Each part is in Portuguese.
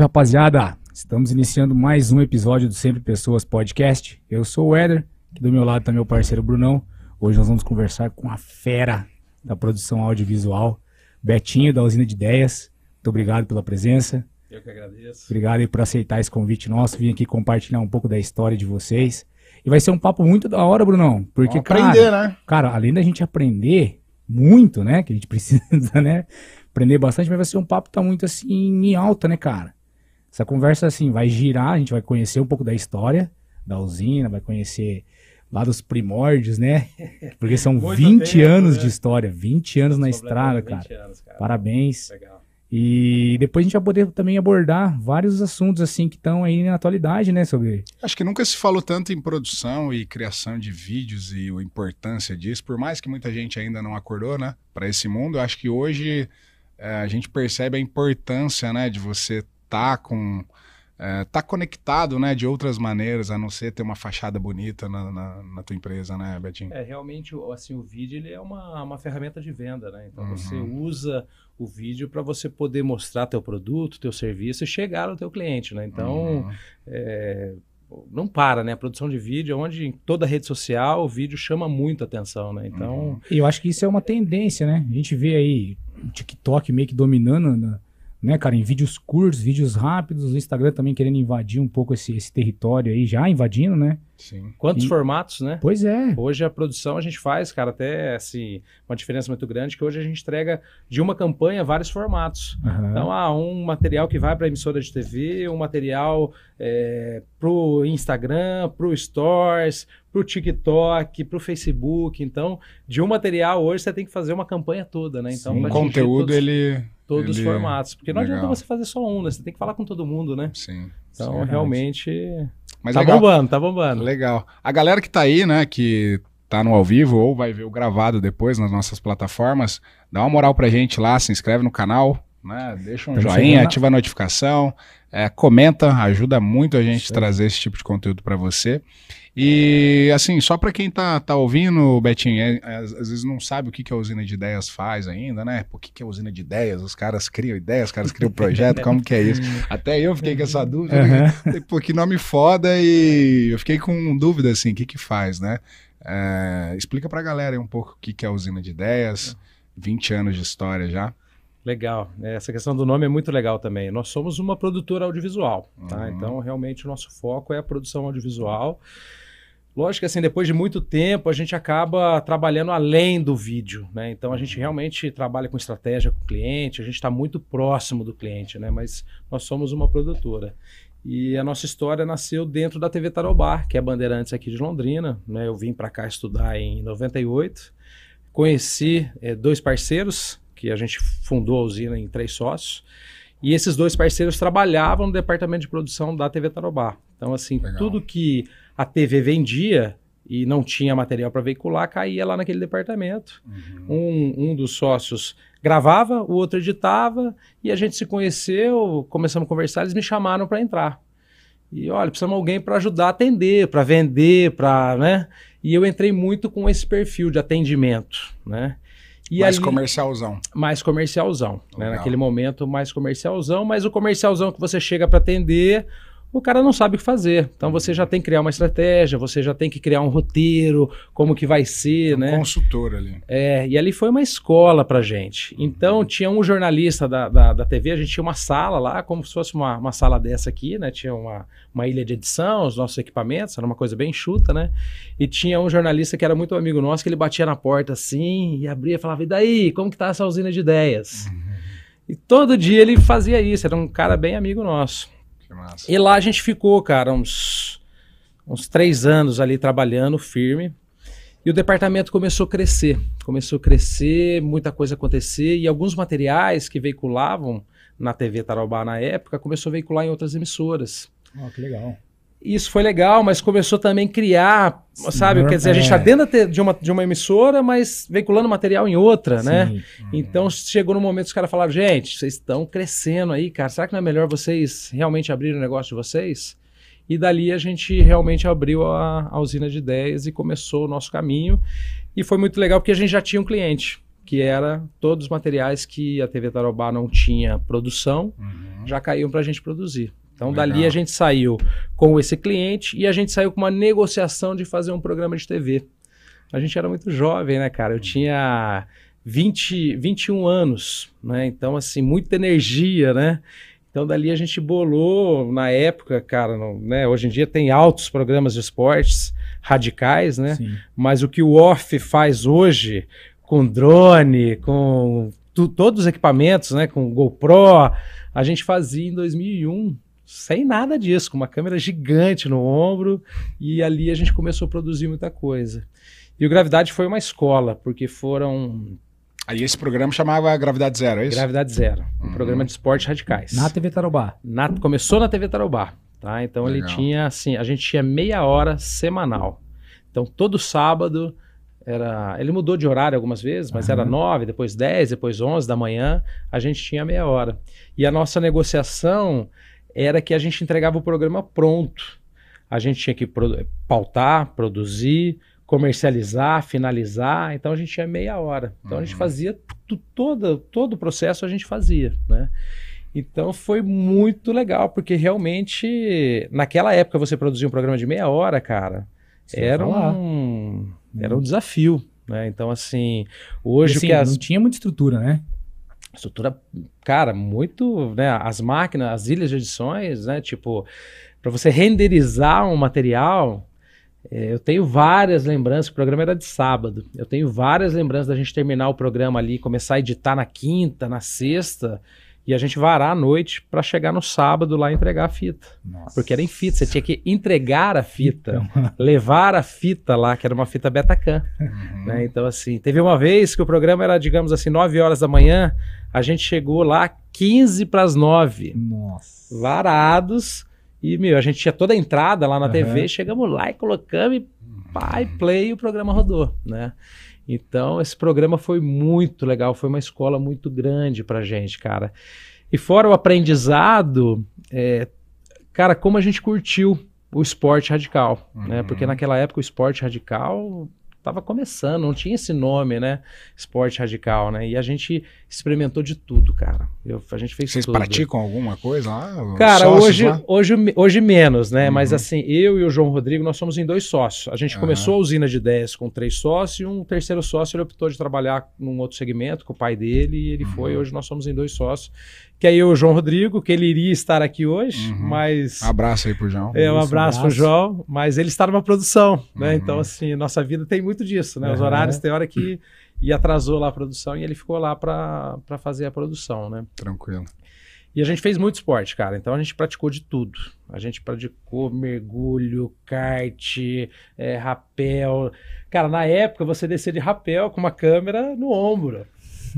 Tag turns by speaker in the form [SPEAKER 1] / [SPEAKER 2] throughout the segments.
[SPEAKER 1] salve, rapaziada! Estamos iniciando mais um episódio do Sempre Pessoas Podcast. Eu sou o Éder, aqui do meu lado está meu parceiro Brunão. Hoje nós vamos conversar com a fera da produção audiovisual, Betinho, da Usina de Ideias. Muito obrigado pela presença.
[SPEAKER 2] Eu que agradeço.
[SPEAKER 1] Obrigado aí por aceitar esse convite nosso, vim aqui compartilhar um pouco da história de vocês. E vai ser um papo muito da hora, Brunão. Porque,
[SPEAKER 3] Vamos aprender,
[SPEAKER 1] cara,
[SPEAKER 3] né?
[SPEAKER 1] cara, além da gente aprender muito, né? Que a gente precisa, né? Aprender bastante, mas vai ser um papo que tá muito assim em alta, né, cara? Essa conversa, assim, vai girar, a gente vai conhecer um pouco da história da usina, vai conhecer lá dos primórdios, né? Porque são
[SPEAKER 2] Muito
[SPEAKER 1] 20
[SPEAKER 2] tempo,
[SPEAKER 1] anos
[SPEAKER 2] né?
[SPEAKER 1] de história, 20 anos na estrada,
[SPEAKER 2] 20
[SPEAKER 1] cara.
[SPEAKER 2] anos, cara.
[SPEAKER 1] Parabéns.
[SPEAKER 2] Legal.
[SPEAKER 1] E depois a gente vai poder também abordar vários assuntos, assim, que estão aí na atualidade, né? Sobre.
[SPEAKER 3] Acho que nunca se falou tanto em produção e criação de vídeos e a importância disso, por mais que muita gente ainda não acordou, né, para esse mundo. eu Acho que hoje é, a gente percebe a importância, né, de você estar com é, tá conectado, né, de outras maneiras, a não ser ter uma fachada bonita na, na, na tua empresa, né, Betinho?
[SPEAKER 2] É, realmente, o- assim, o vídeo ele é uma, uma ferramenta de venda, né? Então
[SPEAKER 3] Uhum.
[SPEAKER 2] você usa o vídeo para você poder mostrar teu produto, teu serviço e chegar ao teu cliente, né? Então,
[SPEAKER 3] Uhum.
[SPEAKER 2] é, não para, né? A produção de vídeo, onde em toda rede social o vídeo chama muito atenção, né? Então,
[SPEAKER 3] Uhum.
[SPEAKER 1] E eu acho que isso é uma tendência, né? A gente vê aí o TikTok meio que dominando, né, né, cara, em vídeos curtos, vídeos rápidos, o Instagram também querendo invadir um pouco esse, esse território aí, já invadindo, né?
[SPEAKER 3] Sim.
[SPEAKER 2] quantos
[SPEAKER 1] E-
[SPEAKER 2] formatos, né?
[SPEAKER 1] Pois é.
[SPEAKER 2] Hoje a produção a gente faz, cara, até assim, uma diferença muito grande, que hoje a gente entrega de uma campanha vários formatos.
[SPEAKER 1] Aham.
[SPEAKER 2] Então, há um material que vai para a emissora de TV, um material é, pro Instagram, pro Stories, pro TikTok, pro Facebook. Então, de um material hoje você tem que fazer uma campanha toda, né? Então,
[SPEAKER 1] Sim.
[SPEAKER 2] Atingir
[SPEAKER 3] conteúdo,
[SPEAKER 2] todos,
[SPEAKER 3] ele...
[SPEAKER 2] todos os
[SPEAKER 3] ele-
[SPEAKER 2] formatos. Porque não adianta
[SPEAKER 3] Legal.
[SPEAKER 2] você fazer só um, né? Você tem que falar com todo mundo, né?
[SPEAKER 3] Sim.
[SPEAKER 2] Então,
[SPEAKER 1] verdade.
[SPEAKER 2] realmente,
[SPEAKER 3] Mas
[SPEAKER 2] tá
[SPEAKER 3] legal.
[SPEAKER 2] bombando, tá bombando.
[SPEAKER 3] Legal. A galera que tá aí, né, que tá no ao vivo ou vai ver o gravado depois nas nossas plataformas, dá uma moral pra gente lá, se inscreve no canal, né, deixa um joinha, ativa a notificação, é, comenta, ajuda muito a gente
[SPEAKER 1] aí.
[SPEAKER 3] trazer esse tipo de conteúdo pra você. E, assim, só pra quem tá, tá ouvindo, Betinho, é- é, às, vezes não sabe o que, que a usina de ideias faz ainda, né? Por que, que é a usina de ideias? Os caras criam ideias, os caras criam projeto, como que é isso? Até eu fiquei com essa dúvida. né? Pô, que nome foda e eu fiquei com dúvida, assim, o que que faz, né? É, explica pra galera aí um pouco o que que é a Usina de Ideias, 20 anos de história já.
[SPEAKER 2] Legal. É, Essa questão do nome é muito legal também. Nós somos uma produtora audiovisual, tá?
[SPEAKER 3] Uhum.
[SPEAKER 2] Então, realmente, o nosso foco é a produção audiovisual. Lógico que, assim, depois de muito tempo, a gente acaba trabalhando além do vídeo, né? Então, a gente realmente trabalha com estratégia com o cliente, a gente está muito próximo do cliente, né? Mas nós somos uma produtora. E a nossa história nasceu dentro da TV Tarobá, que é a Bandeirantes aqui de Londrina, né? Eu vim para cá estudar em 98, conheci eh, dois parceiros, que a gente fundou a usina em três sócios, e esses dois parceiros trabalhavam no departamento de produção da TV Tarobá. Então, assim,
[SPEAKER 3] Legal.
[SPEAKER 2] tudo que a TV vendia e não tinha material para veicular, caía lá naquele departamento. Um, um dos sócios gravava, o outro editava, e a gente se conheceu, começamos a conversar, eles me chamaram para entrar. E olha, precisamos de alguém para ajudar a atender, para vender, para, né? E eu entrei muito com esse perfil de atendimento, né? E
[SPEAKER 3] Mais
[SPEAKER 2] ali-
[SPEAKER 3] comercialzão.
[SPEAKER 2] mais comercialzão, né? Naquele momento mais comercialzão, mas o comercialzão que você chega para atender, o cara não sabe o que fazer. Então você já tem que criar uma estratégia, você já tem que criar um roteiro, como que vai ser,
[SPEAKER 3] Um
[SPEAKER 2] né?
[SPEAKER 3] consultor ali.
[SPEAKER 2] É, e ali foi uma escola pra gente. Então, tinha um jornalista da, da, da TV, a gente tinha uma sala lá, como se fosse uma, uma sala dessa aqui, né? Tinha uma, uma ilha de edição, os nossos equipamentos, era uma coisa bem chuta, né? E tinha um jornalista que era muito amigo nosso, que ele batia na porta assim, e abria e falava, e daí, como que tá essa usina de ideias? E todo dia ele fazia isso, era um cara bem amigo nosso.
[SPEAKER 3] Que massa.
[SPEAKER 2] E lá a gente ficou, cara, uns, uns três anos ali trabalhando firme. E o departamento começou a crescer. Começou a crescer, muita coisa acontecer. E alguns materiais que veiculavam na TV Tarobá na época, começou a veicular em outras emissoras.
[SPEAKER 1] Ó, que legal.
[SPEAKER 2] Isso foi legal, mas começou também a criar, sabe?
[SPEAKER 1] Sim,
[SPEAKER 2] Quer dizer, a gente
[SPEAKER 1] é.
[SPEAKER 2] está dentro da te- de uma, de uma emissora, mas veiculando material em outra, né?
[SPEAKER 1] Sim.
[SPEAKER 2] Então chegou no momento que os caras falaram: gente, vocês estão crescendo aí, cara. Será que não é melhor vocês realmente abrirem o negócio de vocês? E dali a gente realmente abriu a, a usina de ideias e começou o nosso caminho. E foi muito legal porque a gente já tinha um cliente. que era todos os materiais que a TV Tarobá não tinha produção,
[SPEAKER 3] Uhum.
[SPEAKER 2] já caíam para a gente produzir. Então,
[SPEAKER 3] Legal.
[SPEAKER 2] dali a gente saiu com esse cliente e a gente saiu com uma negociação de fazer um programa de TV. A gente era muito jovem, né, cara? Eu tinha 20, 21 anos, né? Então, assim, muita energia, né? Então, dali a gente bolou, na época, cara, não- né? Hoje em dia tem altos programas de esportes radicais, né?
[SPEAKER 1] Sim.
[SPEAKER 2] Mas o que o Off faz hoje, com drone, com tu- todos os equipamentos, né, com GoPro, a gente fazia em 2001 sem nada disso, com uma câmera gigante no ombro, e ali a gente começou a produzir muita coisa. E o Gravidade foi uma escola, porque foram
[SPEAKER 3] Aí esse programa chamava Gravidade Zero, é isso?
[SPEAKER 2] Gravidade Zero, um
[SPEAKER 3] Uhum.
[SPEAKER 2] programa de esportes radicais.
[SPEAKER 1] Na TV Tarobá.
[SPEAKER 2] Na- começou na TV Tarobá, tá? Então ele
[SPEAKER 3] Legal.
[SPEAKER 2] tinha assim, a gente tinha meia hora semanal. Então todo sábado era, ele mudou de horário algumas vezes, mas era
[SPEAKER 1] Aham.
[SPEAKER 2] nove, depois dez, depois onze da manhã, a gente tinha meia hora. E a nossa negociação era que a gente entregava o programa pronto. A gente tinha que pro- pautar, produzir, comercializar, finalizar. Então a gente tinha meia hora. Então a gente
[SPEAKER 3] Uhum.
[SPEAKER 2] fazia todo, todo o processo a gente fazia, né? Então foi muito legal, porque realmente, naquela época, você produzir um programa de meia hora, cara, era
[SPEAKER 1] falar.
[SPEAKER 2] um, era um desafio. Né? Então, assim, hoje
[SPEAKER 1] assim,
[SPEAKER 2] que as
[SPEAKER 1] Não tinha muita estrutura, né?
[SPEAKER 2] Estrutura, cara, muito, né, as máquinas, as ilhas de edições, né, tipo, para você renderizar um material, eh, eu tenho várias lembranças, o programa era de sábado, eu tenho várias lembranças da gente terminar o programa ali, começar a editar na quinta, na sexta, e a gente varar à noite para chegar no sábado lá e entregar a fita,
[SPEAKER 1] Nossa.
[SPEAKER 2] porque era em fita, você tinha que entregar a fita,
[SPEAKER 1] Então,
[SPEAKER 2] levar a fita lá, que era uma fita Betacam,
[SPEAKER 3] Uhum.
[SPEAKER 2] né? Então, assim, teve uma vez que o programa era, digamos assim, 9 horas da manhã, a gente chegou lá 15 para as 9,
[SPEAKER 1] Nossa.
[SPEAKER 2] varados, e, meu, a gente tinha toda a entrada lá na
[SPEAKER 1] Aham.
[SPEAKER 2] TV, chegamos lá e colocamos e pai, play, e o programa rodou, né? Então, esse programa foi muito legal, foi uma escola muito grande pra gente, cara. E fora o aprendizado, é, cara, como a gente curtiu o esporte radical, né?
[SPEAKER 3] Uhum.
[SPEAKER 2] Porque naquela época o esporte radical estava começando, não tinha esse nome, né? Esporte radical, né? E a gente experimentou de tudo, cara. Eu- a gente fez
[SPEAKER 3] Vocês
[SPEAKER 2] tudo.
[SPEAKER 3] praticam alguma coisa lá?
[SPEAKER 2] Cara,
[SPEAKER 3] Sócios
[SPEAKER 2] hoje,
[SPEAKER 3] lá?
[SPEAKER 2] hoje, hoje menos, né?
[SPEAKER 3] Uhum.
[SPEAKER 2] Mas assim, eu e o João Rodrigo, nós somos em dois sócios. A gente
[SPEAKER 3] Aham.
[SPEAKER 2] começou a usina de ideias com três sócios e um terceiro sócio ele optou de trabalhar num outro segmento com o pai dele e ele foi.
[SPEAKER 3] Uhum.
[SPEAKER 2] Hoje nós somos em dois sócios. Que aí eu e o João Rodrigo, que ele iria estar aqui hoje,
[SPEAKER 3] Uhum.
[SPEAKER 2] mas.
[SPEAKER 3] Abraço aí pro João.
[SPEAKER 2] É, um
[SPEAKER 1] Isso,
[SPEAKER 2] abraço pro
[SPEAKER 1] abraço.
[SPEAKER 2] João, mas ele está numa produção, né?
[SPEAKER 3] Uhum.
[SPEAKER 2] Então, assim, nossa vida tem muito disso, né? Os
[SPEAKER 1] Uhum.
[SPEAKER 2] horários tem hora que e atrasou lá a produção e ele ficou lá para fazer a produção, né?
[SPEAKER 3] Tranquilo.
[SPEAKER 2] E a gente fez muito esporte, cara. Então a gente praticou de tudo. A gente praticou mergulho, kart, é, rapel. Cara, na época você descia de rapel com uma câmera no ombro,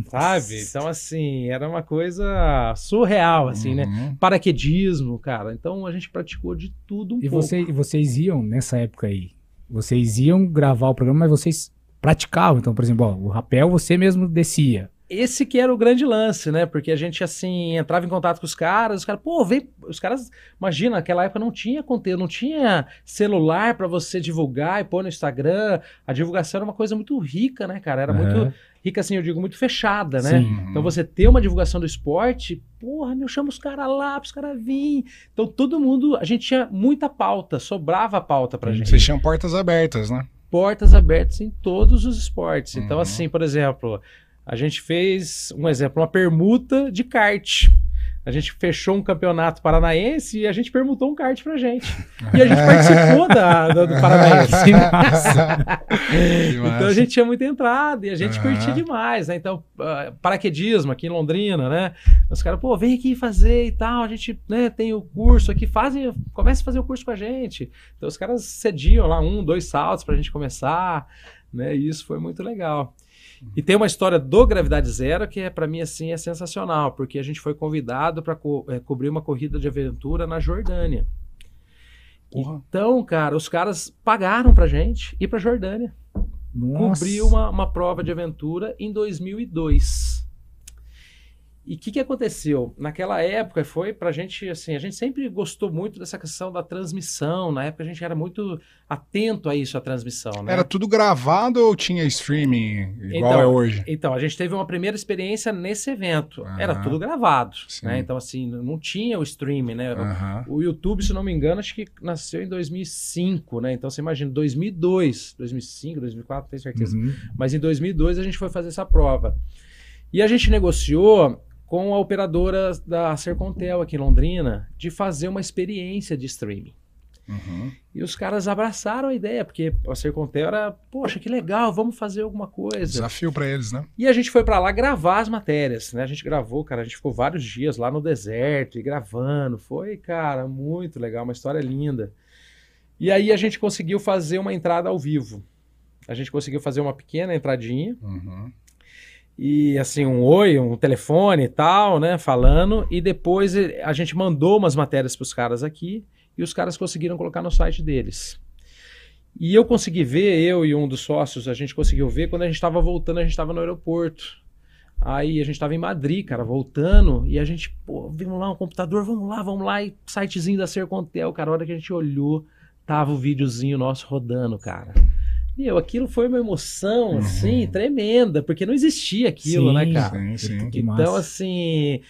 [SPEAKER 2] sabe? Então, assim, era uma coisa surreal, assim, né?
[SPEAKER 3] Uhum.
[SPEAKER 2] Paraquedismo, cara. Então a gente praticou de tudo um
[SPEAKER 1] E,
[SPEAKER 2] pouco.
[SPEAKER 1] você, e vocês iam, nessa época aí, vocês iam gravar o programa, mas vocês praticavam. Então, por exemplo, ó, o rapel você mesmo descia.
[SPEAKER 2] Esse que era o grande lance, né? Porque a gente, assim, entrava em contato com os caras, os caras, pô, vem. Os caras, imagina, naquela época não tinha conteúdo, não tinha celular pra você divulgar e pôr no Instagram. A divulgação era uma coisa muito rica, né, cara? Era muito rica, assim, eu digo, muito fechada, né?
[SPEAKER 1] Sim.
[SPEAKER 2] Então você ter uma divulgação do esporte, porra, meu, chama os caras lá, pros caras virem. Então todo mundo, a gente tinha muita pauta, sobrava pauta pra gente
[SPEAKER 3] Vocês tinham portas abertas, né?
[SPEAKER 2] Portas abertas em todos os esportes. Então,
[SPEAKER 3] Uhum.
[SPEAKER 2] assim, por exemplo, a gente fez, um exemplo, uma permuta de kart. A gente fechou um campeonato paranaense e a gente permutou um kart pra gente. E a gente participou da, da- do Paranaense.
[SPEAKER 1] Massa.
[SPEAKER 3] Que
[SPEAKER 2] Então a gente tinha muita entrada e a gente
[SPEAKER 3] Aham.
[SPEAKER 2] curtia demais, né? Então, ah, paraquedismo aqui em Londrina, né? Os caras, pô, vem aqui fazer e tal, a gente né, tem o curso aqui, fazem, comece a fazer o curso com a gente. Então os caras cediam lá um, dois saltos pra gente começar, né? E isso foi muito legal. E tem uma história do Gravidade Zero que é para mim assim é sensacional, porque a gente foi convidado para cobrir uma corrida de aventura na Jordânia.
[SPEAKER 3] Porra.
[SPEAKER 2] Então, cara, os caras pagaram pra gente ir pra Jordânia
[SPEAKER 1] Nossa.
[SPEAKER 2] cobrir uma, uma prova de aventura em 2002. E o que, que aconteceu? Naquela época foi pra gente, assim, a gente sempre gostou muito dessa questão da transmissão. Na época a gente era muito atento a isso, a transmissão, né?
[SPEAKER 3] Era tudo gravado ou tinha streaming igual
[SPEAKER 2] Então,
[SPEAKER 3] é hoje?
[SPEAKER 2] Então, a gente teve uma primeira experiência nesse evento.
[SPEAKER 3] Aham.
[SPEAKER 2] Era tudo gravado, né? Então, assim, não tinha o streaming, né?
[SPEAKER 3] Aham.
[SPEAKER 2] O YouTube, se não me engano, acho que nasceu em 2005, né? Então, você imagina, 2002, 2005, 2004, não tenho certeza.
[SPEAKER 1] Uhum.
[SPEAKER 2] Mas em 2002 a gente foi fazer essa prova. E a gente negociou com a operadora da Sercontel aqui em Londrina de fazer uma experiência de streaming.
[SPEAKER 3] Uhum.
[SPEAKER 2] E os caras abraçaram a ideia, porque a Sercontel era, poxa, que legal, vamos fazer alguma coisa.
[SPEAKER 3] Desafio pra eles, né?
[SPEAKER 2] E a gente foi pra lá gravar as matérias, né? A gente gravou, cara, a gente ficou vários dias lá no deserto e gravando. Foi, cara, muito legal, uma história linda. E aí a gente conseguiu fazer uma entrada ao vivo. A gente conseguiu fazer uma pequena entradinha
[SPEAKER 3] Uhum.
[SPEAKER 2] E assim um oi, um telefone e tal, né, falando e depois eh, a gente mandou umas matérias para os caras aqui e os caras conseguiram colocar no site deles. E eu consegui ver, eu e um dos sócios, a gente conseguiu ver quando a gente estava voltando, a gente estava no aeroporto. Aí a gente estava em Madrid, cara, voltando, e a gente, pô, vamos lá, um computador, vamos lá, vamos lá, e sitezinho da Sercontel, cara, a hora que a gente olhou, tava o videozinho nosso rodando, cara. Meu, aquilo foi uma emoção, assim, tremenda, porque não existia aquilo,
[SPEAKER 1] Sim,
[SPEAKER 2] né, cara?
[SPEAKER 3] Sim, sim.
[SPEAKER 2] Então,
[SPEAKER 1] massa.
[SPEAKER 2] assim,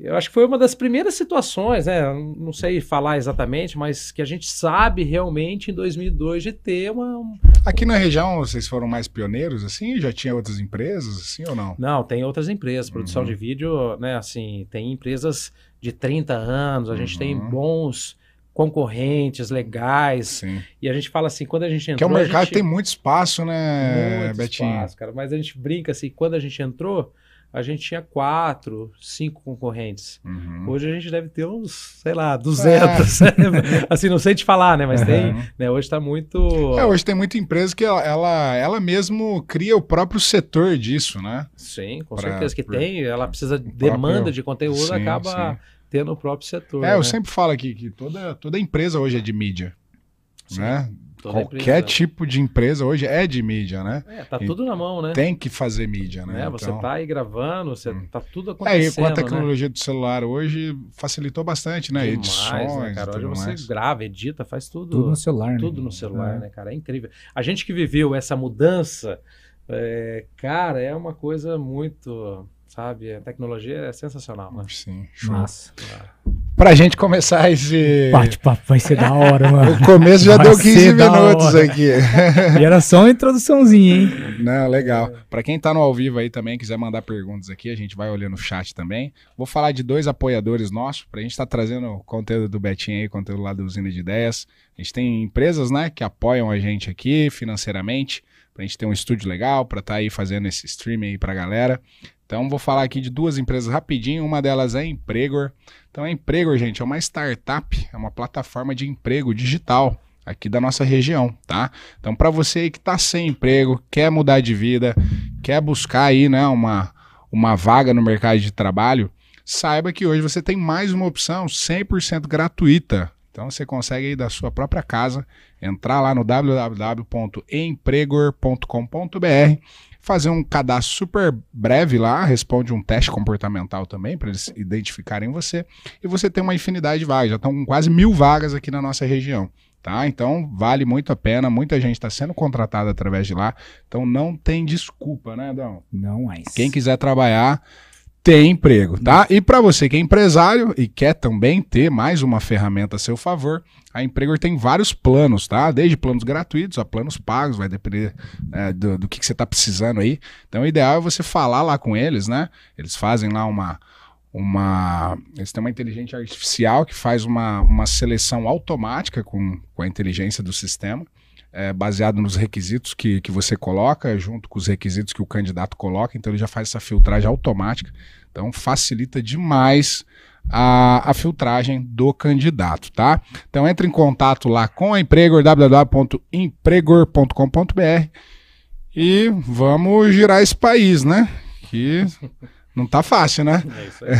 [SPEAKER 2] eu acho que foi uma das primeiras situações, né? Não sei falar exatamente, mas que a gente sabe realmente em 2002 de ter uma. um-
[SPEAKER 3] Aqui na região, vocês foram mais pioneiros, assim? Já tinha outras empresas, assim, ou não?
[SPEAKER 2] Não, tem outras empresas, produção
[SPEAKER 3] Uhum.
[SPEAKER 2] de vídeo, né? Assim, tem empresas de 30 anos, a gente tem
[SPEAKER 3] Uhum.
[SPEAKER 2] bons concorrentes legais.
[SPEAKER 3] Sim.
[SPEAKER 2] E a gente fala assim, quando a gente entrou.
[SPEAKER 3] Que é um mercado
[SPEAKER 2] gente-
[SPEAKER 3] tem muito espaço, né,
[SPEAKER 2] muito
[SPEAKER 3] Betinho?
[SPEAKER 2] espaço, cara. Mas a gente brinca assim, quando a gente entrou, a gente tinha quatro, cinco concorrentes.
[SPEAKER 3] Uhum.
[SPEAKER 2] Hoje a gente deve ter uns, sei lá, 200. assim, não sei te falar, né? Mas tem,
[SPEAKER 3] Uhum.
[SPEAKER 2] né? Hoje tá muito...
[SPEAKER 3] É, hoje tem muita empresa que ela, ela, ela mesmo cria o próprio setor disso, né?
[SPEAKER 2] Sim, com
[SPEAKER 3] Pra-
[SPEAKER 2] certeza que
[SPEAKER 3] pra-
[SPEAKER 2] tem. Ela precisa de
[SPEAKER 3] próprio-
[SPEAKER 2] demanda de conteúdo,
[SPEAKER 3] Sim,
[SPEAKER 2] acaba
[SPEAKER 3] sim.
[SPEAKER 2] Tendo o próprio setor.
[SPEAKER 3] É, eu
[SPEAKER 2] né?
[SPEAKER 3] sempre falo aqui que toda, toda empresa hoje é de mídia,
[SPEAKER 2] Sim,
[SPEAKER 3] né?
[SPEAKER 2] toda
[SPEAKER 3] Qualquer
[SPEAKER 2] empresa.
[SPEAKER 3] tipo de empresa hoje é de mídia, né?
[SPEAKER 2] É, tá tudo na mão, né?
[SPEAKER 3] Tem que fazer mídia, né?
[SPEAKER 2] Né? Você
[SPEAKER 3] Então-
[SPEAKER 2] tá aí gravando, você
[SPEAKER 3] Hum.
[SPEAKER 2] tá tudo
[SPEAKER 3] É,
[SPEAKER 2] acontecendo,
[SPEAKER 3] e com a
[SPEAKER 2] né?
[SPEAKER 3] tecnologia do celular hoje facilitou bastante, né?
[SPEAKER 2] Demais,
[SPEAKER 3] Edições
[SPEAKER 2] né,
[SPEAKER 3] e
[SPEAKER 2] cara? Hoje
[SPEAKER 3] tudo
[SPEAKER 2] você
[SPEAKER 3] mais.
[SPEAKER 2] grava, edita, faz tudo,
[SPEAKER 1] Tudo no celular, né?
[SPEAKER 2] tudo no celular,
[SPEAKER 1] É.
[SPEAKER 2] né, cara? É incrível. A gente que viveu essa mudança, é, cara, é uma coisa muito, sabe? A tecnologia é sensacional, né?
[SPEAKER 3] Sim, show.
[SPEAKER 1] Massa.
[SPEAKER 3] Pra gente começar esse...
[SPEAKER 1] Bate-papo vai ser da hora, mano.
[SPEAKER 3] O começo já
[SPEAKER 1] Vai
[SPEAKER 3] deu 15
[SPEAKER 1] ser da
[SPEAKER 3] minutos aqui.
[SPEAKER 1] E era só uma introduçãozinha, hein?
[SPEAKER 3] Não, legal. Pra quem tá no ao vivo aí também, quiser mandar perguntas aqui, a gente vai olhando o chat também. Vou falar de dois apoiadores nossos, pra gente estar trazendo conteúdo do Betinho aí, conteúdo lá do Usina de Ideias. A gente tem empresas, né, que apoiam a gente aqui financeiramente, pra gente ter um estúdio legal, pra estar aí fazendo esse streaming aí pra galera. Então, vou falar aqui de duas empresas rapidinho. Uma delas é a Empregor. Então, a Empregor, gente, é uma startup, é uma plataforma de emprego digital aqui da nossa região, tá? Então, para você aí que está sem emprego, quer mudar de vida, quer buscar aí, né, uma, uma vaga no mercado de trabalho, saiba que hoje você tem mais uma opção 100% gratuita. Então, você consegue aí da sua própria casa entrar lá no www.empregor.com.br, fazer um cadastro super breve lá, responde um teste comportamental também para eles identificarem você e você tem uma infinidade de vagas. Já estão com quase mil vagas aqui na nossa região. Tá? Então vale muito a pena. Muita gente está sendo contratada através de lá. Então não tem desculpa, né, Adão?
[SPEAKER 1] Não mais.
[SPEAKER 3] Quem quiser trabalhar tem emprego, tá? E para você que é empresário e quer também ter mais uma ferramenta a seu favor, a Empregor tem vários planos, tá? Desde planos gratuitos a planos pagos, vai depender é, do, do que, que você está precisando aí. Então o ideal é você falar lá com eles, né? Eles fazem lá uma uma. Eles têm uma inteligência artificial que faz uma, uma seleção automática com, com a inteligência do sistema, é, baseado nos requisitos que, que você coloca, junto com os requisitos que o candidato coloca, então ele já faz essa filtragem automática. Então facilita demais a, a filtragem do candidato, tá? Então entre em contato lá com a Empregor, www.empregor.com.br e vamos girar esse país, né? Que não tá fácil, né?
[SPEAKER 2] É isso aí.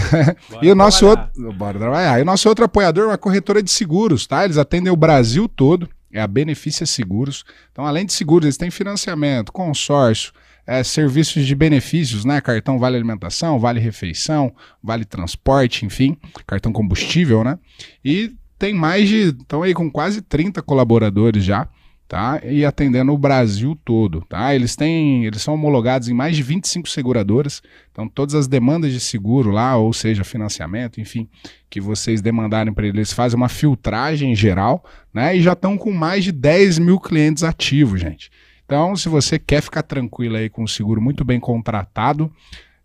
[SPEAKER 2] Bora
[SPEAKER 3] E o nosso
[SPEAKER 2] trabalhar.
[SPEAKER 3] outro, bora trabalhar. E o nosso outro apoiador é uma corretora de seguros, tá? Eles atendem o Brasil todo, é a Benefícia Seguros. Então, além de seguros, eles têm financiamento, consórcio, é, serviços de benefícios, né? Cartão Vale Alimentação, Vale Refeição, Vale Transporte, enfim, cartão combustível, né? E tem mais de. estão aí com quase 30 colaboradores já tá? E atendendo o Brasil todo, tá? Eles têm, eles são homologados em mais de 25 seguradoras, então todas as demandas de seguro lá, ou seja, financiamento, enfim, que vocês demandarem para eles, fazem uma filtragem geral, né? E já estão com mais de 10 mil clientes ativos, gente. Então, se você quer ficar tranquilo aí com o seguro muito bem contratado,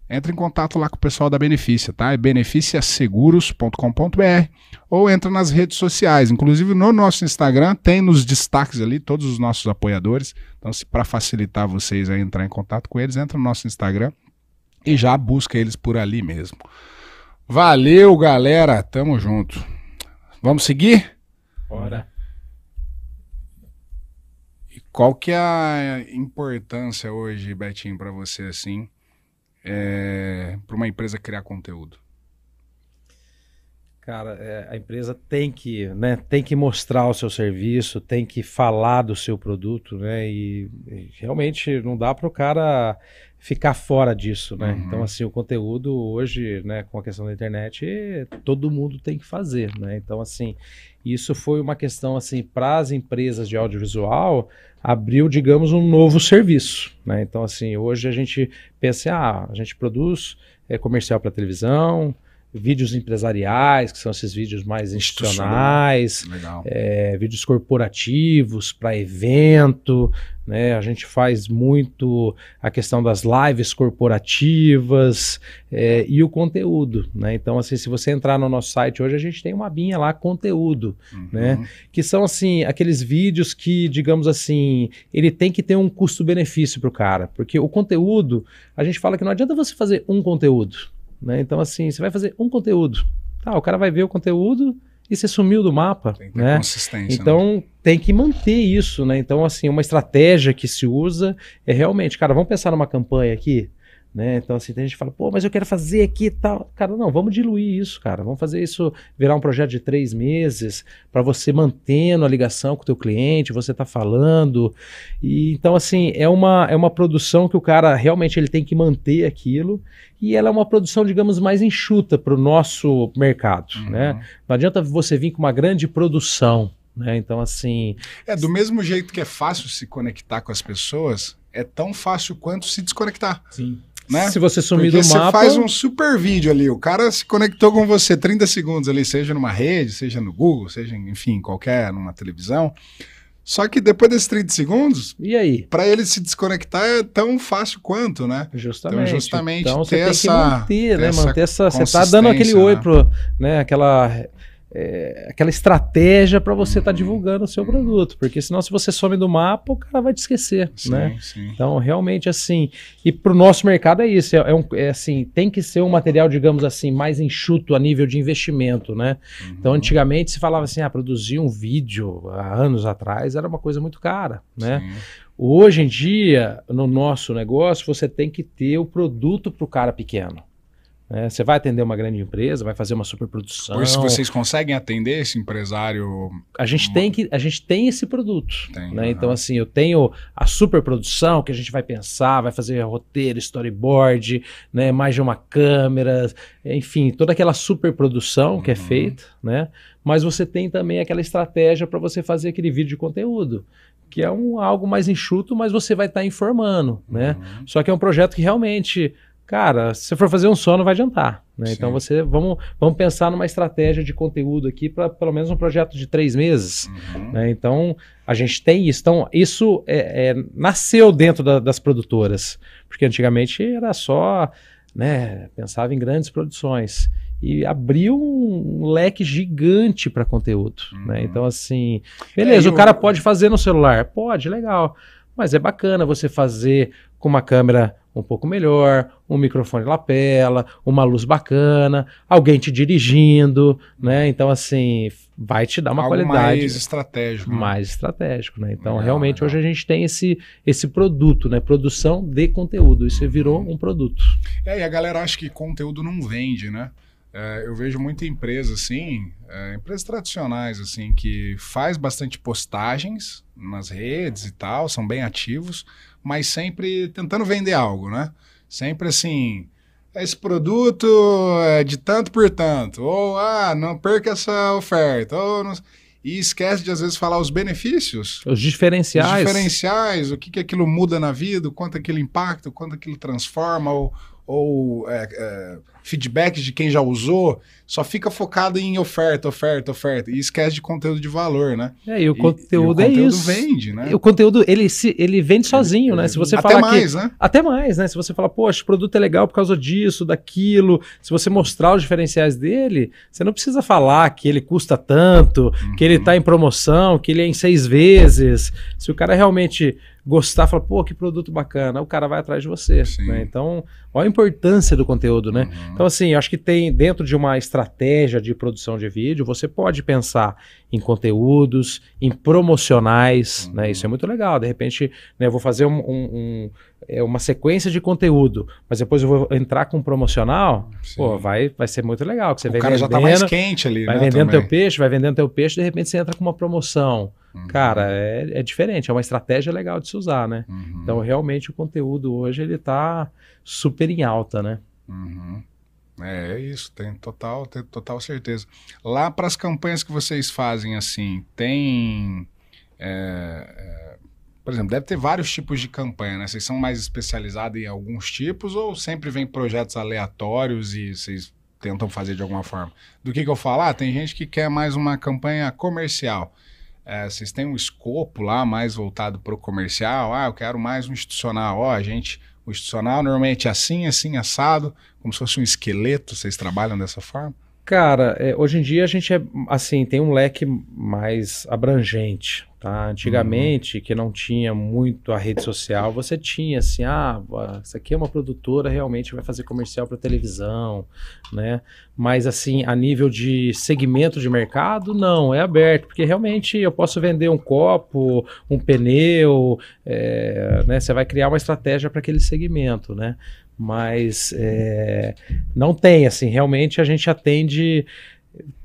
[SPEAKER 3] entra em contato lá com o pessoal da Benefícia, tá? É beneficiaseguros.com.br ou entra nas redes sociais. Inclusive no nosso Instagram tem nos destaques ali todos os nossos apoiadores. Então, se para facilitar vocês a entrar em contato com eles, entra no nosso Instagram e já busca eles por ali mesmo. Valeu, galera. Tamo junto. Vamos seguir?
[SPEAKER 2] Bora.
[SPEAKER 3] E qual que é a importância hoje, Betinho, para você assim? É, para uma empresa criar conteúdo?
[SPEAKER 2] Cara, é, a empresa tem que, né, tem que mostrar o seu serviço, tem que falar do seu produto, né? E, e realmente não dá para o cara ficar fora disso, né? Uhum. Então, assim, o conteúdo hoje, né, com a questão da internet, todo mundo tem que fazer, né? Então, assim, isso foi uma questão, assim, para as empresas de audiovisual, abriu, digamos, um novo serviço. Né? Então, assim, hoje a gente pensa, ah, a gente produz é, comercial para televisão, vídeos empresariais, que são esses vídeos mais institucionais, é, vídeos corporativos para evento, né? A gente faz muito a questão das lives corporativas é, e o conteúdo, né? Então, assim, se você entrar no nosso site hoje, a gente tem uma abinha lá, conteúdo, uhum. né? Que são, assim, aqueles vídeos que, digamos assim, ele tem que ter um custo-benefício para o cara, porque o conteúdo, a gente fala que não adianta você fazer um conteúdo, né? Então, assim, você vai fazer um conteúdo. Tá, o cara vai ver o conteúdo e você sumiu do mapa. Tem que ter né? consistência. Então, né? tem que manter isso, né? Então, assim, uma estratégia que se usa é realmente, cara, vamos pensar numa campanha aqui. Né? Então, assim, tem gente que fala, pô, mas eu quero fazer aqui e tal. Cara, não, vamos diluir isso, cara. Vamos fazer isso virar um projeto de três meses para você mantendo a ligação com o teu cliente, você tá falando. E então, assim, é uma, é uma produção que o cara realmente ele tem que manter aquilo e ela é uma produção, digamos, mais enxuta para o nosso mercado, uhum. né? Não adianta você vir com uma grande produção, né? Então, assim...
[SPEAKER 3] É, do mesmo jeito que é fácil se conectar com as pessoas, é tão fácil quanto se desconectar.
[SPEAKER 2] Sim.
[SPEAKER 3] Né?
[SPEAKER 2] Se você sumir Porque do
[SPEAKER 3] mapa... você faz um super vídeo ali, o cara se conectou com você 30 segundos ali, seja numa rede, seja no Google, seja, enfim, qualquer, numa televisão. Só que depois desses 30 segundos,
[SPEAKER 2] e aí?
[SPEAKER 3] Para ele se desconectar é tão fácil quanto, né?
[SPEAKER 2] Justamente. Então,
[SPEAKER 3] justamente
[SPEAKER 2] então,
[SPEAKER 3] você tem
[SPEAKER 2] essa,
[SPEAKER 3] que
[SPEAKER 2] manter, né? Manter essa. Você tá dando aquele oi né? pro, né? Aquela é, aquela estratégia para você estar tá divulgando o seu produto, porque senão se você some do mapa, o cara vai te esquecer, sim, né? Sim. Então, realmente assim, e para o nosso mercado é isso, é, é, um, é, assim, tem que ser um material, digamos assim, mais enxuto a nível de investimento, né? Uhum. Então, antigamente se falava assim, ah, produzir um vídeo há anos atrás era uma coisa muito cara, né? Sim. Hoje em dia, no nosso negócio, você tem que ter o produto para o cara pequeno. É, você vai atender uma grande empresa, vai fazer uma superprodução.
[SPEAKER 3] Por isso vocês conseguem atender esse empresário.
[SPEAKER 2] A gente tem que, a gente tem esse produto. Tem, né? Então assim, eu tenho a superprodução que a gente vai pensar, vai fazer roteiro, storyboard, né? Mais de uma câmera, enfim, toda aquela superprodução uhum. que é uhum. feita, né? Mas você tem também aquela estratégia para você fazer aquele vídeo de conteúdo que é um algo mais enxuto, mas você vai estar tá informando, né? Uhum. Só que é um projeto que realmente cara, se você for fazer um só, não vai adiantar. Né? Então você vamos, vamos pensar numa estratégia de conteúdo aqui para pelo menos um projeto de três meses. Uhum. Né? Então a gente tem isso. Então isso é, é, nasceu dentro da, das produtoras, porque antigamente era só, né, pensava em grandes produções e abriu um leque gigante para conteúdo. Né? Uhum. Né? Então assim, beleza, é, o cara pode fazer no celular, pode, legal. Mas é bacana você fazer com uma câmera um pouco melhor, um microfone lapela, uma luz bacana, alguém te dirigindo, né? Então, assim, vai te dar uma Algo qualidade.
[SPEAKER 3] Mais estratégico. Né?
[SPEAKER 2] Mais estratégico, né? Então, legal, realmente, legal. hoje a gente tem esse, esse produto, né? Produção de conteúdo. Isso virou um produto.
[SPEAKER 3] É, e a galera acha que conteúdo não vende, né? É, eu vejo muita empresa assim, é, empresas tradicionais assim, que faz bastante postagens nas redes e tal, são bem ativos, mas sempre tentando vender algo, né? Sempre assim, esse produto é de tanto por tanto, ou ah, não perca essa oferta, ou não... e esquece de às vezes falar os benefícios,
[SPEAKER 2] os diferenciais,
[SPEAKER 3] os diferenciais, o que, que aquilo muda na vida, o quanto aquilo impacta, o quanto aquilo transforma, ou, ou é, é, feedback de quem já usou, só fica focado em oferta, oferta, oferta, e esquece de conteúdo de valor, né?
[SPEAKER 2] É, e o conteúdo e, e o é conteúdo isso.
[SPEAKER 3] vende, né?
[SPEAKER 2] E o conteúdo, ele, se, ele vende sozinho, ele, né? Se você
[SPEAKER 3] até
[SPEAKER 2] falar
[SPEAKER 3] mais,
[SPEAKER 2] que,
[SPEAKER 3] né?
[SPEAKER 2] Até mais, né? Se você falar, poxa, o produto é legal por causa disso, daquilo, se você mostrar os diferenciais dele, você não precisa falar que ele custa tanto, uhum. que ele está em promoção, que ele é em seis vezes. Se o cara realmente gostar, falar, pô, que produto bacana, o cara vai atrás de você. Né? Então, olha a importância do conteúdo, né? Uhum. Então, assim, acho que tem dentro de uma estratégia de produção de vídeo, você pode pensar em conteúdos, em promocionais, uhum. né? Isso é muito legal. De repente, né, eu vou fazer um, um, um, é uma sequência de conteúdo, mas depois eu vou entrar com um promocional, Sim. pô, vai, vai ser muito legal. Que você
[SPEAKER 3] o
[SPEAKER 2] vai
[SPEAKER 3] cara
[SPEAKER 2] vendendo,
[SPEAKER 3] já tá mais quente ali,
[SPEAKER 2] Vai
[SPEAKER 3] né,
[SPEAKER 2] vendendo
[SPEAKER 3] também.
[SPEAKER 2] teu peixe, vai vendendo teu peixe, de repente você entra com uma promoção. Uhum. Cara, é, é diferente, é uma estratégia legal de se usar, né?
[SPEAKER 3] Uhum.
[SPEAKER 2] Então, realmente, o conteúdo hoje, ele tá super em alta, né?
[SPEAKER 3] Uhum. É, é isso, tem total, tem total certeza. Lá para as campanhas que vocês fazem, assim, tem. É, é, por exemplo, deve ter vários tipos de campanha, né? Vocês são mais especializados em alguns tipos ou sempre vem projetos aleatórios e vocês tentam fazer de alguma forma? Do que, que eu falar? Ah, tem gente que quer mais uma campanha comercial. É, vocês têm um escopo lá mais voltado para o comercial? Ah, eu quero mais um institucional. Ó, a gente o institucional normalmente é assim, assim, assado, como se fosse um esqueleto. Vocês trabalham dessa forma?
[SPEAKER 2] Cara, é, hoje em dia a gente é assim, tem um leque mais abrangente. Tá? Antigamente, uhum. que não tinha muito a rede social, você tinha assim, ah, isso aqui é uma produtora, realmente vai fazer comercial para televisão, né? Mas assim, a nível de segmento de mercado, não, é aberto, porque realmente eu posso vender um copo, um pneu, é, né? Você vai criar uma estratégia para aquele segmento, né? Mas é, não tem, assim, realmente a gente atende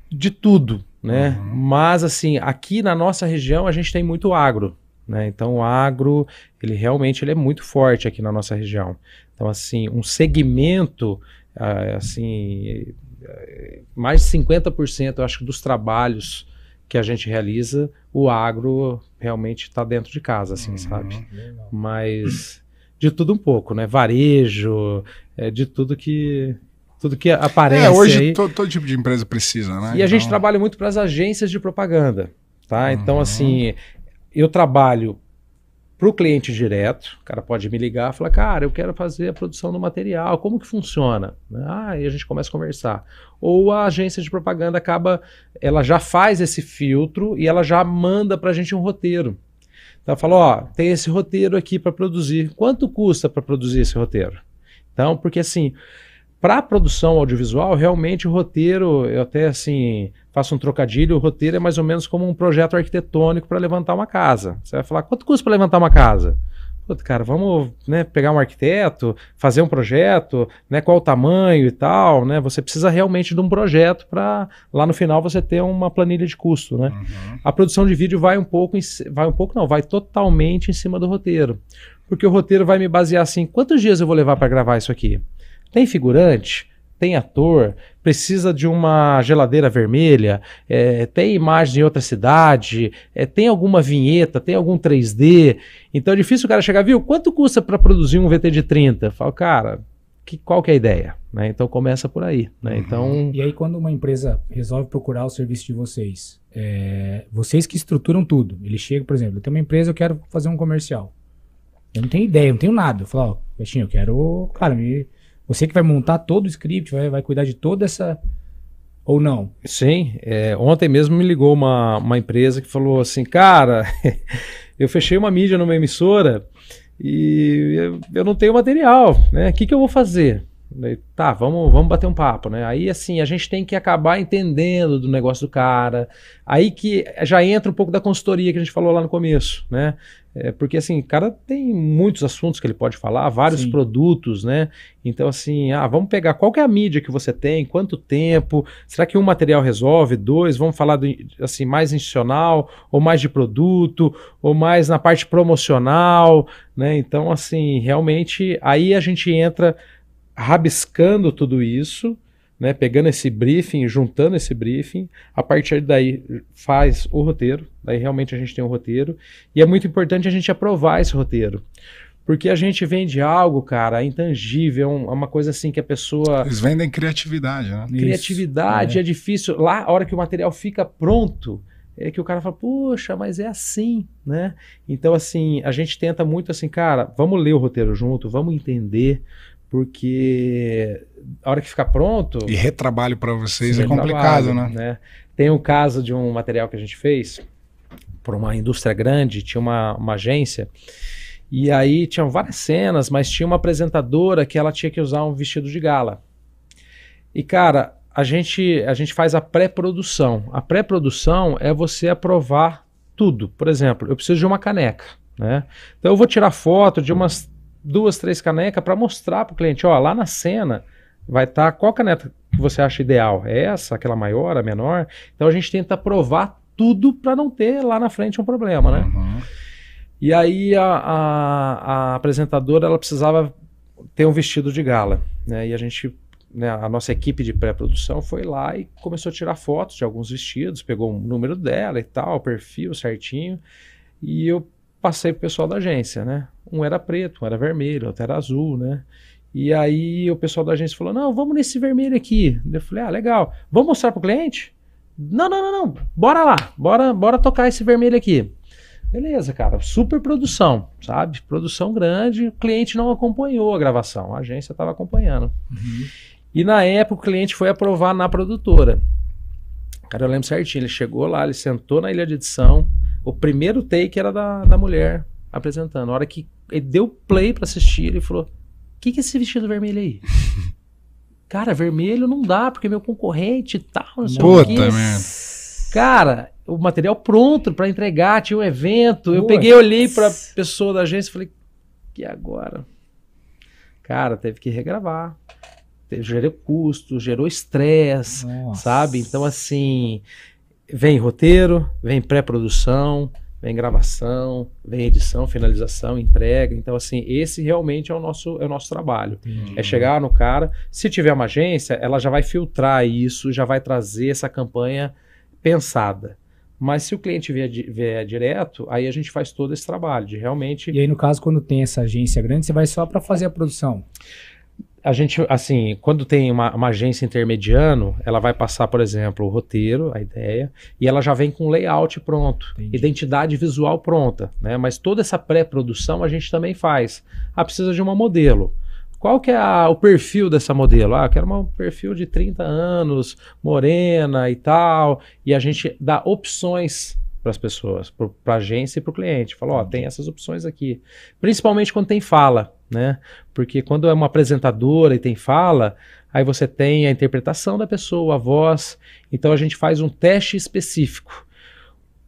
[SPEAKER 2] de tudo, né? Uhum. Mas assim, aqui na nossa região a gente tem muito agro, né? Então o agro, ele realmente ele é muito forte aqui na nossa região. Então assim, um segmento ah, assim, mais de 50% eu acho dos trabalhos que a gente realiza, o agro realmente está dentro de casa, assim, uhum. sabe? Mas de tudo um pouco, né? Varejo, é, de tudo que tudo que aparece. É,
[SPEAKER 3] hoje
[SPEAKER 2] aí.
[SPEAKER 3] Todo, todo, tipo de empresa precisa, né?
[SPEAKER 2] E então... a gente trabalha muito para as agências de propaganda, tá? Uhum. Então, assim, eu trabalho para o cliente direto, o cara pode me ligar e falar, cara, eu quero fazer a produção do material, como que funciona? Ah, e a gente começa a conversar. Ou a agência de propaganda acaba, ela já faz esse filtro e ela já manda para a gente um roteiro. Então, fala, ó, tem esse roteiro aqui para produzir. Quanto custa para produzir esse roteiro? Então, porque assim, para a produção audiovisual, realmente o roteiro, eu até assim faço um trocadilho, o roteiro é mais ou menos como um projeto arquitetônico para levantar uma casa. Você vai falar, quanto custa para levantar uma casa? Cara, vamos né, pegar um arquiteto, fazer um projeto, né, qual o tamanho e tal, né? Você precisa realmente de um projeto para lá no final você ter uma planilha de custo, né? Uhum. A produção de vídeo vai um pouco, em, vai um pouco não, vai totalmente em cima do roteiro, porque o roteiro vai me basear assim, quantos dias eu vou levar para gravar isso aqui? Tem figurante? Tem ator? Precisa de uma geladeira vermelha? É, tem imagem em outra cidade? É, tem alguma vinheta? Tem algum 3D? Então é difícil o cara chegar, viu? Quanto custa para produzir um VT de 30? Fala, cara, que, qual que é a ideia? Né? Então começa por aí. Né? Uhum. Então...
[SPEAKER 1] E aí, quando uma empresa resolve procurar o serviço de vocês, é, vocês que estruturam tudo, ele chega, por exemplo, eu tenho uma empresa, eu quero fazer um comercial. Eu não tenho ideia, eu não tenho nada. Eu falo, ó, Peixinho, eu quero, cara, me você que vai montar todo o script, vai, vai cuidar de toda essa. Ou não?
[SPEAKER 2] Sim. É, ontem mesmo me ligou uma, uma empresa que falou assim: cara, eu fechei uma mídia numa emissora e eu, eu não tenho material, né? O que, que eu vou fazer? Tá, vamos, vamos bater um papo, né? Aí, assim, a gente tem que acabar entendendo do negócio do cara. Aí que já entra um pouco da consultoria que a gente falou lá no começo, né? É, porque, assim, o cara tem muitos assuntos que ele pode falar, vários
[SPEAKER 1] Sim.
[SPEAKER 2] produtos, né? Então, assim, ah, vamos pegar qual é a mídia que você tem, quanto tempo, será que um material resolve? Dois, vamos falar, do, assim, mais institucional, ou mais de produto, ou mais na parte promocional, né? Então, assim, realmente, aí a gente entra rabiscando tudo isso, né, pegando esse briefing, juntando esse briefing, a partir daí faz o roteiro, daí realmente a gente tem um roteiro, e é muito importante a gente aprovar esse roteiro. Porque a gente vende algo, cara, intangível, é é uma coisa assim que a pessoa.
[SPEAKER 3] Eles vendem criatividade, né?
[SPEAKER 1] Isso,
[SPEAKER 2] Criatividade
[SPEAKER 1] é.
[SPEAKER 2] é. difícil. Lá, a hora que o material fica pronto, é que o cara fala, poxa, mas é assim, né? Então, assim, a gente tenta muito assim, cara, vamos ler o roteiro junto, vamos entender, porque a hora que ficar pronto.
[SPEAKER 3] E retrabalho para vocês é complicado,
[SPEAKER 2] trabalho,
[SPEAKER 3] né?
[SPEAKER 2] Tem um caso de um material que a gente fez para uma indústria grande, tinha uma, uma agência, e aí tinham várias cenas, mas tinha uma apresentadora que ela tinha que usar um vestido de gala. E, cara, a gente, a gente faz a pré-produção. A pré-produção é você aprovar tudo. Por exemplo, eu preciso de uma caneca, né? Então eu vou tirar foto de umas duas, três canecas para mostrar para o cliente, ó, lá na cena vai estar qual caneta que você acha ideal? É essa, aquela maior, a menor? Então a gente tenta provar tudo para não ter lá na frente um problema, né?
[SPEAKER 3] Uhum.
[SPEAKER 2] E aí a, a- a apresentadora ela precisava ter um vestido de gala, né? E a gente, né, a nossa equipe de pré-produção foi lá e começou a tirar fotos de alguns vestidos, pegou o número dela e tal, o perfil certinho, e eu passei pro pessoal da agência, né? Um era preto, um era vermelho, outro era azul, né? E aí o pessoal da agência falou: "Não, vamos nesse vermelho aqui". Eu falei: "Ah, legal. Vamos mostrar pro cliente?" Não, não, não, não. Bora lá. Bora, bora tocar esse vermelho aqui. Beleza, cara. Super produção, sabe? Produção grande. O cliente não acompanhou a gravação. A agência estava acompanhando.
[SPEAKER 1] Uhum.
[SPEAKER 2] E na época o cliente foi aprovar na produtora. Cara, eu lembro certinho. Ele chegou lá, ele sentou na ilha de edição. O primeiro take era da, da mulher apresentando. A hora que ele deu play para assistir, ele falou: O que, que é esse vestido vermelho aí? Cara, vermelho não dá, porque meu concorrente e tal, não sei o
[SPEAKER 3] Puta
[SPEAKER 2] quê.
[SPEAKER 3] merda.
[SPEAKER 2] Cara, o material pronto para entregar, tinha um evento. Eu peguei, olhei pra pessoa da agência e falei, e agora? Cara, teve que regravar. Teve, gerou custo, gerou estresse, sabe? Então, assim, vem roteiro, vem pré-produção, vem gravação, vem edição, finalização, entrega. Então, assim, esse realmente é o nosso, é o nosso trabalho.
[SPEAKER 1] Entendi.
[SPEAKER 2] É chegar no cara. Se tiver uma agência, ela já vai filtrar isso, já vai trazer essa campanha pensada. Mas se o cliente vier, vier direto, aí a gente faz todo esse trabalho de realmente.
[SPEAKER 1] E aí, no caso, quando tem essa agência grande, você vai só para fazer a produção.
[SPEAKER 2] A gente, assim, quando tem uma, uma agência intermediano, ela vai passar, por exemplo, o roteiro, a ideia, e ela já vem com layout pronto,
[SPEAKER 1] Entendi.
[SPEAKER 2] identidade visual pronta, né? Mas toda essa pré-produção a gente também faz. Ah, precisa de uma modelo. Qual que é a- o perfil dessa modelo? Ah, eu quero um perfil de 30 anos, morena e tal, e a gente dá opções para as pessoas, para a agência e para o cliente. Fala, ó, tem essas opções aqui. Principalmente quando tem fala, né? Porque quando é uma apresentadora e tem fala, aí você tem a interpretação da pessoa, a voz. Então a gente faz um teste específico.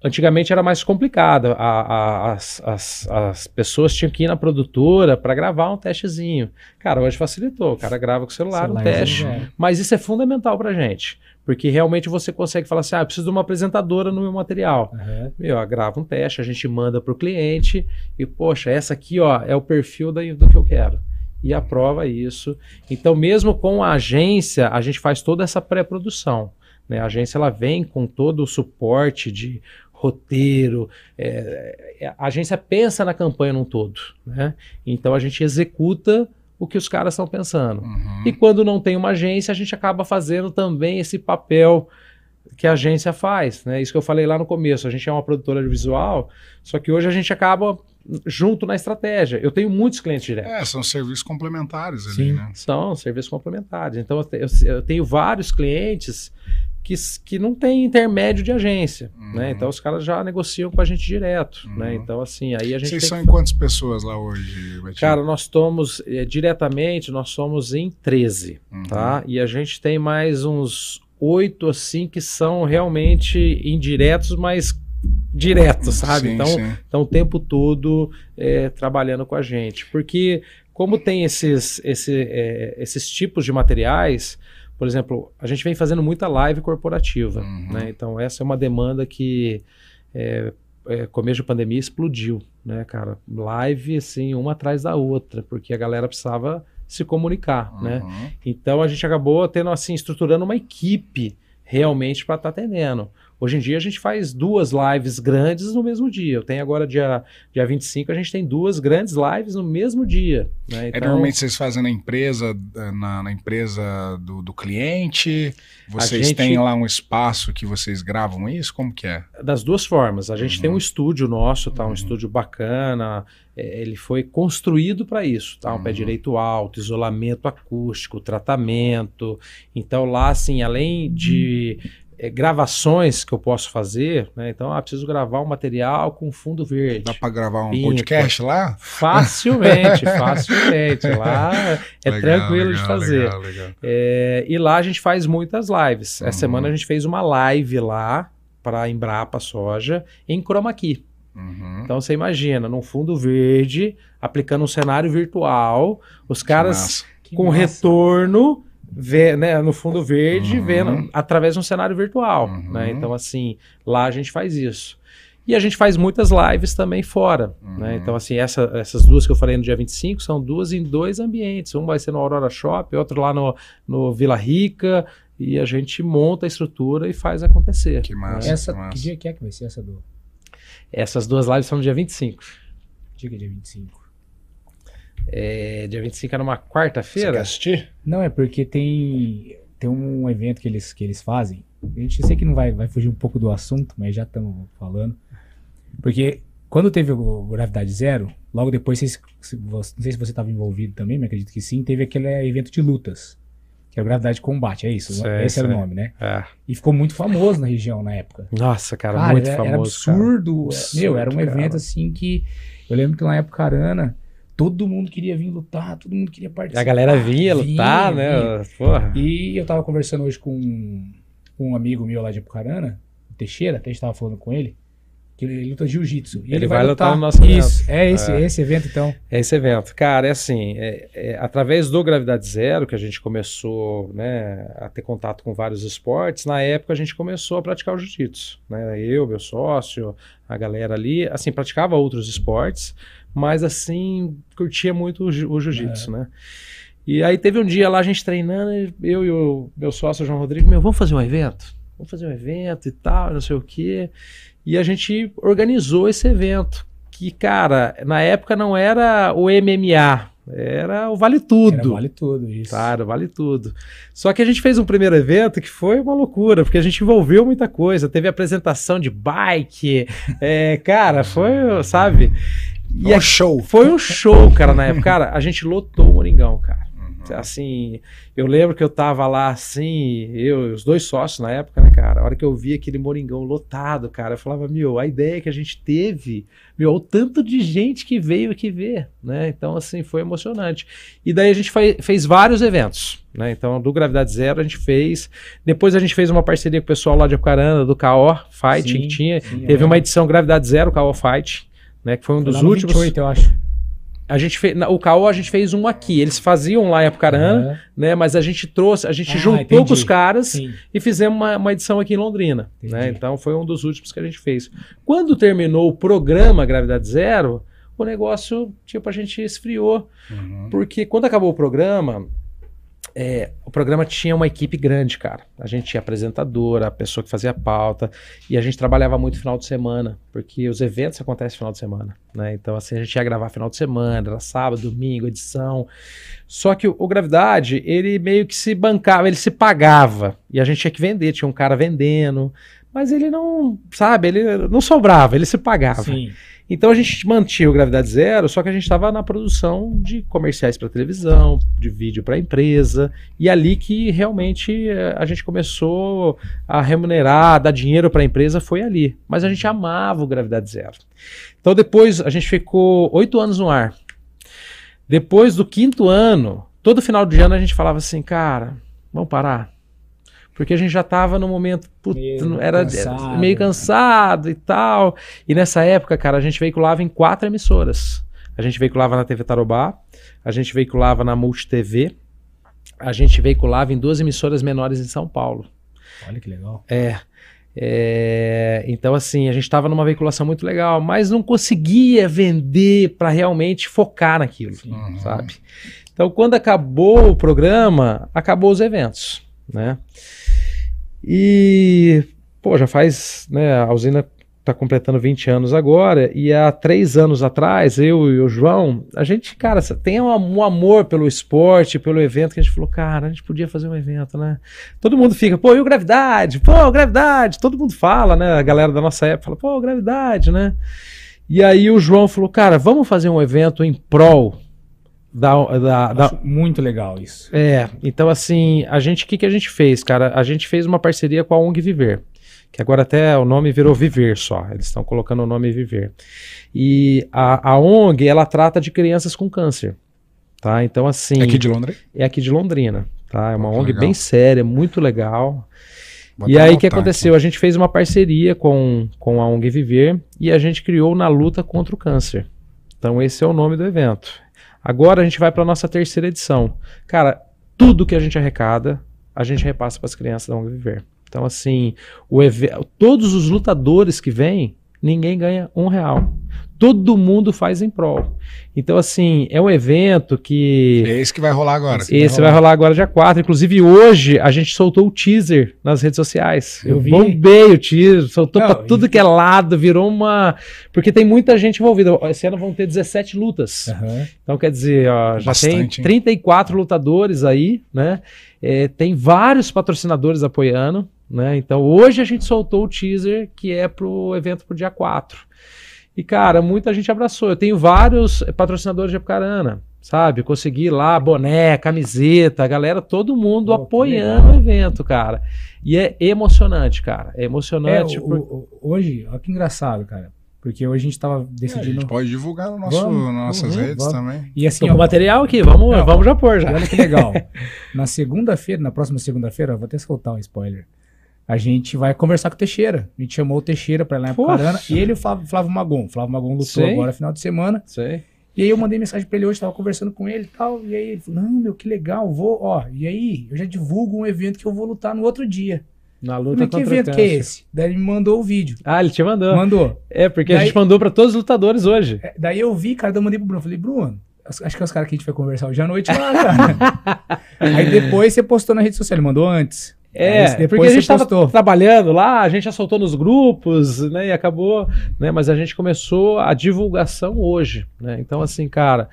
[SPEAKER 2] Antigamente era mais complicado. A- a- as, as- as pessoas tinham que ir na produtora para gravar um testezinho. Cara, hoje facilitou. O cara grava com o celular, um
[SPEAKER 1] Celular,
[SPEAKER 2] teste.
[SPEAKER 1] é.
[SPEAKER 2] Mas isso é fundamental pra gente. Porque realmente você consegue falar assim: ah, eu preciso de uma apresentadora no meu material.
[SPEAKER 1] Aham.
[SPEAKER 2] Meu, grava um teste, a gente manda pro cliente e, poxa, essa aqui, ó, é o perfil da, do que eu quero. E aprova isso. Então, mesmo com a agência, a gente faz toda essa pré-produção. Né? A agência ela vem com todo o suporte de roteiro. é, é, a agência pensa na campanha num todo. Né? Então a gente executa o que os caras estão pensando.
[SPEAKER 3] Uhum.
[SPEAKER 2] E quando não tem uma agência, a gente acaba fazendo também esse papel que a agência faz, né? Isso que eu falei lá no começo. A gente é uma produtora de visual, só que hoje a gente acaba junto na estratégia. Eu tenho muitos clientes diretos.
[SPEAKER 3] É, são serviços complementares ali,
[SPEAKER 1] Sim.
[SPEAKER 3] né?
[SPEAKER 2] São serviços complementares. Então, eu te- eu, eu tenho vários clientes que, que não tem intermédio de agência. né?
[SPEAKER 3] Uhum.
[SPEAKER 2] Então os caras já negociam com a gente direto,
[SPEAKER 3] Uhum.
[SPEAKER 2] né? Então assim, aí a gente
[SPEAKER 3] Vocês são
[SPEAKER 2] que
[SPEAKER 3] em quantas pessoas lá hoje, Betinho?
[SPEAKER 2] Cara, nós estamos eh, diretamente, nós somos em 13,
[SPEAKER 3] Uhum.
[SPEAKER 2] tá? E a gente tem mais uns oito assim que são realmente indiretos, mas diretos, sabe?
[SPEAKER 3] Sim,
[SPEAKER 2] então,
[SPEAKER 3] sim.
[SPEAKER 2] estão o tempo todo eh, trabalhando com a gente, porque como tem esses, esse, eh, esses tipos de materiais, por exemplo, a gente vem fazendo muita live corporativa,
[SPEAKER 3] Uhum.
[SPEAKER 2] né? Então essa é uma demanda que é, é, começo de pandemia explodiu, né, cara? Live assim uma atrás da outra, porque a galera precisava se comunicar, né?
[SPEAKER 3] Uhum.
[SPEAKER 2] Então a gente acabou tendo assim estruturando uma equipe realmente para estar atendendo. Hoje em dia a gente faz duas lives grandes no mesmo dia. Eu tenho agora dia dia 25, a gente tem duas grandes lives no mesmo dia, né?
[SPEAKER 3] É, normalmente vocês fazem na empresa, eh, na, na empresa do, do cliente? Vocês
[SPEAKER 2] gente-
[SPEAKER 3] têm lá um espaço que vocês gravam isso? Como que é?
[SPEAKER 2] das duas formas. A gente
[SPEAKER 3] Uhum.
[SPEAKER 2] tem um estúdio nosso, tá? Um
[SPEAKER 3] Uhum.
[SPEAKER 2] estúdio bacana. é, ele foi construído para isso, tá? Um pé
[SPEAKER 3] Uhum.
[SPEAKER 2] direito alto, isolamento acústico, tratamento. Então lá, assim, além de é, gravações que eu posso fazer, né? Então, ah, preciso gravar um material com fundo verde.
[SPEAKER 3] Dá para gravar um
[SPEAKER 2] Pinto.
[SPEAKER 3] podcast lá?
[SPEAKER 2] Facilmente, facilmente. Lá é
[SPEAKER 3] Legal,
[SPEAKER 2] tranquilo de
[SPEAKER 3] legal,
[SPEAKER 2] fazer.
[SPEAKER 3] legal, legal.
[SPEAKER 2] É, e lá a gente faz muitas lives. Essa
[SPEAKER 3] Uhum.
[SPEAKER 2] semana a gente fez uma live lá para a Embrapa Soja em chroma key.
[SPEAKER 3] Uhum.
[SPEAKER 2] Então você imagina, num fundo verde, aplicando um cenário virtual, os caras com
[SPEAKER 1] massa.
[SPEAKER 2] retorno vê, né, no fundo verde,
[SPEAKER 3] Uhum.
[SPEAKER 2] vendo através de um cenário virtual.
[SPEAKER 3] Uhum.
[SPEAKER 2] Né? Então, assim, lá a gente faz isso. E a gente faz muitas lives também fora. Né?
[SPEAKER 3] Uhum.
[SPEAKER 2] Então, assim, essa- essas duas que eu falei no dia 25 são duas em dois ambientes. Um vai ser no Aurora Shop, outro lá no, no Vila Rica. E a gente monta a estrutura e faz acontecer.
[SPEAKER 3] Que massa.
[SPEAKER 2] né?
[SPEAKER 1] Essa,
[SPEAKER 3] massa.
[SPEAKER 1] que dia que é que vai ser essa do
[SPEAKER 2] Essas duas lives são no dia 25.
[SPEAKER 1] dia que é dia 25?
[SPEAKER 2] É, dia 25 é numa
[SPEAKER 3] Você quer
[SPEAKER 2] quarta-feira.
[SPEAKER 3] assistir?
[SPEAKER 1] Não, é porque tem, tem um evento que eles, que eles fazem. A gente sei que não vai, vai fugir um pouco do assunto, mas já estamos falando. Porque quando teve o Gravidade Zero, logo depois, vocês, se você- não sei se você estava envolvido também, mas acredito que sim, teve aquele evento de lutas. Que era o Gravidade Combate, é isso?
[SPEAKER 2] Sei,
[SPEAKER 1] Esse era o nome, né?
[SPEAKER 2] É.
[SPEAKER 1] E ficou muito famoso na região na época.
[SPEAKER 2] Nossa, cara,
[SPEAKER 1] Cara,
[SPEAKER 2] muito
[SPEAKER 1] era, era
[SPEAKER 2] famoso. cara.
[SPEAKER 1] absurdo.
[SPEAKER 2] Absurdo,
[SPEAKER 1] Meu, era um
[SPEAKER 2] cara.
[SPEAKER 1] evento assim que. Eu lembro que na época Arana, todo mundo queria vir lutar, todo mundo queria participar.
[SPEAKER 2] A galera vinha lutar,
[SPEAKER 1] vinha.
[SPEAKER 2] né? Porra.
[SPEAKER 1] E eu tava conversando hoje com um, um amigo meu lá de Apucarana, o Teixeira, até estava falando com ele, que ele luta jiu-jitsu. E
[SPEAKER 2] Ele vai lutar no nosso
[SPEAKER 1] Isso, é esse,
[SPEAKER 2] É.
[SPEAKER 1] esse evento então.
[SPEAKER 2] É esse evento. Cara, é assim, é- é, através do Gravidade Zero, que a gente começou né, a ter contato com vários esportes, na época a gente começou a praticar o jiu-jitsu. Né? Eu, meu sócio, a galera ali, assim, praticava outros esportes, mas assim, curtia muito o, jiu- o jiu-jitsu, né? E aí teve um dia lá, a gente treinando, eu e o meu sócio, João Rodrigo, meu, vamos fazer um evento? Vamos fazer um evento e tal, não sei o quê. E a gente organizou esse evento. Que, cara, na época não era o MMA, era o Vale Tudo.
[SPEAKER 1] Era vale tudo isso.
[SPEAKER 2] Claro, vale tudo. Só que a gente fez um primeiro evento que foi uma loucura, porque a gente envolveu muita coisa. Teve apresentação de bike, é, cara, foi, sabe? E
[SPEAKER 3] Um
[SPEAKER 2] a-
[SPEAKER 3] show.
[SPEAKER 2] foi um show, cara, na época. Cara, a gente lotou o Moringão, cara.
[SPEAKER 3] Uhum.
[SPEAKER 2] Assim, eu lembro que eu tava lá assim, eu e os dois sócios na época, né, cara? A hora que eu vi aquele Moringão lotado, cara, eu falava, meu, a ideia que a gente teve, meu, o tanto de gente que veio aqui ver, né? Então, assim, foi emocionante. E daí a gente fez vários eventos, né? Então, do Gravidade Zero a gente fez. Depois a gente fez uma parceria com o pessoal lá de Apucarana, do KO Fight,
[SPEAKER 1] Sim,
[SPEAKER 2] que tinha.
[SPEAKER 1] sim,
[SPEAKER 2] Teve
[SPEAKER 1] é.
[SPEAKER 2] uma edição Gravidade Zero, KO Fight, né? Que foi um
[SPEAKER 1] Foi
[SPEAKER 2] dos últimos.
[SPEAKER 1] 28, eu acho.
[SPEAKER 2] A gente fez, o caô a gente fez um aqui. Eles faziam lá em Apucarana,
[SPEAKER 1] Aham,
[SPEAKER 2] né? Mas a gente trouxe, a gente
[SPEAKER 1] Ah,
[SPEAKER 2] juntou
[SPEAKER 1] entendi.
[SPEAKER 2] com os caras
[SPEAKER 1] Sim.
[SPEAKER 2] e fizemos uma, uma edição aqui em Londrina,
[SPEAKER 1] Entendi.
[SPEAKER 2] né? Então foi um dos últimos que a gente fez. Quando terminou o programa Gravidade Zero, o negócio, tipo, a gente esfriou.
[SPEAKER 3] Uhum.
[SPEAKER 2] Porque quando acabou o programa, é, o programa tinha uma equipe grande, cara. A gente tinha apresentadora, a pessoa que fazia a pauta, e a gente trabalhava muito final de semana, porque os eventos acontecem final de semana, né? Então, assim, a gente ia gravar final de semana, era sábado, domingo, edição. Só que o, o Gravidade, ele meio que se bancava, ele se pagava, e a gente tinha que vender, tinha um cara vendendo, mas ele não, sabe, ele não sobrava, ele se pagava.
[SPEAKER 1] Sim.
[SPEAKER 2] Então a gente mantinha o Gravidade Zero, só que a gente estava na produção de comerciais para televisão, de vídeo para empresa, e ali que realmente eh, a gente começou a remunerar, dar dinheiro para a empresa, foi ali. Mas a gente amava o Gravidade Zero. Então depois a gente ficou oito anos no ar. Depois do quinto ano, todo final de ano a gente falava assim, cara, vamos parar porque a gente já estava no momento, puto, meio era cansado, meio cansado e tal. E nessa época, cara, a gente veiculava em quatro emissoras. A gente veiculava na TV Tarobá, a gente veiculava na Multi TV, a gente veiculava em duas emissoras menores em São Paulo.
[SPEAKER 1] Olha que legal.
[SPEAKER 2] É. é então, assim, a gente estava numa veiculação muito legal, mas não conseguia vender para realmente focar naquilo, Sim. sabe? Então, quando acabou o programa, acabou os eventos, né? E, pô, já faz, né, a usina está completando 20 anos agora, e há três anos atrás, eu e o João, a gente, cara, tem um, amor pelo esporte, pelo evento, que a gente falou, cara, a gente podia fazer um evento, né? Todo mundo fica, pô, e o Gravidade? Pô, Gravidade! Todo mundo fala, né? A galera da nossa época fala, pô, Gravidade, né? E aí o João falou, cara, vamos fazer um evento em prol
[SPEAKER 1] Muito legal isso.
[SPEAKER 2] É, então assim, a gente, o que, que a gente fez, cara? A gente fez uma parceria com a ONG Viver, que agora até o nome virou Viver só, eles estão colocando o nome Viver. E a, a ONG, ela trata de crianças com câncer, tá? Então assim...
[SPEAKER 3] É aqui de Londrina?
[SPEAKER 2] É aqui de Londrina, tá? É uma ONG legal. bem séria, muito legal. e aí o que aconteceu? Aqui. A gente fez uma parceria com, com a ONG Viver e a gente criou na luta contra o câncer. Então esse é o nome do evento. Agora a gente vai para nossa terceira edição. Cara, tudo que a gente arrecada, a gente repassa para as crianças da ONG Viver. Então, assim, o todos os lutadores que vêm, ninguém ganha um real todo mundo faz em prol. Então, assim, é um evento que.
[SPEAKER 3] É esse que vai rolar agora.
[SPEAKER 2] Esse vai rolar. vai rolar, agora dia 4. Inclusive, hoje a gente soltou o teaser nas redes sociais. Eu, Eu vi. bombei o teaser, soltou pra tudo que é lado, virou uma. Porque tem muita gente envolvida. Esse ano vão ter 17 lutas. Uhum. Então, quer dizer, ó, já Bastante, tem 34 hein? lutadores aí, né? É, tem vários patrocinadores apoiando. Né? Então, hoje a gente soltou o teaser que é pro evento pro dia 4. E, cara, muita gente abraçou. Eu tenho vários patrocinadores de Apucarana, sabe? Consegui lá boné, camiseta, galera, todo mundo apoiando o evento, cara. E é emocionante, cara. É emocionante. É,
[SPEAKER 1] o, o, hoje, olha que engraçado, cara. Porque hoje a gente tava decidindo. É, a gente
[SPEAKER 3] pode divulgar no nosso, vamos, nossas vamos, redes vamos. também.
[SPEAKER 2] E assim, o material aqui, vamos, Não, vamos já pôr já.
[SPEAKER 1] Olha que legal. na segunda-feira, na próxima segunda-feira, vou até soltar um spoiler a gente vai conversar com o Teixeira. A gente chamou o Teixeira para ir lá em Apucarana. E ele e o Flávio, Magon. O Flávio Magon lutou Sei. agora final de semana.
[SPEAKER 2] Sei.
[SPEAKER 1] E aí eu mandei mensagem para ele hoje, tava conversando com ele e tal. E aí ele falou: Não, meu, que legal, vou, ó. E aí, eu já divulgo um evento que eu vou lutar no outro dia.
[SPEAKER 2] Na luta falei,
[SPEAKER 1] que evento que é esse? Daí ele me mandou o vídeo.
[SPEAKER 2] Ah, ele te mandou.
[SPEAKER 1] Mandou.
[SPEAKER 2] É, porque daí, a gente mandou para todos os lutadores hoje.
[SPEAKER 1] É, daí eu vi, cara, daí eu mandei pro Bruno. Falei, Bruno, acho que é os caras que a gente vai conversar hoje à noite lá, cara. aí depois você postou na rede social, ele mandou antes.
[SPEAKER 2] É, porque a gente estava trabalhando lá, a gente já soltou nos grupos, né, e acabou, né, mas a gente começou a divulgação hoje, né, então assim, cara,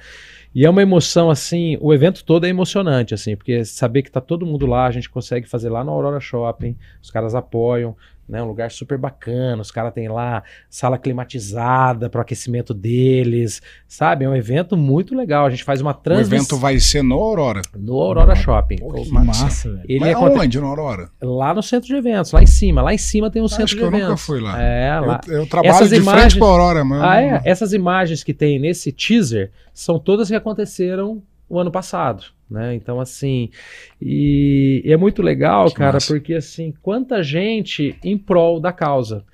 [SPEAKER 2] e é uma emoção assim, o evento todo é emocionante assim, porque saber que tá todo mundo lá, a gente consegue fazer lá no Aurora Shopping, os caras apoiam, né? Um lugar super bacana, os caras têm lá sala climatizada para o aquecimento deles, sabe? É um evento muito legal. A gente faz uma transmissão.
[SPEAKER 3] O evento vai ser no Aurora?
[SPEAKER 2] No Aurora Shopping.
[SPEAKER 3] Pô, que massa, massa velho.
[SPEAKER 2] Ele Mas é aonde no Aurora? Lá no centro de eventos, lá em cima. Lá em cima tem um centro
[SPEAKER 3] Acho
[SPEAKER 2] de eventos.
[SPEAKER 3] eu nunca fui lá.
[SPEAKER 2] É, lá.
[SPEAKER 3] Eu, eu trabalho Essas de imagens... frente para Aurora, mano.
[SPEAKER 2] Ah, é? Essas imagens que tem nesse teaser são todas que aconteceram o ano passado. Né? Então, assim, e, e é muito legal, que cara, massa. porque assim, quanta gente em prol da causa.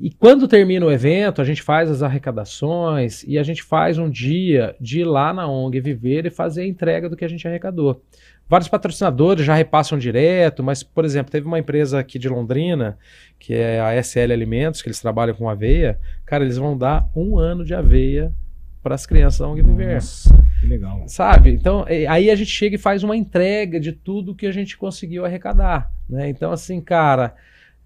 [SPEAKER 2] E quando termina o evento, a gente faz as arrecadações e a gente faz um dia de ir lá na ONG Viver e fazer a entrega do que a gente arrecadou. Vários patrocinadores já repassam direto, mas, por exemplo, teve uma empresa aqui de Londrina, que é a SL Alimentos, que eles trabalham com aveia. Cara, eles vão dar um ano de aveia para as crianças da ONG Viver. Nossa,
[SPEAKER 1] legal.
[SPEAKER 2] Sabe? Então, aí a gente chega e faz uma entrega de tudo que a gente conseguiu arrecadar. Né? Então, assim, cara,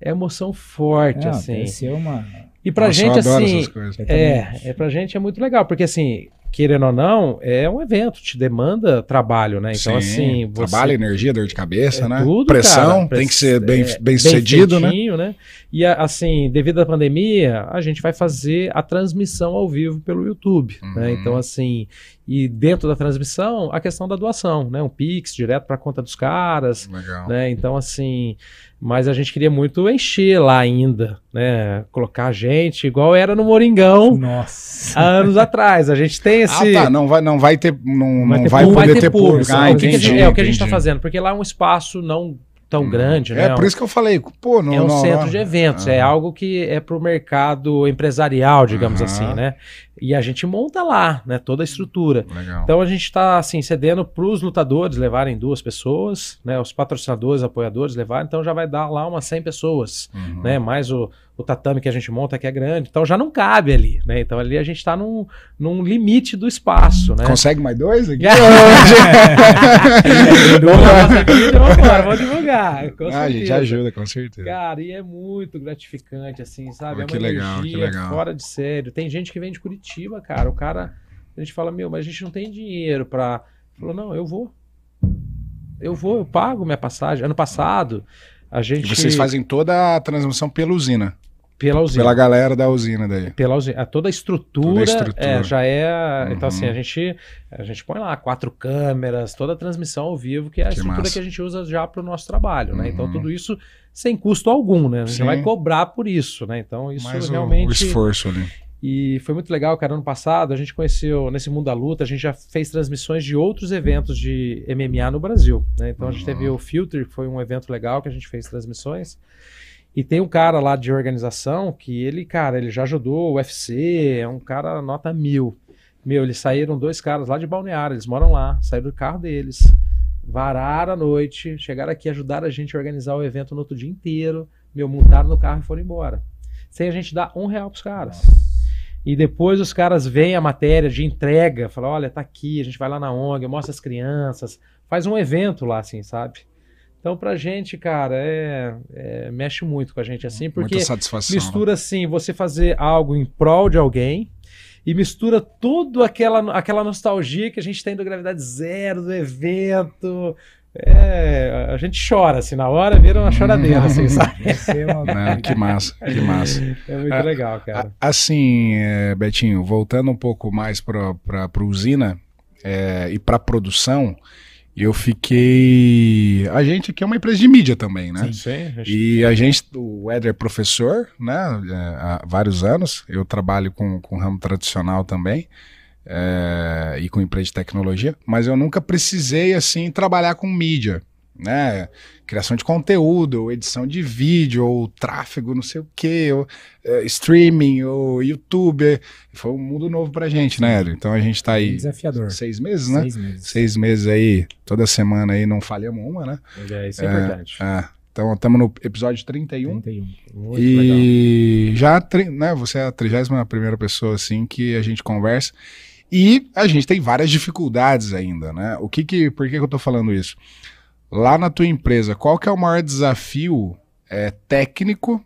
[SPEAKER 2] é emoção forte, é, assim.
[SPEAKER 1] Uma...
[SPEAKER 2] E pra
[SPEAKER 3] Nossa,
[SPEAKER 2] gente, assim.
[SPEAKER 3] é,
[SPEAKER 2] é, pra gente é muito legal, porque assim, querendo ou não, é um evento, te demanda trabalho, né? Então,
[SPEAKER 3] Sim,
[SPEAKER 2] assim. Você...
[SPEAKER 3] Trabalho, energia, dor de cabeça,
[SPEAKER 2] É
[SPEAKER 3] né?
[SPEAKER 2] tudo,
[SPEAKER 3] Pressão,
[SPEAKER 2] cara.
[SPEAKER 3] tem que ser bem,
[SPEAKER 2] É,
[SPEAKER 3] bem sucedido, né?
[SPEAKER 2] feitinho, né? E a- assim, devido à pandemia, a gente vai fazer a transmissão ao vivo pelo YouTube, né?
[SPEAKER 3] Uhum.
[SPEAKER 2] Então, assim, e dentro da transmissão, a questão da doação, né? Um Pix direto para conta dos caras,
[SPEAKER 3] Legal.
[SPEAKER 2] né? Então, assim, mas a gente queria muito encher lá ainda, né? Colocar gente, igual era no Moringão
[SPEAKER 1] Nossa.
[SPEAKER 2] há anos atrás. A gente tem esse.
[SPEAKER 3] Ah, tá. Não vai, não vai ter. Não,
[SPEAKER 2] Vai
[SPEAKER 3] não
[SPEAKER 2] ter
[SPEAKER 3] vai
[SPEAKER 2] público,
[SPEAKER 3] poder
[SPEAKER 2] vai
[SPEAKER 3] ter público.
[SPEAKER 2] público.
[SPEAKER 3] Ah,
[SPEAKER 2] É o que a gente-
[SPEAKER 3] entendi.
[SPEAKER 2] é o que a gente está
[SPEAKER 3] entendi.
[SPEAKER 2] fazendo, porque lá é um espaço não tão grande, né?
[SPEAKER 3] É por isso que eu falei, pô, não.
[SPEAKER 2] É um
[SPEAKER 3] não,
[SPEAKER 2] centro
[SPEAKER 3] não.
[SPEAKER 2] de eventos, é
[SPEAKER 3] Aham.
[SPEAKER 2] algo que é para o mercado empresarial, digamos
[SPEAKER 3] Aham.
[SPEAKER 2] assim, né? E a gente monta lá, né? Toda a estrutura.
[SPEAKER 3] Legal.
[SPEAKER 2] Então a gente está assim cedendo para os lutadores levarem duas pessoas, né? Os patrocinadores, apoiadores levarem, então já vai dar lá umas 100 pessoas,
[SPEAKER 3] Uhum.
[SPEAKER 2] né? Mais o, o tatame que a gente monta que é grande, então já não cabe ali, né? Então ali a gente está num, num limite do espaço, né?
[SPEAKER 3] Consegue mais dois aqui?
[SPEAKER 2] Vamos embora, vamos divulgar. com
[SPEAKER 3] ah, a gente ajuda, com certeza.
[SPEAKER 2] Cara, e é muito gratificante, assim, sabe?
[SPEAKER 3] Ah,
[SPEAKER 2] é
[SPEAKER 3] que
[SPEAKER 2] uma
[SPEAKER 3] legal, que
[SPEAKER 2] energia
[SPEAKER 3] legal.
[SPEAKER 2] fora de sério. Tem gente que vem de Curitiba, cara. O cara, a gente fala, meu, mas a gente não tem dinheiro pra. Falou, não, eu vou. Eu vou, eu pago minha passagem. Ano passado, a
[SPEAKER 3] E
[SPEAKER 2] gente.
[SPEAKER 3] vocês fazem toda a transmissão pela usina.
[SPEAKER 2] pela usina.
[SPEAKER 3] Pela galera da usina daí.
[SPEAKER 2] Pela usina. Toda a estrutura,
[SPEAKER 3] Toda a estrutura.
[SPEAKER 2] é, já é. Então,
[SPEAKER 3] Uhum.
[SPEAKER 2] assim, a gente, a gente põe lá quatro câmeras, toda a transmissão ao vivo, que é a
[SPEAKER 3] Que
[SPEAKER 2] estrutura
[SPEAKER 3] massa.
[SPEAKER 2] que a gente usa já para o nosso trabalho, né? Então,
[SPEAKER 3] Uhum.
[SPEAKER 2] tudo isso sem custo algum, né? A gente
[SPEAKER 3] Sim.
[SPEAKER 2] vai cobrar por isso, né? Então, isso
[SPEAKER 3] Mais
[SPEAKER 2] realmente.
[SPEAKER 3] o esforço ali.
[SPEAKER 2] E foi muito legal, cara. Ano passado a gente conheceu, nesse mundo da luta, a gente já fez transmissões de outros eventos de MMA no Brasil. né? Então a gente
[SPEAKER 3] Uhum.
[SPEAKER 2] teve o Filter, que foi um evento legal que a gente fez transmissões. E tem um cara lá de organização que ele, cara, ele já ajudou o UFC, é um cara nota mil. Meu, eles saíram dois caras lá de Balneário, eles moram lá, saíram do carro deles, vararam à noite, chegaram aqui, ajudaram a gente a organizar o evento no outro dia inteiro. Meu, montaram no carro e foram embora. Sem a gente dar um real pros caras. E depois os caras veem a matéria de entrega, falam, olha, tá aqui, a gente vai lá na ONG, mostra as crianças, faz um evento lá, assim, sabe? Então, pra gente, cara, é, é- mexe muito com a gente, assim, porque
[SPEAKER 3] satisfação. né?
[SPEAKER 2] mistura, assim, você fazer algo em prol de alguém e mistura tudo aquela, aquela nostalgia que a gente tem do Gravidade Zero, do evento. É, a gente chora, assim, na hora vira uma choradeira, assim, sabe?
[SPEAKER 1] Ser uma-
[SPEAKER 3] Né? Que massa, que massa.
[SPEAKER 2] É muito
[SPEAKER 3] Ah,
[SPEAKER 2] legal, cara.
[SPEAKER 3] Assim, é, Betinho, voltando um pouco mais para a usina é, e para produção, eu fiquei. A gente aqui é uma empresa de mídia também, né?
[SPEAKER 2] Sim, a gente
[SPEAKER 3] E a gente, o Éder é professor, né, é, há vários anos. Eu trabalho com, com ramo tradicional também, é, e com empresa de tecnologia, mas eu nunca precisei, assim, trabalhar com mídia, né? Criação de conteúdo, ou edição de vídeo, ou tráfego, não sei o quê, ou é, streaming, ou YouTube. Foi um mundo novo pra gente, né, Éder? Então a gente tá aí
[SPEAKER 1] desafiador.
[SPEAKER 3] seis meses, né?
[SPEAKER 1] Seis meses.
[SPEAKER 3] Seis meses aí, toda semana aí, não falhamos uma, né?
[SPEAKER 2] É, isso é,
[SPEAKER 3] É,
[SPEAKER 2] importante.
[SPEAKER 3] É. Então, estamos no episódio 31.
[SPEAKER 1] 31.
[SPEAKER 2] Muito legal.
[SPEAKER 3] E já, tri- né, você é a 31 primeira pessoa, assim, que a gente conversa. E a gente tem várias dificuldades ainda, né? O que que, por que, que eu tô falando isso? Lá na tua empresa, qual que é o maior desafio é, técnico,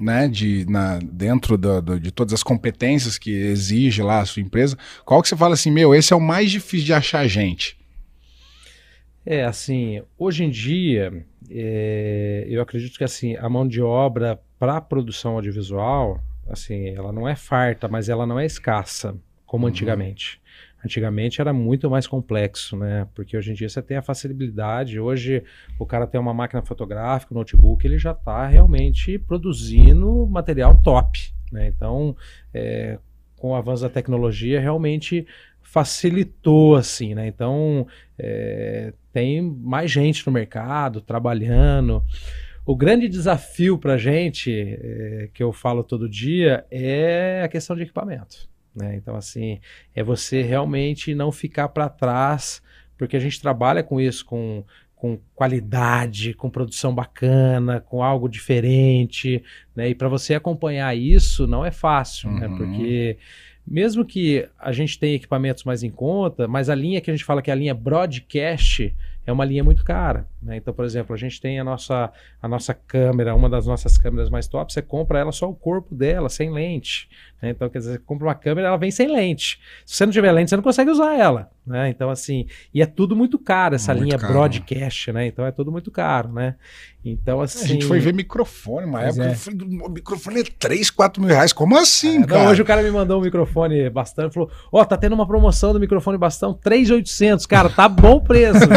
[SPEAKER 3] né, de, na, dentro da- do- de todas as competências que exige lá a sua empresa? Qual que você fala assim, meu, esse é o mais difícil de achar gente?
[SPEAKER 2] É, assim, hoje em dia, é, eu acredito que assim, a mão de obra para produção audiovisual, assim, ela não é farta, mas ela não é escassa, como
[SPEAKER 3] Uhum.
[SPEAKER 2] antigamente. Antigamente era muito mais complexo, né? Porque hoje em dia você tem a facilidade. Hoje o cara tem uma máquina fotográfica, um notebook, ele já está realmente produzindo material top, né? Então, é, com o avanço da tecnologia, realmente facilitou, assim, né? Então, é, tem mais gente no mercado trabalhando. O grande desafio para a gente, é, que eu falo todo dia, é a questão de equipamento. Né? Então, assim, é você realmente não ficar para trás, porque a gente trabalha com isso, com, com qualidade, com produção bacana, com algo diferente. Né? E para você acompanhar isso não é fácil, né?
[SPEAKER 3] Uhum.
[SPEAKER 2] porque mesmo que a gente tenha equipamentos mais em conta, mas a linha que a gente fala que é a linha broadcast é uma linha muito cara. Né? Então, por exemplo, a gente tem a nossa, a nossa câmera, uma das nossas câmeras mais top, você compra ela só o corpo dela, sem lente. Né? Então, quer dizer, você compra uma câmera, ela vem sem lente. Se você não tiver lente, você não consegue usar ela. Né? Então, assim, e é tudo muito caro, essa
[SPEAKER 3] Muito
[SPEAKER 2] linha
[SPEAKER 3] caro.
[SPEAKER 2] broadcast, né? Então é tudo muito caro, né? Então, assim.
[SPEAKER 3] A gente foi ver microfone, uma época
[SPEAKER 1] é.
[SPEAKER 3] falei, o microfone é 3, 4 mil reais. Como assim,
[SPEAKER 2] É, não,
[SPEAKER 3] cara?
[SPEAKER 2] hoje o cara me mandou um microfone bastante, falou: Ó, tá tendo uma promoção do microfone bastão, 3,800, cara, tá bom o preço.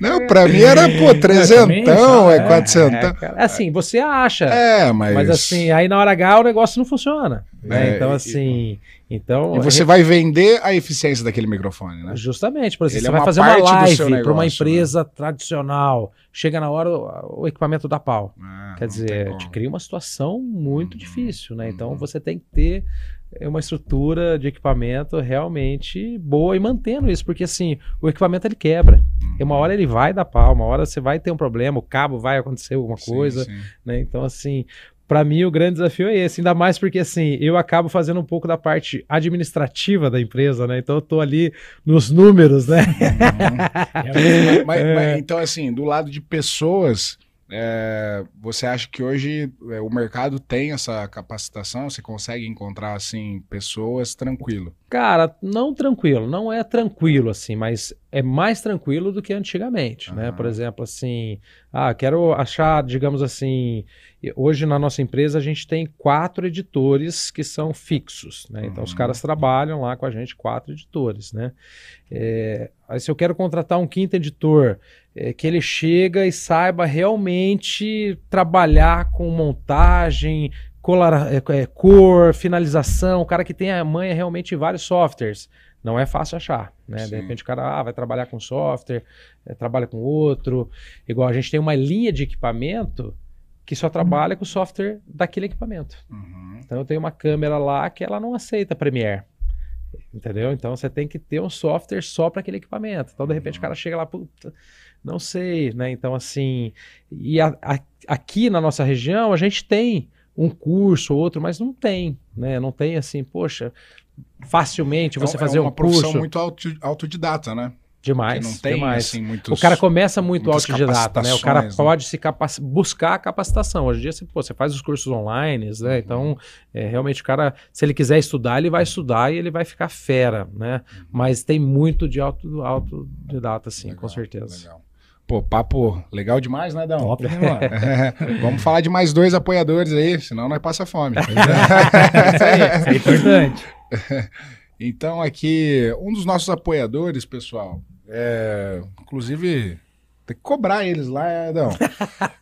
[SPEAKER 3] Não, pra mim era, pô,
[SPEAKER 1] também,
[SPEAKER 3] trezentão, é
[SPEAKER 1] é,
[SPEAKER 3] quatrocentão.
[SPEAKER 2] cara, assim, você acha.
[SPEAKER 3] É, mas...
[SPEAKER 2] Mas assim, aí na hora H o negócio não funciona. Né?
[SPEAKER 3] É,
[SPEAKER 2] então,
[SPEAKER 3] e-
[SPEAKER 2] assim. Então,
[SPEAKER 3] E você vai vender a eficiência daquele microfone, né?
[SPEAKER 2] Justamente, por exemplo,
[SPEAKER 3] Ele
[SPEAKER 2] você
[SPEAKER 3] é
[SPEAKER 2] vai fazer uma live para uma
[SPEAKER 3] né?
[SPEAKER 2] empresa tradicional, chega na hora o, equipamento dá pau.
[SPEAKER 3] Ah,
[SPEAKER 2] Quer dizer, te cria uma situação muito
[SPEAKER 3] Uhum,
[SPEAKER 2] difícil, né? Então
[SPEAKER 3] uhum.
[SPEAKER 2] você tem que ter é, uma estrutura de equipamento realmente boa e mantendo isso, porque assim, o equipamento ele quebra. E uma hora ele vai dar pau, uma hora você vai ter um problema, o cabo vai acontecer alguma
[SPEAKER 3] Sim,
[SPEAKER 2] coisa,
[SPEAKER 3] sim.
[SPEAKER 2] né? Então, assim, para mim o grande desafio é esse, ainda mais porque assim, eu acabo fazendo um pouco da parte administrativa da empresa, né? Então eu tô ali nos números, né?
[SPEAKER 3] Mas- mas-
[SPEAKER 2] É.
[SPEAKER 3] mas, então, assim, do lado de pessoas, é, você acha que hoje é, o mercado tem essa capacitação? Você consegue encontrar, assim, pessoas tranquilo?
[SPEAKER 2] Cara, não tranquilo, não é tranquilo assim, mas é mais tranquilo do que antigamente, né?
[SPEAKER 3] Aham.
[SPEAKER 2] Por exemplo, assim, ah, quero achar, digamos assim, hoje na nossa empresa a gente tem quatro editores que são fixos, né? Então os
[SPEAKER 3] Uhum.
[SPEAKER 2] caras trabalham lá com a gente, quatro editores, né? É, aí se eu quero contratar um quinto editor, é, que ele chega e saiba realmente trabalhar com montagem, colar, é, é, cor, finalização, o cara que tem a manha realmente em vários softwares. Não é fácil achar, né? De
[SPEAKER 3] Sim.
[SPEAKER 2] repente o cara ah, vai trabalhar com software, é, trabalha com outro. Igual a gente tem uma linha de equipamento que só trabalha com o software daquele equipamento.
[SPEAKER 3] Uhum.
[SPEAKER 2] Então eu tenho uma câmera lá que ela não aceita Premiere. Entendeu? Então você tem que ter um software só para aquele equipamento. Então, de repente, o cara chega lá, puta, não sei, né? Então, assim, e a- a- aqui na nossa região a gente tem um curso ou outro, mas não tem, né? Não tem assim, poxa, facilmente você
[SPEAKER 3] Então,
[SPEAKER 2] fazer
[SPEAKER 3] é uma
[SPEAKER 2] um
[SPEAKER 3] profissão
[SPEAKER 2] curso.
[SPEAKER 3] muito auto- autodidata, né?
[SPEAKER 2] Demais,
[SPEAKER 3] não tem,
[SPEAKER 2] demais.
[SPEAKER 3] assim, muitos...
[SPEAKER 2] O cara começa muito autodidata, né? O cara
[SPEAKER 3] né?
[SPEAKER 2] pode se buscar a capacitação. Hoje em dia você, pô, você faz os cursos online, né?
[SPEAKER 3] Uhum.
[SPEAKER 2] Então, é, realmente o cara, se ele quiser estudar, ele vai estudar e ele vai ficar fera, né? Mas tem muito de auto, autodidata, sim,
[SPEAKER 3] Legal,
[SPEAKER 2] com certeza.
[SPEAKER 3] Legal. Pô, papo legal demais, né, Dão?
[SPEAKER 1] Top?
[SPEAKER 3] Vamos falar de mais dois apoiadores aí, senão nós passa fome.
[SPEAKER 1] Isso aí, isso é importante.
[SPEAKER 3] Então, aqui, um dos nossos apoiadores, pessoal, é, inclusive, tem que cobrar eles lá, é, Adão.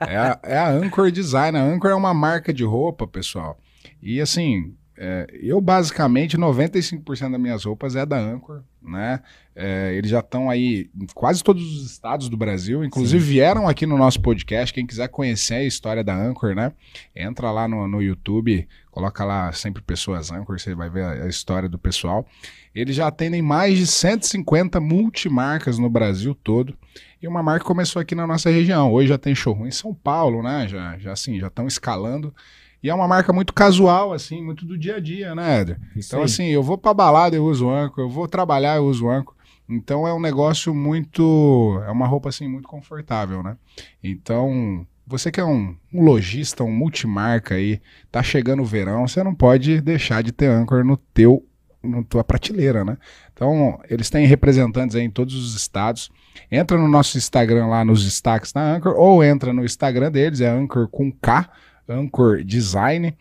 [SPEAKER 3] É a, é a Anchor Design. A Anchor é uma marca de roupa, pessoal. E assim, é, eu basicamente, 95% das minhas roupas é da Anchor, né? É, eles já estão aí em quase todos os estados do Brasil, inclusive vieram aqui no nosso podcast. Quem quiser conhecer a história da Anchor, né? Entra lá no, no YouTube, coloca lá sempre pessoas Anchor, você vai ver a, a história do pessoal. Eles já atendem mais de 150 multimarcas no Brasil todo. E uma marca começou aqui na nossa região. Hoje já tem showroom em São Paulo, né? Já, já assim, já estão escalando. E é uma marca muito casual, assim, muito do dia a dia, né?
[SPEAKER 1] Isso
[SPEAKER 3] Então,
[SPEAKER 1] aí.
[SPEAKER 3] assim, eu vou pra balada, eu uso Anchor, eu vou trabalhar, eu uso Anchor. Então é um negócio muito. É uma roupa assim muito confortável, né? Então, você que é um, um lojista, um multimarca aí, tá chegando o verão, você não pode deixar de ter Anchor no teu na tua prateleira, né? Então, eles têm representantes aí em todos os estados. Entra no nosso Instagram lá nos destaques da Anchor, ou entra no Instagram deles, é Anchor com K, Anchor Design,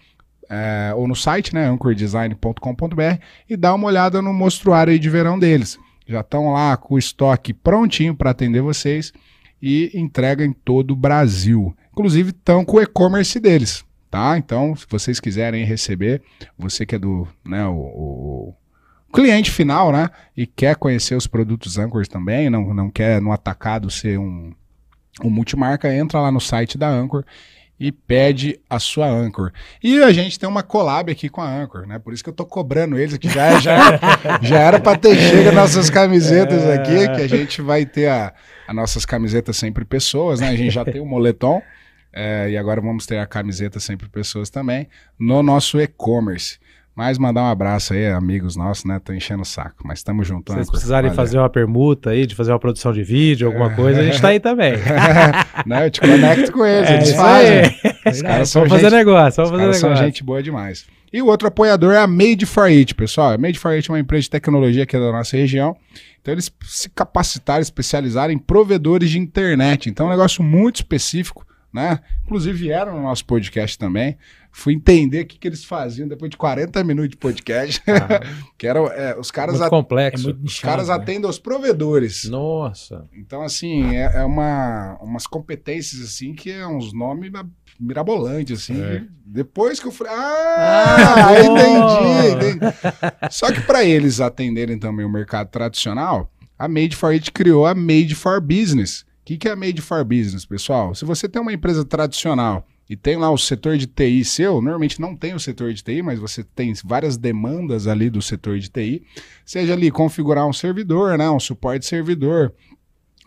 [SPEAKER 3] é, ou no site, né, anchordesign.com.br, e dá uma olhada no mostruário de verão deles. Já estão lá com o estoque prontinho para atender vocês e entrega em todo o Brasil. Inclusive estão com o e-commerce deles, tá? Então, se vocês quiserem receber, você que é do, né, o, o cliente final, né, e quer conhecer os produtos Anchor também, não, não quer no atacado ser um, um multimarca, entra lá no site da Anchor e pede a sua Anchor. E a gente tem uma collab aqui com a Anchor, né? Por isso que eu tô cobrando eles, que já, já, já era para ter chega nossas camisetas aqui, que a gente vai ter a, a nossas camisetas sempre pessoas, né? A gente já tem o moletom, é, e agora vamos ter a camiseta sempre pessoas também, no nosso e-commerce. Mas mandar um abraço aí, amigos nossos, né? Tô enchendo o saco, mas estamos juntos.
[SPEAKER 2] Se vocês precisarem Valeu. fazer uma permuta aí, de fazer uma produção de vídeo, alguma coisa, a gente tá aí também.
[SPEAKER 3] Não, eu te conecto com eles,
[SPEAKER 2] é,
[SPEAKER 3] eles fazem.
[SPEAKER 2] Os caras são fazer gente, negócio, vamos fazer negócio.
[SPEAKER 3] são gente boa demais. E o outro apoiador é a Made for It, pessoal. A Made for It é uma empresa de tecnologia aqui da nossa região. Então eles se capacitaram, especializaram em provedores de internet. Então é um negócio muito específico, né? Inclusive vieram no nosso podcast também fui entender o que, que eles faziam depois de 40 minutos de podcast. Ah, que era, é, os caras
[SPEAKER 2] muito complexo.
[SPEAKER 3] É muito os caras né? atendem aos provedores.
[SPEAKER 2] Nossa.
[SPEAKER 3] Então, assim, é, é, uma, umas competências assim que é uns nomes mirabolantes, assim. É. Depois que eu falei, ah, ah entendi, entendi. Só que para eles atenderem também o mercado tradicional, a Made for It criou a Made for Business. O que, que é a Made for Business, pessoal? Se você tem uma empresa tradicional e tem lá o setor de TI seu, normalmente não tem o setor de TI, mas você tem várias demandas ali do setor de TI, seja ali configurar um servidor, né, um suporte servidor,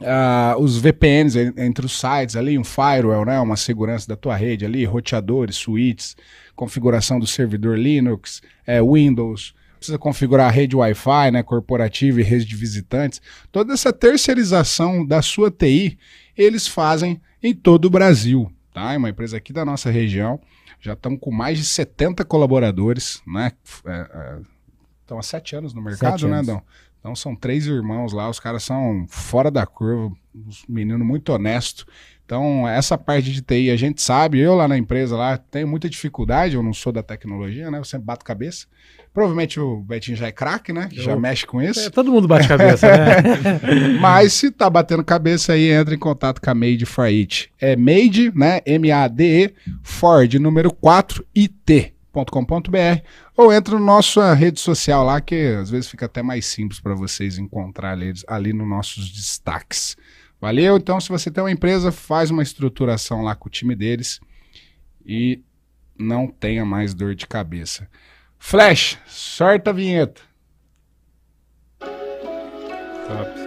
[SPEAKER 3] uh, os VPNs entre os sites ali, um firewall, né, uma segurança da tua rede ali, roteadores, switches, configuração do servidor Linux, é, Windows, precisa configurar a rede Wi-Fi, né, corporativa e rede de visitantes, toda essa terceirização da sua TI, eles fazem em todo o Brasil tá? É uma empresa aqui da nossa região. Já estamos com mais de 70 colaboradores, né? É, é, estão há sete anos no mercado, sete né, Dão? Então são três irmãos lá, os caras são fora da curva, uns meninos muito honestos. Então, essa parte de TI a gente sabe, eu lá na empresa lá tenho muita dificuldade, eu não sou da tecnologia, né? Eu sempre bato cabeça. Provavelmente o Betinho já é craque, né? Eu, já mexe com isso. É,
[SPEAKER 2] todo mundo bate cabeça, né?
[SPEAKER 3] Mas se tá batendo cabeça aí, entra em contato com a Made for It. É Made, né? M-A-D-E, Ford, número 4, IT.com.br ou entra no nossa rede social lá, que às vezes fica até mais simples para vocês encontrar ali, ali nos nossos destaques. Valeu? Então, se você tem uma empresa, faz uma estruturação lá com o time deles e não tenha mais dor de cabeça. Flash, sorta a vinheta. Top.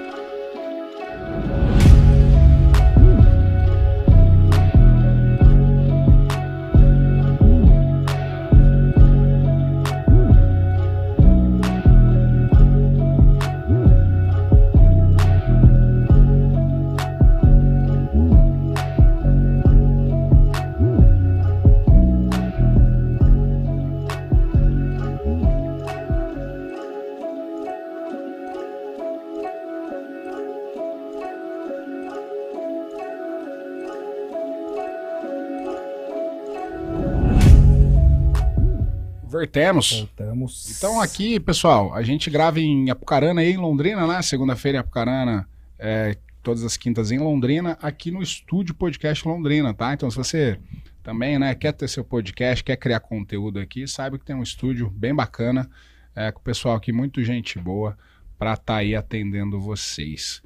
[SPEAKER 3] Voltemos.
[SPEAKER 1] Voltamos.
[SPEAKER 3] Então aqui, pessoal, a gente grava em Apucarana e em Londrina, né? Segunda-feira em Apucarana, é, todas as quintas em Londrina, aqui no estúdio Podcast Londrina, tá? Então se você também, né, quer ter seu podcast, quer criar conteúdo aqui, saiba que tem um estúdio bem bacana, é, com o pessoal aqui, muito gente boa, para estar tá aí atendendo vocês.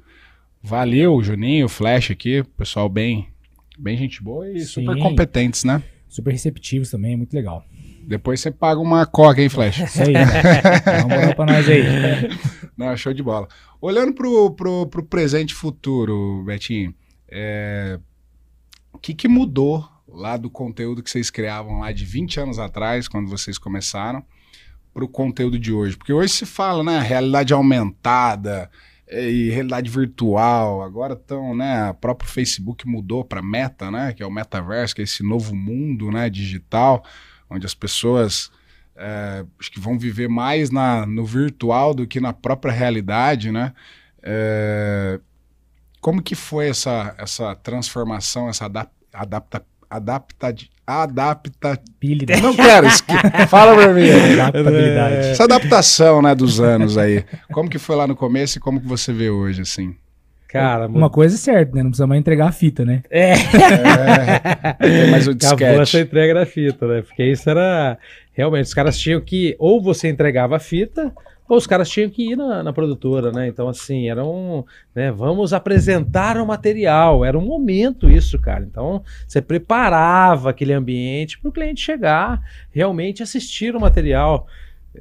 [SPEAKER 3] Valeu, Juninho, Flash aqui, pessoal bem, bem gente boa e Sim. super competentes, né?
[SPEAKER 1] Super receptivos também, muito legal.
[SPEAKER 3] Depois você paga uma coca, hein, Flash?
[SPEAKER 1] Isso aí. Uma moral pra nós aí.
[SPEAKER 3] Não, show de bola. Olhando pro, pro, pro presente e futuro, Betinho, é... o que, que mudou lá do conteúdo que vocês criavam lá de 20 anos atrás, quando vocês começaram, para o conteúdo de hoje? Porque hoje se fala, né, realidade aumentada é, e realidade virtual. Agora estão, né, o próprio Facebook mudou para Meta, né, que é o metaverso, que é esse novo mundo, né, digital onde as pessoas é, acho que vão viver mais na, no virtual do que na própria realidade, né? É, como que foi essa, essa transformação, essa adap, adapta, adapta, adaptabilidade? Não quero, fala pra mim. Adaptabilidade. Essa adaptação, né, dos anos aí. Como que foi lá no começo e como que você vê hoje, assim?
[SPEAKER 1] Cara, uma coisa é certa, né? Não precisa mais entregar a fita, né?
[SPEAKER 2] É. é mas o disquete. Acabou essa entrega da fita, né? Porque isso era. Realmente, os caras tinham que. Ou você entregava a fita, ou os caras tinham que ir na, na produtora, né? Então, assim, era um. Né, vamos apresentar o material. Era um momento isso, cara. Então, você preparava aquele ambiente para o cliente chegar, realmente assistir o material.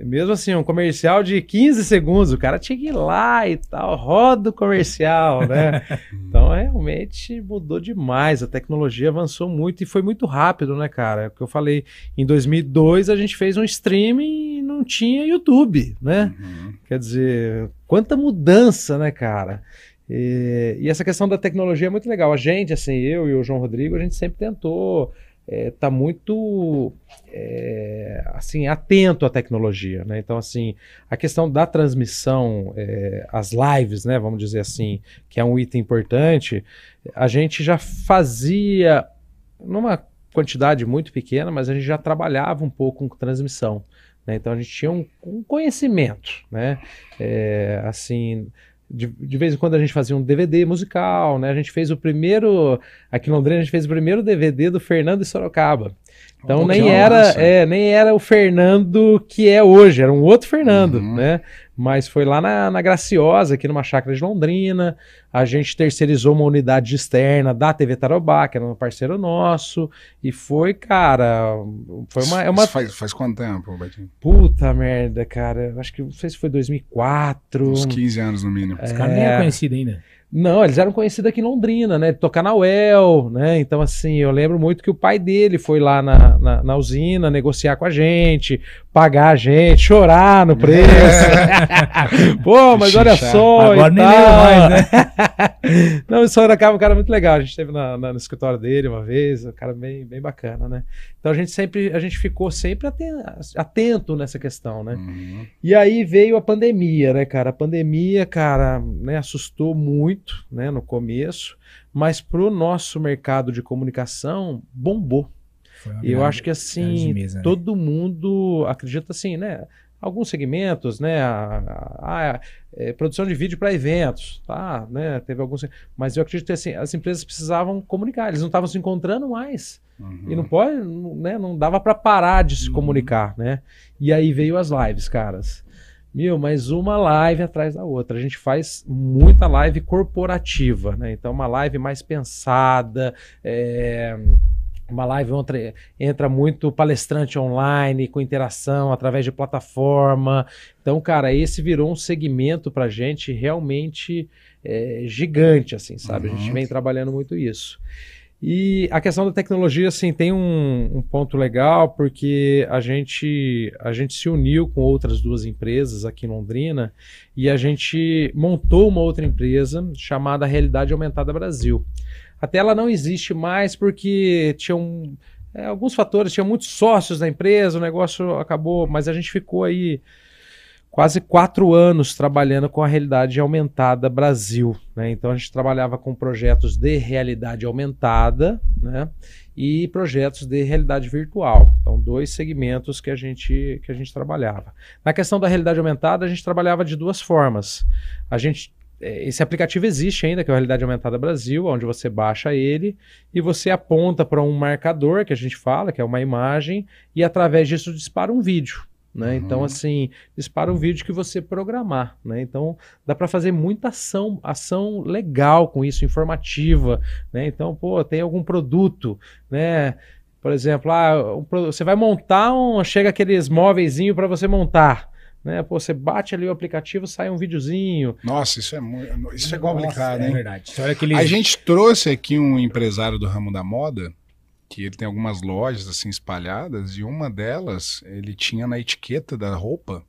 [SPEAKER 2] Mesmo assim, um comercial de 15 segundos, o cara tinha que ir lá e tal, roda o comercial, né? então, realmente mudou demais, a tecnologia avançou muito e foi muito rápido, né, cara? É o que eu falei, em 2002 a gente fez um streaming no não tinha YouTube, né?
[SPEAKER 3] Uhum.
[SPEAKER 2] Quer dizer, quanta mudança, né, cara? E, e, essa questão da tecnologia é muito legal. A gente, assim, eu e o João Rodrigo, a gente sempre tentou estar é, tá muito é, assim atento à tecnologia, né? Então, assim, a questão da transmissão, é, as lives, né? Vamos dizer assim, que é um item importante. A gente já fazia numa quantidade muito pequena, mas a gente já trabalhava um pouco com transmissão. Né? Então a gente tinha um, um conhecimento, né? É, assim, de, de, vez em quando a gente fazia um DVD musical, né? A gente fez o primeiro, aqui em Londrina a gente fez o primeiro DVD do Fernando e Sorocaba. Então nem era, é, nem era o Fernando que é hoje, era um outro Fernando, uhum. né? Mas foi lá na, na Graciosa, aqui numa chácara de Londrina. A gente terceirizou uma unidade externa da TV Tarobá, que era um parceiro nosso. E foi, cara. Foi uma. É uma...
[SPEAKER 3] Faz, faz quanto tempo, Betinho?
[SPEAKER 2] Puta merda, cara. Acho que não sei se foi 2004.
[SPEAKER 3] Uns 15 anos no mínimo.
[SPEAKER 1] Esse cara nem é conhecido ainda.
[SPEAKER 2] Não, eles eram conhecidos aqui em Londrina, né? Tocar na UEL, né? Então, assim, eu lembro muito que o pai dele foi lá na, na, na usina negociar com a gente, pagar a gente, chorar no preço. É. Pô, mas olha só. Agora nem mais, né? Não, o Sorocaba é um cara muito legal. A gente esteve no escritório dele uma vez, um cara bem, bem bacana, né? Então a gente sempre, a gente ficou sempre atento nessa questão, né? Uhum. E aí veio a pandemia, né, cara? A pandemia, cara, né, assustou muito, né, no começo, mas pro nosso mercado de comunicação bombou. Eu acho que assim, mesa, né? todo mundo acredita assim, né? alguns segmentos, né? A, a, a é, produção de vídeo para eventos, tá? Né? Teve alguns, mas eu acredito que assim, as empresas precisavam comunicar, eles não estavam se encontrando mais uhum. e não pode, né? Não dava para parar de se uhum. comunicar, né? E aí veio as lives, caras. Meu, mas uma live atrás da outra. A gente faz muita live corporativa, né? Então, uma live mais pensada, é uma live entra, entra muito palestrante online, com interação através de plataforma. Então, cara, esse virou um segmento para gente realmente é, gigante, assim, sabe? Uhum. A gente uhum. vem trabalhando muito isso. E a questão da tecnologia, assim, tem um, um, ponto legal, porque a gente, a gente se uniu com outras duas empresas aqui em Londrina e a gente montou uma outra empresa chamada Realidade Aumentada Brasil. Até ela não existe mais porque tinham é, alguns fatores, tinha muitos sócios da empresa, o negócio acabou, mas a gente ficou aí quase quatro anos trabalhando com a realidade aumentada Brasil. Né? Então a gente trabalhava com projetos de realidade aumentada né? e projetos de realidade virtual. Então, dois segmentos que a, gente, que a gente trabalhava. Na questão da realidade aumentada, a gente trabalhava de duas formas. A gente esse aplicativo existe ainda, que é a Realidade Aumentada Brasil, onde você baixa ele e você aponta para um marcador que a gente fala, que é uma imagem, e através disso dispara um vídeo. Né? Então, uhum. Então, assim, dispara um vídeo que você programar. Né? Então, dá para fazer muita ação, ação legal com isso, informativa. Né? Então, pô, tem algum produto, né? Por exemplo, ah, um, você vai montar um. Chega aqueles móveis para você montar. Né? Pô, você bate ali o aplicativo, sai um videozinho.
[SPEAKER 3] Nossa, isso é muito, isso é complicado, Nossa,
[SPEAKER 1] hein? É verdade.
[SPEAKER 3] A gente trouxe aqui um empresário do ramo da moda, que ele tem algumas lojas assim espalhadas, e uma delas, ele tinha na etiqueta da roupa,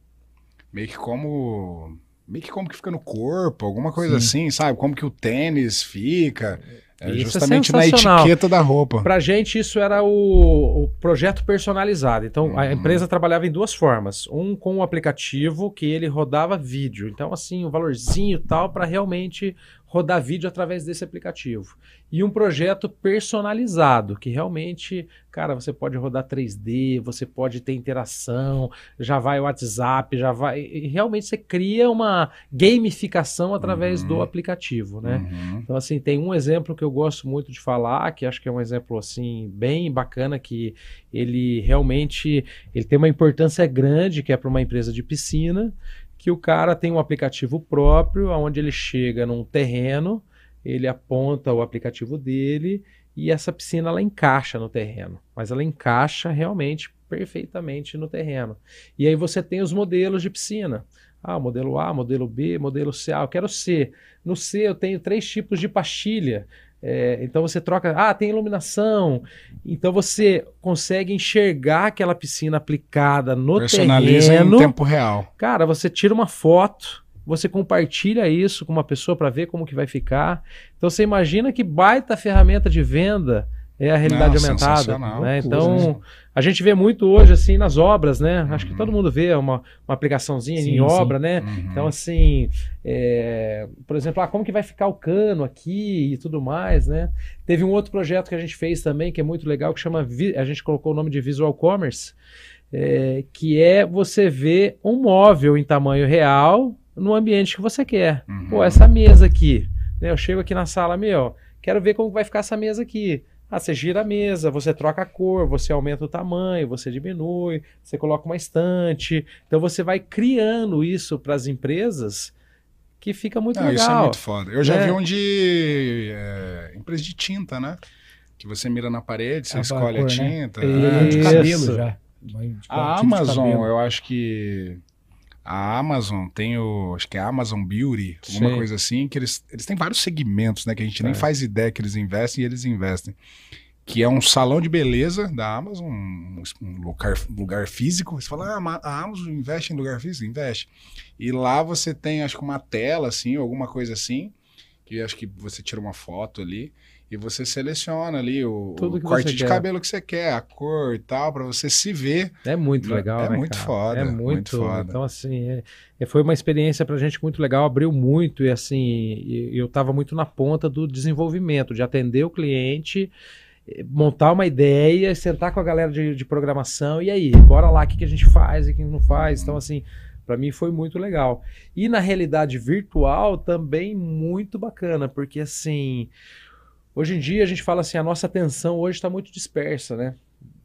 [SPEAKER 3] meio que como meio que como que fica no corpo, alguma coisa Sim. assim, sabe? Como que o tênis fica. É isso é justamente é na etiqueta da roupa.
[SPEAKER 2] Pra gente, isso era o, o projeto personalizado. Então, uhum. a empresa trabalhava em duas formas. Um com o aplicativo que ele rodava vídeo. Então, assim, o valorzinho tal para realmente rodar vídeo através desse aplicativo. E um projeto personalizado, que realmente, cara, você pode rodar 3D, você pode ter interação, já vai o WhatsApp, já vai. E realmente você cria uma gamificação através uhum. do aplicativo, né? Uhum. Então, assim, tem um exemplo que eu gosto muito de falar, que acho que é um exemplo, assim, bem bacana, que ele realmente ele tem uma importância grande, que é para uma empresa de piscina que o cara tem um aplicativo próprio, onde ele chega num terreno, ele aponta o aplicativo dele e essa piscina ela encaixa no terreno, mas ela encaixa realmente perfeitamente no terreno. E aí você tem os modelos de piscina. Ah, modelo A, modelo B, modelo C. Ah, eu quero C. No C eu tenho três tipos de pastilha. É, então você troca, ah, tem iluminação. Então você consegue enxergar aquela piscina aplicada no
[SPEAKER 3] Personaliza
[SPEAKER 2] terreno.
[SPEAKER 3] em tempo real.
[SPEAKER 2] Cara, você tira uma foto, você compartilha isso com uma pessoa para ver como que vai ficar. Então você imagina que baita ferramenta de venda é a realidade
[SPEAKER 3] Não,
[SPEAKER 2] aumentada. Né? Então a gente vê muito hoje assim nas obras, né? Acho que
[SPEAKER 3] Uhum.
[SPEAKER 2] todo mundo vê uma, uma aplicaçãozinha
[SPEAKER 1] Sim,
[SPEAKER 2] em
[SPEAKER 1] sim.
[SPEAKER 2] obra, né?
[SPEAKER 3] Uhum.
[SPEAKER 2] Então, assim, é, por exemplo, ah, como que vai ficar o cano aqui e tudo mais, né? Teve um outro projeto que a gente fez também, que é muito legal, que chama, a gente colocou o nome de Visual Commerce, é, que é você ver um móvel em tamanho real no ambiente que você quer.
[SPEAKER 3] Uhum.
[SPEAKER 2] Pô, essa mesa aqui, né? Eu chego aqui na sala, meu, quero ver como vai ficar essa mesa aqui. Ah, você gira a mesa, você troca a cor, você aumenta o tamanho, você diminui, você coloca uma estante. Então você vai criando isso para as empresas que fica muito
[SPEAKER 3] Não,
[SPEAKER 2] legal.
[SPEAKER 3] isso é muito foda. Eu já
[SPEAKER 2] É.
[SPEAKER 3] vi um de é, empresa de tinta, né? Que você mira na parede, você
[SPEAKER 1] Ah,
[SPEAKER 3] escolhe a
[SPEAKER 1] cor, né?
[SPEAKER 3] tinta.
[SPEAKER 1] Tem
[SPEAKER 3] Ah,
[SPEAKER 1] de
[SPEAKER 2] Isso.
[SPEAKER 1] cabelo já. De-
[SPEAKER 3] A
[SPEAKER 1] tipo de
[SPEAKER 3] Amazon,
[SPEAKER 1] cabelo.
[SPEAKER 3] eu acho que a Amazon tem o, acho que é a Amazon Beauty, alguma
[SPEAKER 2] Sim.
[SPEAKER 3] coisa assim, que eles, eles têm vários segmentos, né, que a gente nem
[SPEAKER 2] É.
[SPEAKER 3] faz ideia que eles investem e eles investem. Que é um salão de beleza da Amazon, um, um lugar, lugar físico. Você fala, ah, a Amazon investe em lugar físico? Investe. E lá você tem, acho que uma tela, assim, alguma coisa assim, que acho que você tira uma foto ali e você seleciona ali o, o corte de
[SPEAKER 2] quer.
[SPEAKER 3] cabelo que você quer, a cor e tal, para você se ver
[SPEAKER 2] É muito legal,
[SPEAKER 3] é
[SPEAKER 2] né,
[SPEAKER 3] muito
[SPEAKER 2] cara?
[SPEAKER 3] foda,
[SPEAKER 2] É
[SPEAKER 3] muito
[SPEAKER 2] muito,
[SPEAKER 3] foda.
[SPEAKER 2] Então, assim, é- é- foi uma experiência pra gente muito legal, abriu muito e, assim, eu tava muito na ponta do desenvolvimento, de atender o cliente, eh, montar uma ideia, sentar com a galera de, de programação e aí, bora lá, o que, que a gente faz e o que não faz. Então, assim, pra mim foi muito legal. E na realidade virtual também muito bacana, porque, assim, hoje em dia a gente fala assim, a nossa atenção hoje está muito dispersa, né?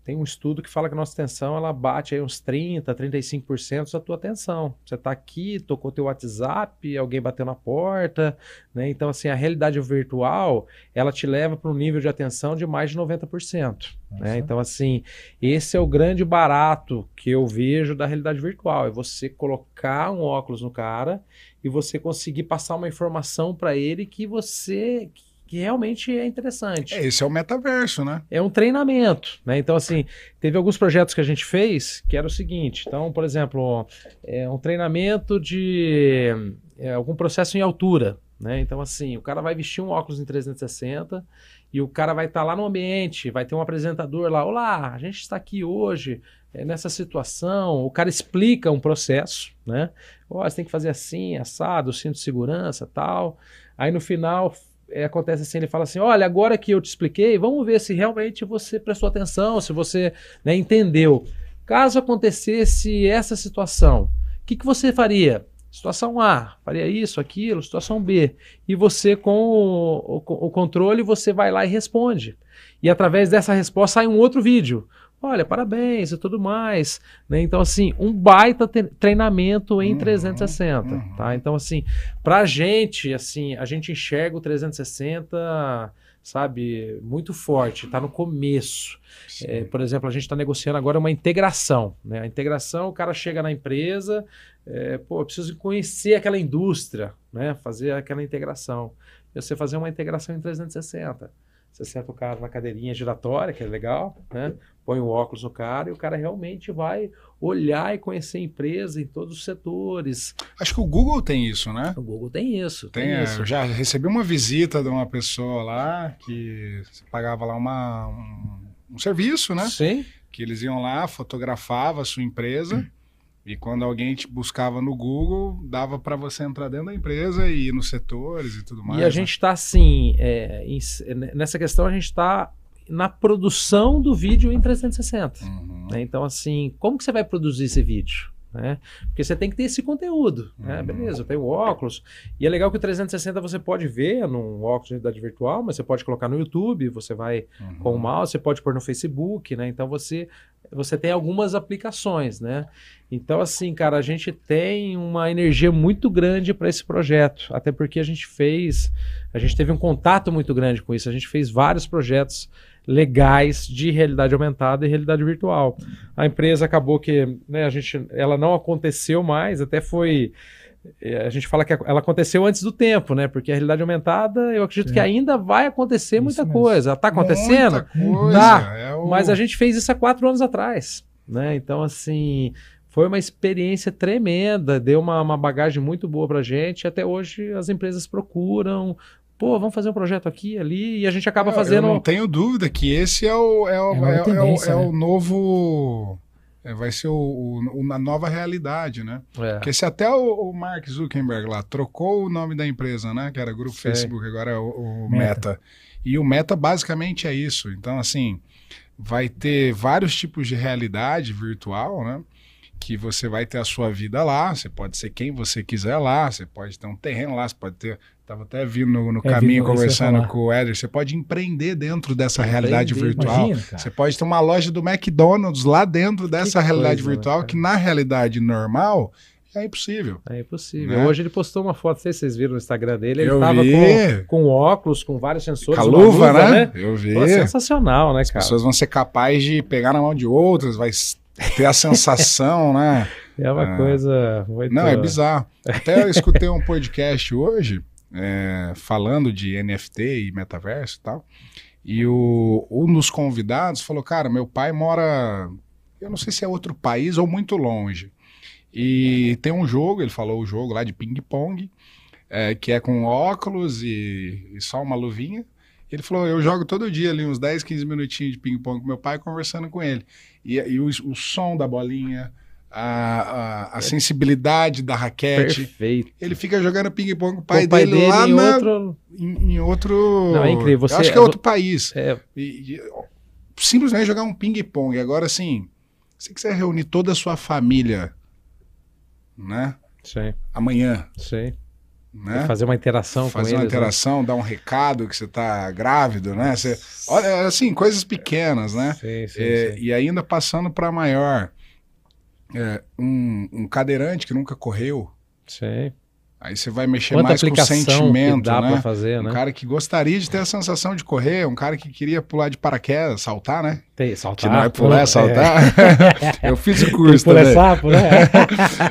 [SPEAKER 2] Tem um estudo que fala que a nossa atenção ela bate aí uns 30, 35% da tua atenção. Você está aqui, tocou teu WhatsApp, alguém bateu na porta, né? Então assim, a realidade virtual, ela te leva para um nível de atenção de mais de 90%, né? Então assim, esse é o grande barato que eu vejo da realidade virtual, é você colocar um óculos no cara e você conseguir passar uma informação para ele que você que realmente é interessante
[SPEAKER 3] É, esse é o metaverso, né?
[SPEAKER 2] é um treinamento, né? Então, assim, teve alguns projetos que a gente fez que era o seguinte. Então, por exemplo, é um treinamento de é, algum processo em altura, né? Então, assim, o cara vai vestir um óculos em 360 e o cara vai estar lá no ambiente, vai ter um apresentador lá. Olá, a gente está aqui hoje é, nessa situação. O cara explica um processo, né? Ó, você tem que fazer assim, assado, cinto de segurança, tal. Aí no final é, acontece assim, ele fala assim, olha, agora que eu te expliquei, vamos ver se realmente você prestou atenção, se você né, entendeu. Caso acontecesse essa situação, o que, que você faria? Situação A, faria isso, aquilo, situação B. E você, com o, o- o controle, você vai lá e responde. E através dessa resposta sai um outro vídeo. Olha, parabéns e tudo mais. né? Então, assim, um baita treinamento em
[SPEAKER 3] Uhum,
[SPEAKER 2] 360.
[SPEAKER 3] uhum.
[SPEAKER 2] Tá? Então, assim, pra gente, assim, a gente enxerga o 360, sabe, muito forte, tá no começo. É, por exemplo, a gente está negociando agora uma integração. Né? A integração, o cara chega na empresa, é, pô, eu preciso conhecer aquela indústria, né? fazer aquela integração. E você fazer uma integração em 360. Você senta o cara na cadeirinha giratória, que é legal, né? Põe o óculos no cara e o cara realmente vai olhar e conhecer a empresa em todos os setores.
[SPEAKER 3] Acho que o Google tem isso, né?
[SPEAKER 2] O Google tem isso, tem,
[SPEAKER 3] Tem, é,
[SPEAKER 2] isso.
[SPEAKER 3] eu já recebi uma visita de uma pessoa lá que pagava lá uma, um, um serviço, né?
[SPEAKER 2] Sim,
[SPEAKER 3] Que eles iam lá, fotografava a sua empresa e quando alguém te buscava no Google, dava para você entrar dentro da empresa e ir nos setores e tudo mais.
[SPEAKER 2] E a
[SPEAKER 3] né?
[SPEAKER 2] gente está assim, é, em- nessa questão a gente está na produção do vídeo em 360.
[SPEAKER 3] Uhum.
[SPEAKER 2] né? Então, assim, como que você vai produzir esse vídeo? né? Porque você tem que ter esse conteúdo. Né?
[SPEAKER 3] Uhum.
[SPEAKER 2] Beleza, eu tenho óculos. E é legal que o 360 você pode ver num óculos de realidade virtual, mas você pode colocar no YouTube, você vai
[SPEAKER 3] Uhum.
[SPEAKER 2] com o mouse, você pode pôr no Facebook, né? Então você você tem algumas aplicações, né? Então assim, cara, a gente tem uma energia muito grande para esse projeto, até porque a gente fez, a gente teve um contato muito grande com isso, a gente fez vários projetos legais de realidade aumentada e realidade virtual. A empresa acabou que, né, a gente, ela não aconteceu mais, até foi a gente fala que ela aconteceu antes do tempo, né? Porque a realidade aumentada, eu acredito
[SPEAKER 1] Sim.
[SPEAKER 2] que ainda vai acontecer
[SPEAKER 1] Isso
[SPEAKER 2] muita
[SPEAKER 1] mesmo.
[SPEAKER 2] coisa. Tá acontecendo?
[SPEAKER 3] Muita coisa.
[SPEAKER 2] Dá,
[SPEAKER 3] é o-
[SPEAKER 2] Mas a gente fez isso há quatro anos atrás, né? Então, assim, foi uma experiência tremenda, deu uma, uma bagagem muito boa pra gente. Até hoje as empresas procuram, pô, vamos fazer um projeto aqui, ali, e a gente acaba
[SPEAKER 3] Eu-
[SPEAKER 2] fazendo.
[SPEAKER 3] Eu não tenho dúvida que esse é o, é o,
[SPEAKER 1] É
[SPEAKER 3] é, é o- é o
[SPEAKER 1] né?
[SPEAKER 3] novo. é, vai ser o, o- o- a nova realidade, né?
[SPEAKER 2] É,
[SPEAKER 3] Porque se até o, o Mark Zuckerberg lá trocou o nome da empresa, né? Que era Grupo
[SPEAKER 2] Sei.
[SPEAKER 3] Facebook, agora é o, o
[SPEAKER 1] Meta.
[SPEAKER 3] Meta. E o Meta basicamente é isso. Então, assim, vai ter vários tipos de realidade virtual, né? Que você vai ter a sua vida lá, você pode ser quem você quiser lá, você pode ter um terreno lá, você pode ter. Tava até vindo no, no
[SPEAKER 1] É,
[SPEAKER 3] caminho conversando com o Éder, você pode empreender dentro dessa realidade
[SPEAKER 2] Empreender,
[SPEAKER 3] virtual.
[SPEAKER 1] Imagina.
[SPEAKER 3] Você pode ter uma loja do McDonald's lá dentro dessa realidade
[SPEAKER 2] coisa, né,
[SPEAKER 3] virtual, que na realidade normal é impossível.
[SPEAKER 2] é impossível.
[SPEAKER 3] Né?
[SPEAKER 2] Hoje ele postou uma foto, não sei se vocês viram no Instagram dele, ele
[SPEAKER 3] Eu
[SPEAKER 2] tava
[SPEAKER 3] vi.
[SPEAKER 2] com, com óculos, com vários sensores,
[SPEAKER 3] Com a luva, né? Eu vi.
[SPEAKER 2] Pô, sensacional, né,
[SPEAKER 3] As
[SPEAKER 2] cara?
[SPEAKER 3] pessoas vão ser capazes de pegar na mão de outras, vai ter a sensação, né?
[SPEAKER 2] É uma
[SPEAKER 3] Ah.
[SPEAKER 2] coisa muito...
[SPEAKER 3] Não, é bizarro. Até eu escutei um podcast hoje é, falando de NFT e metaverso e tal. E o, um dos convidados falou: Cara, meu pai mora, eu não sei se é outro país ou muito longe. E tem um jogo, ele falou o jogo lá de ping-pong, é, que é com óculos e, e só uma luvinha. Ele falou: Eu jogo todo dia ali uns 10, 15 minutinhos de ping-pong com meu pai conversando com ele. E, e o, o som da bolinha, a, a, a sensibilidade da raquete.
[SPEAKER 2] Perfeito.
[SPEAKER 3] Ele fica jogando ping-pong com o
[SPEAKER 2] O
[SPEAKER 3] pai, dele, lá
[SPEAKER 2] em
[SPEAKER 3] na-
[SPEAKER 2] outro...
[SPEAKER 3] em, em outro.
[SPEAKER 2] Não, é incrível.
[SPEAKER 3] Eu
[SPEAKER 2] Você-
[SPEAKER 3] acho que é outro país.
[SPEAKER 2] É,
[SPEAKER 3] E- e- simplesmente jogar um ping-pong. Agora, assim, se quiser reunir toda a sua família, né?
[SPEAKER 2] sim,
[SPEAKER 3] Amanhã,
[SPEAKER 2] sim.
[SPEAKER 3] Né?
[SPEAKER 2] Fazer uma interação
[SPEAKER 3] Fazer
[SPEAKER 2] com
[SPEAKER 3] uma
[SPEAKER 2] eles. né?
[SPEAKER 3] interação, dar um recado que você tá grávido, né? Você, olha, assim, coisas pequenas, né?
[SPEAKER 2] Sim, sim,
[SPEAKER 3] É,
[SPEAKER 2] sim.
[SPEAKER 3] E ainda passando para maior. É, um, um cadeirante que nunca correu,
[SPEAKER 2] Sim.
[SPEAKER 3] aí você vai mexer
[SPEAKER 2] Quanta
[SPEAKER 3] mais com o sentimento,
[SPEAKER 2] que dá
[SPEAKER 3] né?
[SPEAKER 2] fazer,
[SPEAKER 3] Um
[SPEAKER 2] né?
[SPEAKER 3] cara que gostaria de ter a sensação de correr, um cara que queria pular de paraquedas, saltar, né?
[SPEAKER 2] Tem,
[SPEAKER 3] Que
[SPEAKER 2] saltar,
[SPEAKER 3] não é pular, é saltar. Eu fiz o curso
[SPEAKER 2] Pula
[SPEAKER 3] também.
[SPEAKER 2] sapo, né?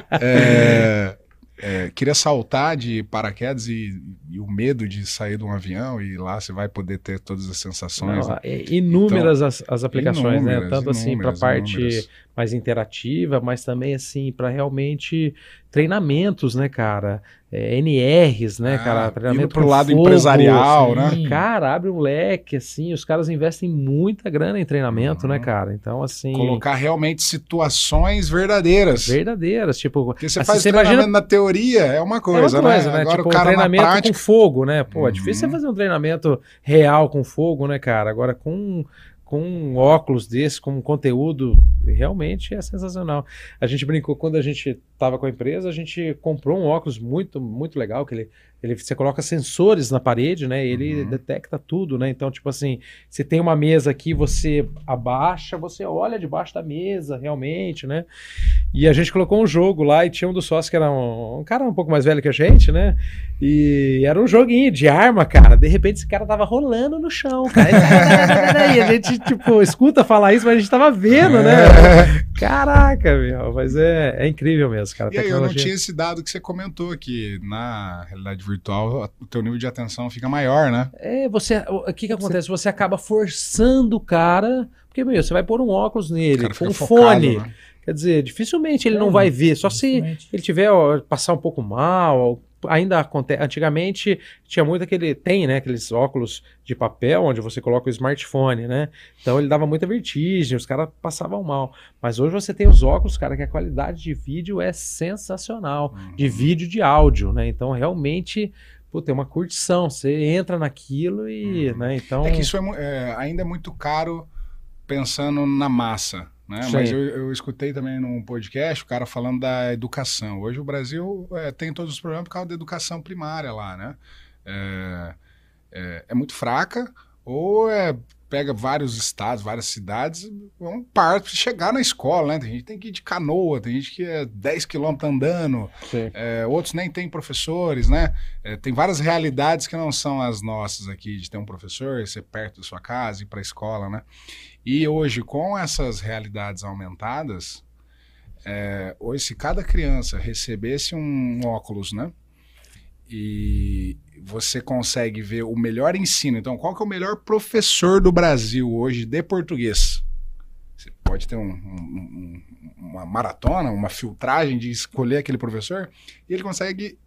[SPEAKER 3] É, é, queria saltar de paraquedas e, e o medo de sair de um avião e lá você vai poder ter todas as sensações.
[SPEAKER 2] Não,
[SPEAKER 3] né?
[SPEAKER 2] é inúmeras as, as aplicações, né?
[SPEAKER 3] Inúmeras,
[SPEAKER 2] Tanto assim para
[SPEAKER 3] inúmeras,
[SPEAKER 2] parte
[SPEAKER 3] inúmeras.
[SPEAKER 2] Mais interativa, mas também assim para realmente treinamentos, né, cara? É, NRs, né,
[SPEAKER 3] Ah,
[SPEAKER 2] cara? Treinamento
[SPEAKER 3] pro
[SPEAKER 2] com
[SPEAKER 3] lado
[SPEAKER 2] fogo,
[SPEAKER 3] empresarial,
[SPEAKER 2] assim.
[SPEAKER 3] né?
[SPEAKER 2] Cara, abre um leque, assim, os caras investem muita grana em treinamento,
[SPEAKER 3] Uhum.
[SPEAKER 2] né, cara? Então, assim,
[SPEAKER 3] Colocar realmente situações verdadeiras.
[SPEAKER 2] verdadeiras, tipo,
[SPEAKER 3] Porque você
[SPEAKER 2] assim,
[SPEAKER 3] faz
[SPEAKER 2] você
[SPEAKER 3] treinamento
[SPEAKER 2] imagina
[SPEAKER 3] na teoria, é uma
[SPEAKER 2] É
[SPEAKER 3] coisa,
[SPEAKER 2] uma coisa,
[SPEAKER 3] né?
[SPEAKER 2] né?
[SPEAKER 3] Agora
[SPEAKER 2] tipo,
[SPEAKER 3] o cara
[SPEAKER 2] um treinamento
[SPEAKER 3] na prática...
[SPEAKER 2] com fogo, né? Pô, é difícil
[SPEAKER 3] Uhum.
[SPEAKER 2] você fazer um treinamento real com fogo, né, cara? Agora com, com um óculos desse, com um conteúdo, realmente é sensacional. A gente brincou, quando a gente tava com a empresa, a gente comprou um óculos muito, muito legal, que ele, ele você coloca sensores na parede, né? Ele
[SPEAKER 3] Uhum.
[SPEAKER 2] detecta tudo, né? Então, tipo assim, se tem uma mesa aqui, você abaixa, você olha debaixo da mesa, realmente, né? E a gente colocou um jogo lá e tinha um dos sócios que era um, um cara um pouco mais velho que a gente, né? E era um joguinho de arma, cara. De repente esse cara tava rolando no chão, cara. E a gente, tipo, escuta falar isso, mas a gente tava vendo, né? Caraca, meu. Mas é, é incrível mesmo, cara.
[SPEAKER 3] E aí, eu não tinha esse dado que você comentou, que na realidade virtual o teu nível de atenção fica maior, né?
[SPEAKER 2] É, você. O que que acontece? Você acaba forçando o cara. Porque, meu, você vai pôr um óculos nele, com um
[SPEAKER 3] focado,
[SPEAKER 2] fone.
[SPEAKER 3] né?
[SPEAKER 2] Quer dizer, dificilmente ele
[SPEAKER 1] É,
[SPEAKER 2] não vai ver. Só se ele tiver ó, passar um pouco mal, ainda acontece. Antigamente tinha muito aquele tem, né, aqueles óculos de papel onde você coloca o smartphone, né? Então ele dava muita vertigem, os caras passavam mal. Mas hoje você tem os óculos, cara, que a qualidade de vídeo é sensacional, de
[SPEAKER 3] Uhum.
[SPEAKER 2] vídeo e de áudio, né? Então realmente Pô, tem uma curtição, você entra naquilo e,
[SPEAKER 3] Uhum.
[SPEAKER 2] né, então...
[SPEAKER 3] É que isso é, é, ainda é muito caro pensando na massa, né? Mas eu, eu escutei também num podcast o cara falando da educação. Hoje o Brasil é, tem todos os problemas por causa da educação primária lá, né? É, é, é muito fraca ou é pega vários estados, várias cidades, parto para chegar na escola, né? Tem gente que tem que ir de canoa, tem gente que é 10 quilômetros andando, é, outros nem têm professores, né? É, tem várias realidades que não são as nossas aqui, de ter um professor, ser perto da sua casa, ir para a escola, né? E hoje, com essas realidades aumentadas, É, hoje, se cada criança recebesse um óculos, né? E você consegue ver o melhor ensino. Então, qual que é o melhor professor do Brasil hoje de português? Você pode ter um, um, uma maratona, uma filtragem de escolher aquele professor, e ele consegue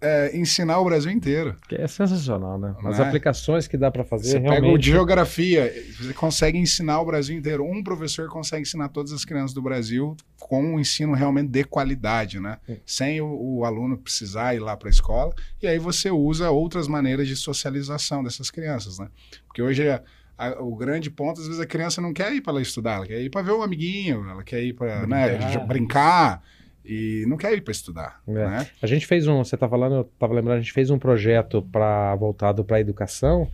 [SPEAKER 3] é, ensinar o Brasil inteiro.
[SPEAKER 2] Que é sensacional, né? As é? aplicações que dá para fazer
[SPEAKER 3] você
[SPEAKER 2] realmente...
[SPEAKER 3] pega o de geografia, você consegue ensinar o Brasil inteiro. Um professor consegue ensinar todas as crianças do Brasil com um ensino realmente de qualidade, né? Sim. Sem o, o, aluno precisar ir lá para a escola. E aí você usa outras maneiras de socialização dessas crianças, né? Porque hoje a, o grande ponto, às vezes a criança não quer ir para estudar, ela quer ir para ver o amiguinho, ela quer ir para né, brincar e não quer ir para estudar. É. Né?
[SPEAKER 2] A gente fez um, você tá falando, eu estava lembrando, a gente fez um projeto para voltado para a educação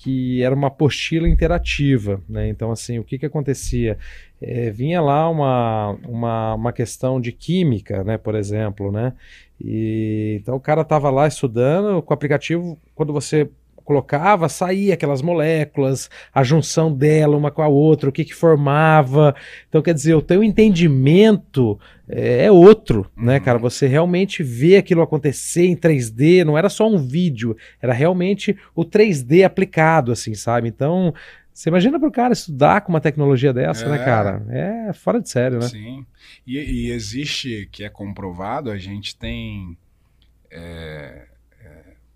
[SPEAKER 2] que era uma apostila interativa, né? Então assim, o que que acontecia? É, vinha lá uma, uma, uma questão de química, né? Por exemplo, né? E então o cara estava lá estudando com o aplicativo, quando você colocava, saía aquelas moléculas, a junção dela uma com a outra, o que que formava. Então, quer dizer, o teu entendimento é, é outro, né, uhum. cara? Você realmente vê aquilo acontecer em 3D, não era só um vídeo, era realmente o 3D aplicado, assim, sabe? Então, você imagina para o cara estudar com uma tecnologia dessa, né, é. né, cara? É fora de sério, né?
[SPEAKER 3] Sim. E, e existe, que é comprovado, a gente tem. É,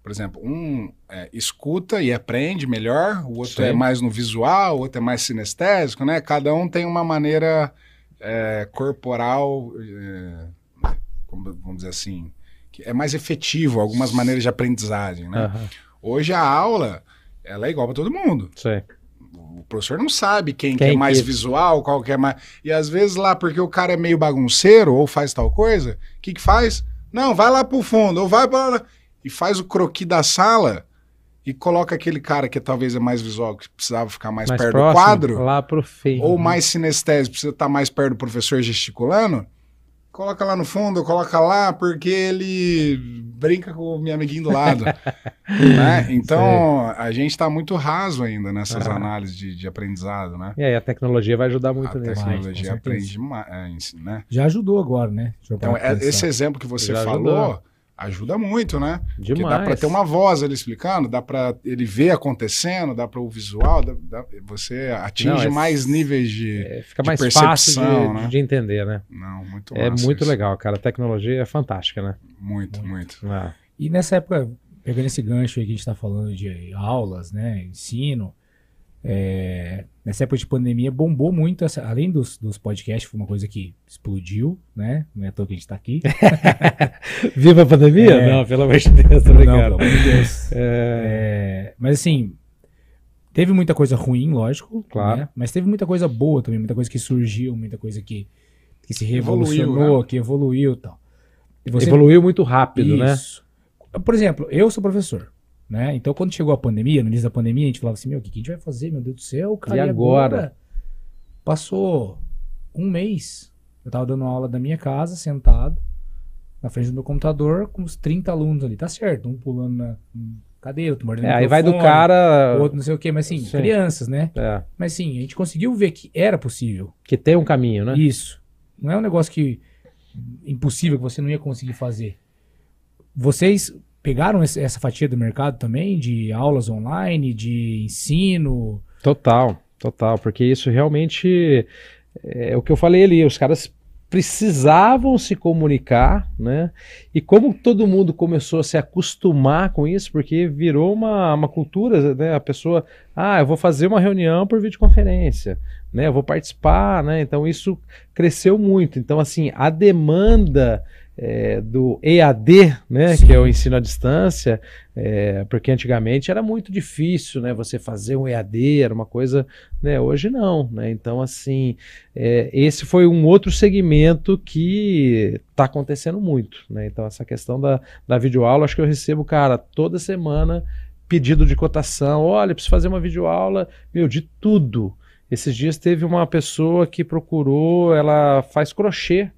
[SPEAKER 3] por exemplo, um é, escuta e aprende melhor, o outro é Sim. é mais no visual, o outro é mais sinestésico, né? Cada um tem uma maneira é, corporal, é, vamos dizer assim, que é mais efetivo, algumas maneiras de aprendizagem, né? Uhum. Hoje a aula, ela é igual para todo mundo.
[SPEAKER 2] Sim.
[SPEAKER 3] O professor não sabe quem, quem é mais que... visual, qual que é mais... E às vezes lá, porque o cara é meio bagunceiro ou faz tal coisa, o que que faz? Não, vai lá pro fundo, ou vai para e faz o croqui da sala e coloca aquele cara que talvez é mais visual, que precisava ficar mais, mais perto próximo, do quadro,
[SPEAKER 2] lá pro feio,
[SPEAKER 3] ou né? mais sinestésico, precisa estar mais perto do professor gesticulando, coloca lá no fundo, coloca lá, porque ele brinca com o meu amiguinho do lado. né? Então, a gente está muito raso ainda nessas ah. análises de, de, aprendizado, né?
[SPEAKER 2] E aí a tecnologia vai ajudar muito
[SPEAKER 3] a
[SPEAKER 2] nisso.
[SPEAKER 3] A tecnologia mais, aprende mais, né?
[SPEAKER 1] Já ajudou agora, né?
[SPEAKER 3] Então, é, esse exemplo que você Já falou... Ajudou ajuda muito, né?
[SPEAKER 2] Demais. Porque
[SPEAKER 3] dá para ter uma voz ali explicando, dá para ele ver acontecendo, dá para o visual, dá, dá, você atinge Não, é, mais níveis de
[SPEAKER 2] é, fica de mais fácil de, né? de, entender, né?
[SPEAKER 3] Não, muito
[SPEAKER 2] É muito isso. legal, cara. A tecnologia é fantástica, né?
[SPEAKER 3] Muito, muito. muito.
[SPEAKER 1] Ah. E nessa época, pegando esse gancho aí que a gente está falando de aulas, né, ensino, é, nessa época de pandemia bombou muito, essa, além dos, dos podcasts, foi uma coisa que explodiu, né? Não é à toa que a gente tá aqui.
[SPEAKER 2] Viva a pandemia? É, não, pelo amor de Deus,
[SPEAKER 1] obrigado. Não, pelo amor de Deus. É... mas assim, teve muita coisa ruim, lógico,
[SPEAKER 2] claro. Né?
[SPEAKER 1] mas teve muita coisa boa também, muita coisa que surgiu, muita coisa que, que se revolucionou, evoluiu, né? que evoluiu e tal.
[SPEAKER 2] E você... Evoluiu muito rápido, né? Isso.
[SPEAKER 1] né? Por exemplo, eu sou professor. Né? Então, quando chegou a pandemia, no início da pandemia, a gente falava assim: meu, o que a gente vai fazer? Meu Deus do céu, cara.
[SPEAKER 2] E agora? agora?
[SPEAKER 1] Passou um mês. Eu tava dando aula da minha casa, sentado, na frente do meu computador, com uns 30 alunos ali. Tá certo, um pulando na cadeira, outro mordendo
[SPEAKER 2] é, Aí vai do cara.
[SPEAKER 1] Outro não sei o quê, mas assim, Sim. crianças, né?
[SPEAKER 2] É.
[SPEAKER 1] Mas sim, a gente conseguiu ver que era possível.
[SPEAKER 2] Que tem um caminho, né?
[SPEAKER 1] Isso. Não é um negócio que. impossível que você não ia conseguir fazer. Vocês pegaram essa fatia do mercado também, de aulas online, de ensino?
[SPEAKER 2] Total, total, porque isso realmente é o que eu falei ali, os caras precisavam se comunicar, né? E como todo mundo começou a se acostumar com isso, porque virou uma, uma cultura, né? A pessoa, ah, eu vou fazer uma reunião por videoconferência, né? Eu vou participar, né? Então isso cresceu muito. Então assim, a demanda é, do EAD, né, que é o ensino à distância, é, porque antigamente era muito difícil, né, você fazer um EAD, era uma coisa, né, hoje não, né, então assim, é, esse foi um outro segmento que está acontecendo muito, né, então essa questão da, da videoaula, acho que eu recebo, cara, toda semana pedido de cotação, olha, preciso fazer uma videoaula, meu, de tudo, esses dias teve uma pessoa que procurou, ela faz crochê,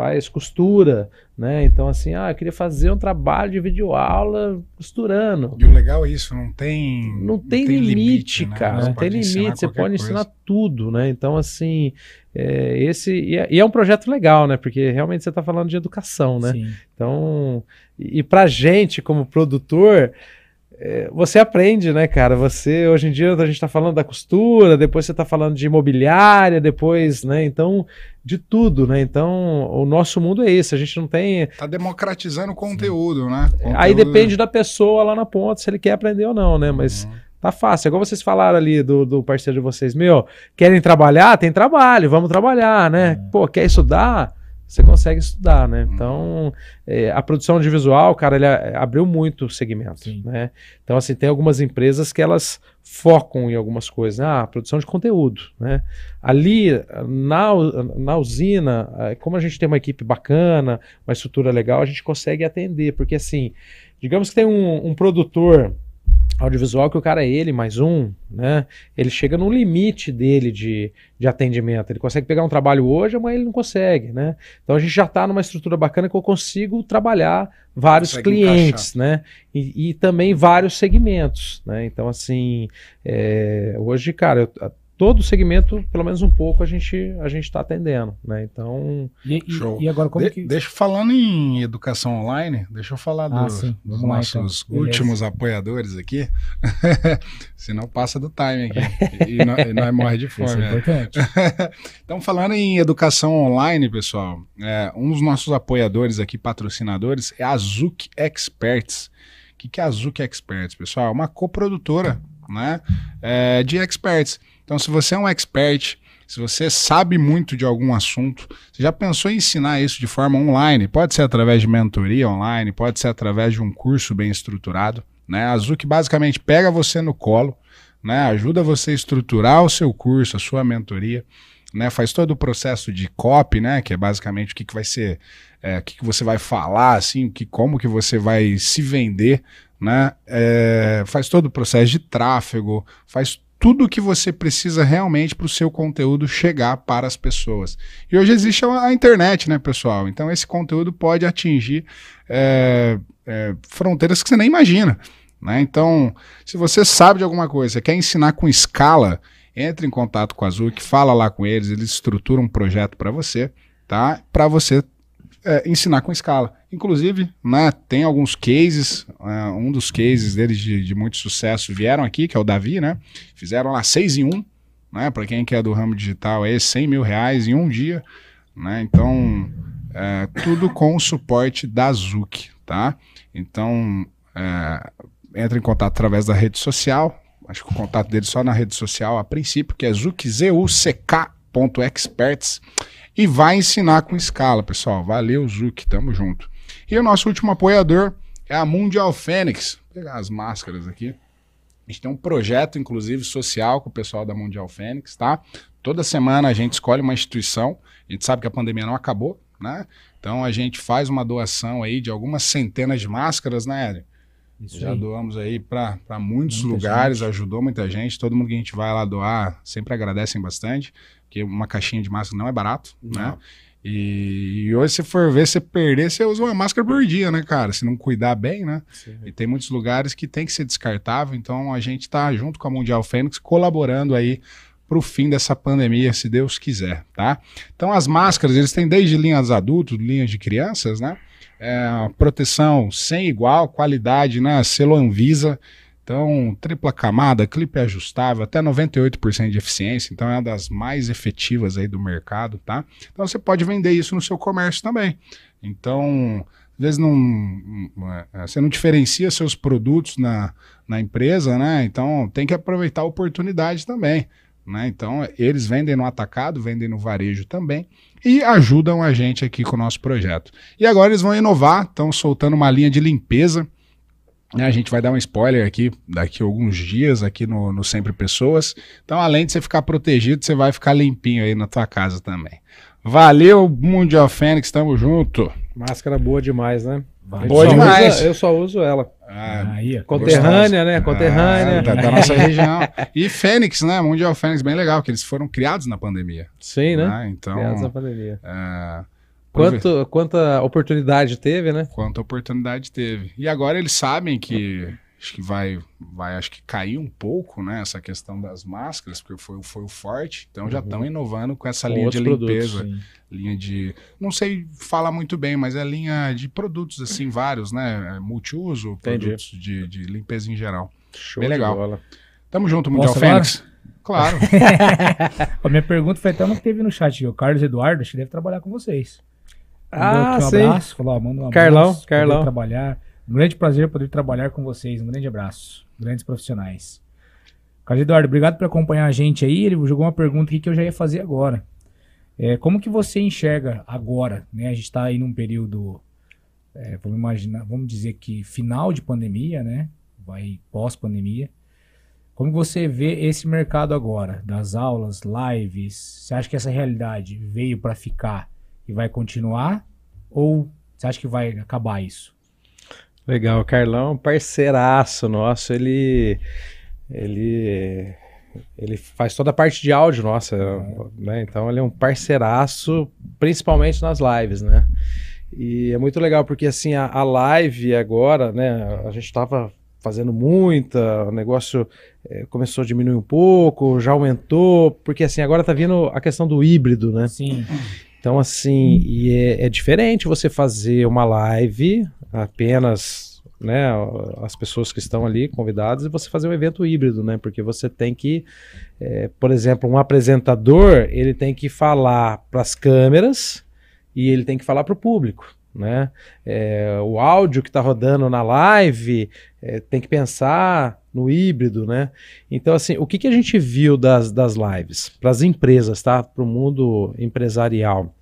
[SPEAKER 2] faz costura, né? Então, assim, ah, eu queria fazer um trabalho de videoaula costurando.
[SPEAKER 3] E o legal é isso, não tem.
[SPEAKER 2] Não tem, não tem limite, limite, né? cara. Não tem limite, você pode coisa. ensinar tudo, né? Então, assim, é, esse e é, e é um projeto legal, né? Porque realmente você está falando de educação, né?
[SPEAKER 1] Sim.
[SPEAKER 2] Então, e, e pra gente como produtor, você aprende, né, cara? Você, hoje em dia, a gente está falando da costura, depois você está falando de imobiliária, depois, né? Então, de tudo, né? Então, o nosso mundo é esse. A gente não tem.
[SPEAKER 3] Tá democratizando o conteúdo, né?
[SPEAKER 2] Aí
[SPEAKER 3] Conteúdo-
[SPEAKER 2] depende da pessoa lá na ponta, se ele quer aprender ou não, né? Mas
[SPEAKER 3] Uhum.
[SPEAKER 2] tá fácil. Igual vocês falaram ali do, do parceiro de vocês, meu, querem trabalhar? Tem trabalho, vamos trabalhar, né? Pô, quer estudar? Você consegue estudar, né? Então, é, a produção audiovisual, cara, ele a- abriu muito o segmento,
[SPEAKER 1] Sim.
[SPEAKER 2] né? Então, assim, tem algumas empresas que elas focam em algumas coisas, né? Ah, produção de conteúdo, né? Ali, na, na usina, eh, como a gente tem uma equipe bacana, uma estrutura legal, a gente consegue atender, porque assim, digamos que tem um, um produtor audiovisual que o cara é ele mais um, né? Ele chega no limite dele de, de atendimento. Ele consegue pegar um trabalho hoje, amanhã ele não consegue, né? Então a gente já está numa estrutura bacana que eu consigo trabalhar vários
[SPEAKER 3] Consegue
[SPEAKER 2] clientes, né? E, e também vários segmentos, né? Então assim, é, hoje, cara, eu- todo segmento, pelo menos um pouco, a gente a gente está atendendo, né? Então
[SPEAKER 1] E, e-
[SPEAKER 3] Show.
[SPEAKER 1] e agora, como
[SPEAKER 3] De-
[SPEAKER 1] que.
[SPEAKER 3] Deixa falando em educação online, deixa eu falar
[SPEAKER 1] Ah,
[SPEAKER 3] do-
[SPEAKER 1] sim.
[SPEAKER 3] dos
[SPEAKER 1] Vamos lá,
[SPEAKER 3] nossos
[SPEAKER 1] então. Beleza.
[SPEAKER 3] últimos apoiadores aqui. Senão passa do time aqui. E, nós, e nós morre de
[SPEAKER 1] Isso
[SPEAKER 3] fome.
[SPEAKER 1] é importante.
[SPEAKER 3] Então, falando em educação online, pessoal, é, um dos nossos apoiadores aqui, patrocinadores, é a Zuc Experts. O que, que é a Zuc Experts, pessoal? É uma coprodutora né, é, de experts. Então, se você é um expert, se você sabe muito de algum assunto, você já pensou em ensinar isso de forma online? Pode ser através de mentoria online, pode ser através de um curso bem estruturado. Né? A Zuc basicamente pega você no colo, né? ajuda você a estruturar o seu curso, a sua mentoria né, faz todo o processo de copy, né, que é basicamente o que, que vai ser, é, o que, que você vai falar, assim, que, como que você vai se vender, né, é, faz todo o processo de tráfego, faz tudo o que você precisa realmente para o seu conteúdo chegar para as pessoas. E hoje existe a internet, né, pessoal? Então esse conteúdo pode atingir é, é, fronteiras que você nem imagina. Né? Então, se você sabe de alguma coisa, quer ensinar com escala, entre em contato com a Zuc, fala lá com eles, eles estruturam um projeto para você, tá? Para você é, ensinar com escala. Inclusive, né, tem alguns cases, é, um dos cases deles de, de muito sucesso vieram aqui, que é o Davi, né? Fizeram lá seis em um, né? Para quem que é do ramo digital, é 100 mil reais em um dia, né? Então, é, tudo com o suporte da Zuc, tá? Então, é, entra em contato através da rede social, acho que o contato dele só na rede social a princípio, que é zuc.experts e vai ensinar com escala, pessoal. Valeu, Zuc, tamo junto. E o nosso último apoiador é a Mundial Fênix. Vou pegar as máscaras aqui. A gente tem um projeto, inclusive, social com o pessoal da Mundial Fênix, tá? Toda semana a gente escolhe uma instituição. A gente sabe que a pandemia não acabou, né? Então a gente faz uma doação aí de algumas centenas de máscaras, né, Hélio?
[SPEAKER 1] Isso
[SPEAKER 3] Já
[SPEAKER 1] aí.
[SPEAKER 3] doamos aí para muitos
[SPEAKER 1] Muita
[SPEAKER 3] lugares,
[SPEAKER 1] gente.
[SPEAKER 3] ajudou muita gente. Todo mundo que a gente vai lá doar sempre agradecem bastante, porque uma caixinha de máscara não é barato, né? E, e hoje, se for ver, você perder, você usa uma máscara por dia, né, cara? Se não cuidar bem, né? E tem muitos lugares que tem que ser descartável, então a gente está junto com a Mundial Fênix colaborando aí para o fim dessa pandemia, se Deus quiser, tá? Então as máscaras, eles têm desde linhas adultos, linhas de crianças, né? É, proteção sem igual, qualidade, né? Selo Anvisa, então tripla camada, clipe ajustável, até 98% de eficiência, então é uma das mais efetivas aí do mercado, tá? Então você pode vender isso no seu comércio também. Então, às vezes não, é, você não diferencia seus produtos na, na empresa, né? Então tem que aproveitar a oportunidade também. Né? Então, eles vendem no atacado, vendem no varejo também e ajudam a gente aqui com o nosso projeto. E agora eles vão inovar, estão soltando uma linha de limpeza. Né? A gente vai dar um spoiler aqui daqui a alguns dias aqui no, no Sempre Pessoas. Então, além de você ficar protegido, você vai ficar limpinho aí na tua casa também. Valeu, Mundial Fênix, tamo junto.
[SPEAKER 2] Máscara boa demais, né? Eu
[SPEAKER 3] Boa demais.
[SPEAKER 2] uso- eu só uso ela.
[SPEAKER 3] Ah,
[SPEAKER 1] Aí.
[SPEAKER 2] Conterrânea, né? Conterrânea.
[SPEAKER 3] Ah, da, da nossa região. E Fênix, né? Mundial Fênix, bem legal, que eles foram criados na pandemia.
[SPEAKER 2] Sim, né?
[SPEAKER 3] né? Então,
[SPEAKER 2] Criados na pandemia.
[SPEAKER 3] é,
[SPEAKER 2] Quanto, quanta oportunidade teve, né?
[SPEAKER 3] quanta oportunidade teve. E agora eles sabem que acho que vai, vai acho que cair um pouco, né? Essa questão das máscaras, porque foi, foi o forte. Então já
[SPEAKER 2] Uhum.
[SPEAKER 3] estão inovando com essa
[SPEAKER 2] Com
[SPEAKER 3] linha de
[SPEAKER 2] produtos,
[SPEAKER 3] limpeza,
[SPEAKER 1] Sim.
[SPEAKER 3] linha de, não sei falar muito bem, mas é linha de produtos assim vários, né? É Multiuso,
[SPEAKER 2] Entendi.
[SPEAKER 3] produtos de, de limpeza em geral.
[SPEAKER 2] Show
[SPEAKER 3] Bem
[SPEAKER 2] de
[SPEAKER 3] legal.
[SPEAKER 2] bola.
[SPEAKER 3] Tamo junto, Mundial
[SPEAKER 1] Posso
[SPEAKER 3] Fênix. Claro.
[SPEAKER 1] A minha pergunta foi até uma que teve no chat. O Carlos Eduardo, acho que deve trabalhar com vocês.
[SPEAKER 2] Ah,
[SPEAKER 1] um
[SPEAKER 2] sim.
[SPEAKER 1] abraço. Falou, ó, manda um abraço.
[SPEAKER 2] Carlão, Carlão.
[SPEAKER 1] trabalhar. Um grande prazer poder trabalhar com vocês. Um grande abraço. Grandes profissionais. Carlos Eduardo, obrigado por acompanhar a gente aí. Ele jogou uma pergunta aqui que eu já ia fazer agora. É, como que você enxerga agora? Né? A gente está aí num período, é, vamos imaginar, vamos dizer que final de pandemia, né? Vai pós-pandemia. Como você vê esse mercado agora, das aulas, lives? Você acha que essa realidade veio para ficar e vai continuar? Ou você acha que vai acabar isso?
[SPEAKER 2] Legal, o Carlão é um parceiraço nosso, ele ele ele faz toda a parte de áudio nossa, né? Então ele é um parceiraço, principalmente nas lives, né? E é muito legal porque assim a, a live agora, né? A gente estava fazendo muita, o negócio eh, começou a diminuir um pouco, já aumentou, porque assim agora tá vindo a questão do híbrido, né?
[SPEAKER 1] Sim,
[SPEAKER 2] Então, assim, e é, é diferente você fazer uma live apenas, né, as pessoas que estão ali convidadas e você fazer um evento híbrido, né? Porque você tem que, é, por exemplo, um apresentador, ele tem que falar para as câmeras e ele tem que falar para o público. Né? É, o áudio que está rodando na live é, tem que pensar no híbrido, né? Então, assim, o que, que a gente viu das, das lives? Para as empresas, tá? Para o mundo empresarial.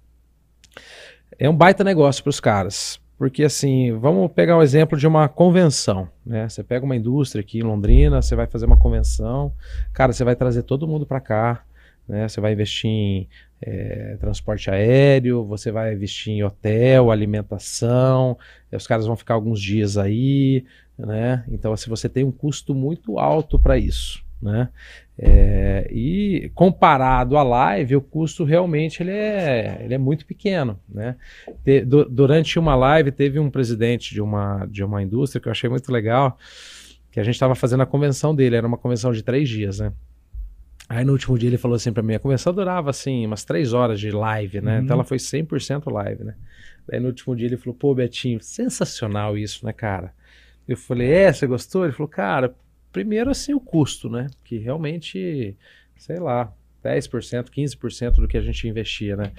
[SPEAKER 2] É um baita negócio para os caras. Porque, assim, vamos pegar o exemplo de uma convenção, né? Você pega uma indústria aqui em Londrina, você vai fazer uma convenção, cara, você vai trazer todo mundo para cá, né? Você vai investir em é, transporte aéreo, você vai investir em hotel, alimentação, os caras vão ficar alguns dias aí, né? Então, assim, você tem um custo muito alto para isso, né? É, e comparado à live, o custo realmente ele é, ele é muito pequeno, né? Te- du- durante uma live teve um presidente de uma, de uma indústria que eu achei muito legal, que a gente estava fazendo a convenção dele, era uma convenção de três dias, né? Aí no último dia ele falou assim pra mim, a convenção durava assim umas três horas de live, né?
[SPEAKER 1] Uhum.
[SPEAKER 2] Então ela foi 100% live, né? Aí no último dia ele falou, pô Betinho, sensacional isso, né, cara? Eu falei, é, você gostou? Ele falou, cara, primeiro assim o custo, né? Que realmente, sei lá, 10%, 15% do que a gente investia, né?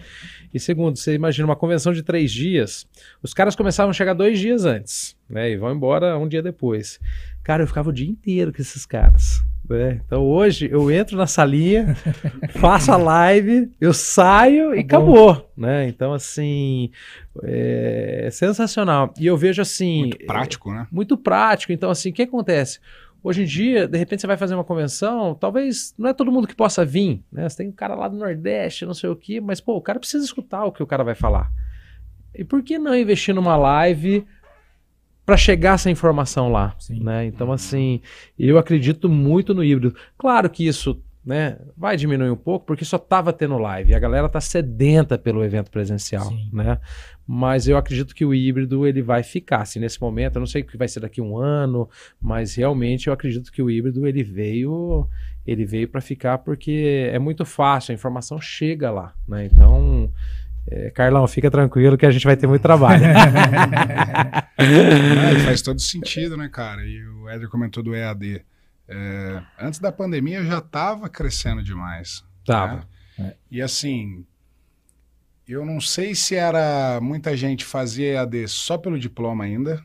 [SPEAKER 2] E segundo, você imagina uma convenção de três dias, os caras começavam a chegar dois dias antes, né? E vão embora um dia depois. Cara, eu ficava o dia inteiro com esses caras. Né? Então hoje eu entro na salinha, faço a live, eu saio e
[SPEAKER 1] Tá bom.
[SPEAKER 2] acabou, né? Então assim, é sensacional. E eu vejo assim,
[SPEAKER 3] Muito prático, né?
[SPEAKER 2] muito prático. Então, assim, o que acontece? Hoje em dia, de repente, você vai fazer uma convenção, talvez não é todo mundo que possa vir, né? Você tem um cara lá do Nordeste, não sei o quê, mas, pô, o cara precisa escutar o que o cara vai falar. E por que não investir numa live para chegar essa informação lá?
[SPEAKER 1] Sim.
[SPEAKER 2] Né? Então, assim, eu acredito muito no híbrido. Claro que isso né, vai diminuir um pouco, porque só estava tendo live. A galera tá sedenta pelo evento presencial,
[SPEAKER 1] Sim.
[SPEAKER 2] né? Mas eu acredito que o híbrido ele vai ficar. Assim, nesse momento, eu não sei o que vai ser daqui a um ano, mas realmente eu acredito que o híbrido ele veio, ele veio para ficar porque é muito fácil, a informação chega lá, né? Então, é, Carlão, fica tranquilo que a gente vai ter muito trabalho.
[SPEAKER 3] É, faz todo sentido, né, cara? E o Éder comentou do EAD. É, antes da pandemia já estava crescendo demais.
[SPEAKER 2] Tava.
[SPEAKER 3] né? E assim, eu não sei se era muita gente fazia EAD só pelo diploma ainda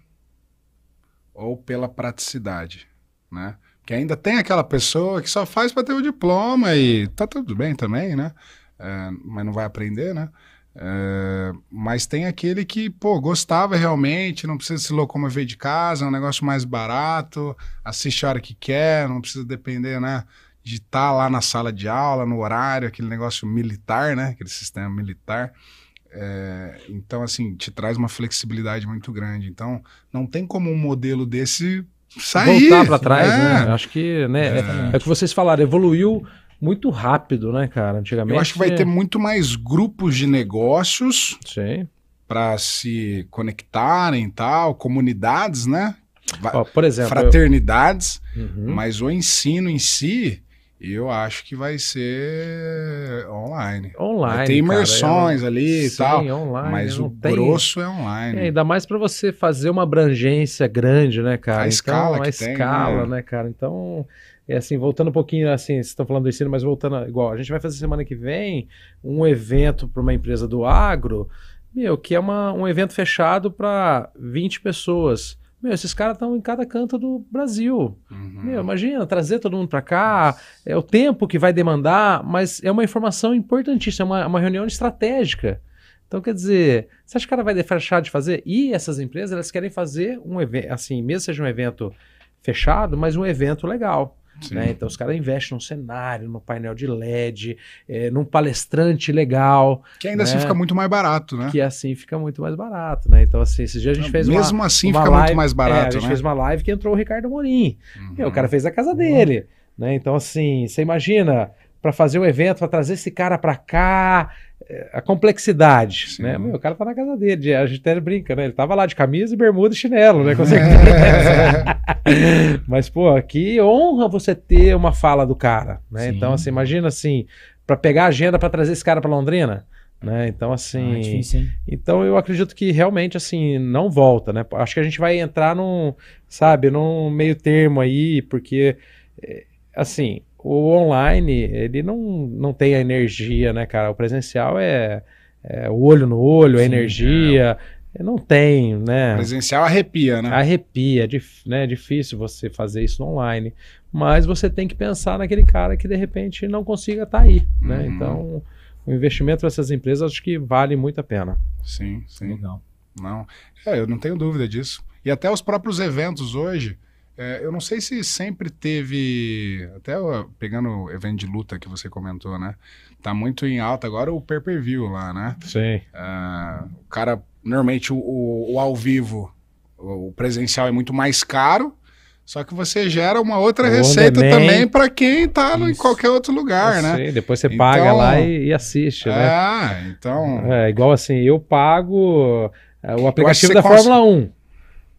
[SPEAKER 3] ou pela praticidade, né? Que ainda tem aquela pessoa que só faz para ter o diploma e tá tudo bem também, né? É, mas não vai aprender, né? É, mas tem aquele que, pô, gostava realmente, não precisa se locomover de casa, é um negócio mais barato, assiste a hora que quer, não precisa depender, né? De estar lá na sala de aula, no horário, aquele negócio militar, né? Aquele sistema militar. É, então, assim, te traz uma flexibilidade muito grande. Então, não tem como um modelo desse sair.
[SPEAKER 2] Voltar para trás,
[SPEAKER 3] né?
[SPEAKER 2] né? Acho que, né, é, é o que vocês falaram, evoluiu muito rápido, né, cara? Antigamente.
[SPEAKER 3] Eu acho que vai ter muito mais grupos de negócios
[SPEAKER 2] Sim.
[SPEAKER 3] para se conectarem tal, comunidades, né?
[SPEAKER 2] Ó, por exemplo,
[SPEAKER 3] fraternidades,
[SPEAKER 2] eu... uhum.
[SPEAKER 3] mas o ensino em si, eu acho que vai ser online.
[SPEAKER 2] Online. Vai
[SPEAKER 3] ter imersões cara, ali
[SPEAKER 2] sim,
[SPEAKER 3] e tal.
[SPEAKER 2] Online,
[SPEAKER 3] mas o tem... grosso é online. É,
[SPEAKER 2] ainda mais para você fazer uma abrangência grande, né, cara?
[SPEAKER 3] A
[SPEAKER 2] então,
[SPEAKER 3] escala
[SPEAKER 2] a escala,
[SPEAKER 3] tem,
[SPEAKER 2] né? né, cara? Então, é assim, voltando um pouquinho, assim, vocês estão falando do ensino, mas voltando, igual, a gente vai fazer semana que vem um evento para uma empresa do agro, meu, que é uma, um evento fechado para 20 pessoas. Meu, esses caras estão em cada canto do Brasil. Uhum. Meu, imagina, trazer todo mundo para cá, é o tempo que vai demandar, mas é uma informação importantíssima, é uma, uma reunião estratégica. Então, quer dizer, você acha que o cara vai deixar de fazer? E essas empresas, elas querem fazer um evento, assim, mesmo seja um evento fechado, mas um evento legal. Né? Então os caras investem num cenário, no painel de LED, é, num palestrante legal.
[SPEAKER 3] Que ainda assim né? assim fica muito mais barato, né?
[SPEAKER 2] Que assim fica muito mais barato, né? Então, assim, esses dias a gente fez
[SPEAKER 3] Mesmo
[SPEAKER 2] uma,
[SPEAKER 3] assim
[SPEAKER 2] uma
[SPEAKER 3] fica
[SPEAKER 2] live,
[SPEAKER 3] muito mais barato. É,
[SPEAKER 2] a gente
[SPEAKER 3] né?
[SPEAKER 2] fez uma live que entrou o Ricardo Morim. Uhum. o cara fez a casa dele. Né? Então, assim, você imagina para fazer um evento, para trazer esse cara para cá, é, a complexidade, Sim. né? Meu, o cara tá na casa dele, a gente até brinca, né? Ele tava lá de camisa, bermuda e chinelo, né? Com certeza. Mas, pô, que honra você ter uma fala do cara, né? Sim. Então, assim, imagina assim, para pegar a agenda para trazer esse cara para Londrina, né? Então, assim. Ah, é difícil, então, eu acredito que realmente, assim, não volta, né? Acho que a gente vai entrar num, sabe, num meio termo aí, porque, é, assim, o online, ele não, não tem a energia, né, cara? O presencial é, é o olho no olho, Sim, a energia. É. Não tem, né?
[SPEAKER 3] Presencial arrepia, né?
[SPEAKER 2] Arrepia, é né? difícil você fazer isso online. Mas você tem que pensar naquele cara que de repente não consiga estar tá aí, né? Uhum. Então, o investimento nessas empresas acho que vale muito a pena.
[SPEAKER 3] Sim, sim. Legal. Não, é, eu não tenho dúvida disso. E até os próprios eventos hoje, é, eu não sei se sempre teve. Até pegando o evento de luta que você comentou, né? Tá muito em alta agora o pay per view lá, né?
[SPEAKER 2] Sim.
[SPEAKER 3] É, o cara, normalmente o, o, o, ao vivo, o presencial é muito mais caro. Só que você gera uma outra receita também para quem está em qualquer outro lugar, eu né?
[SPEAKER 2] Sei. Depois você paga então, lá e, e assiste, né?
[SPEAKER 3] Ah, então.
[SPEAKER 2] É igual assim, eu pago é, o aplicativo da Fórmula 1.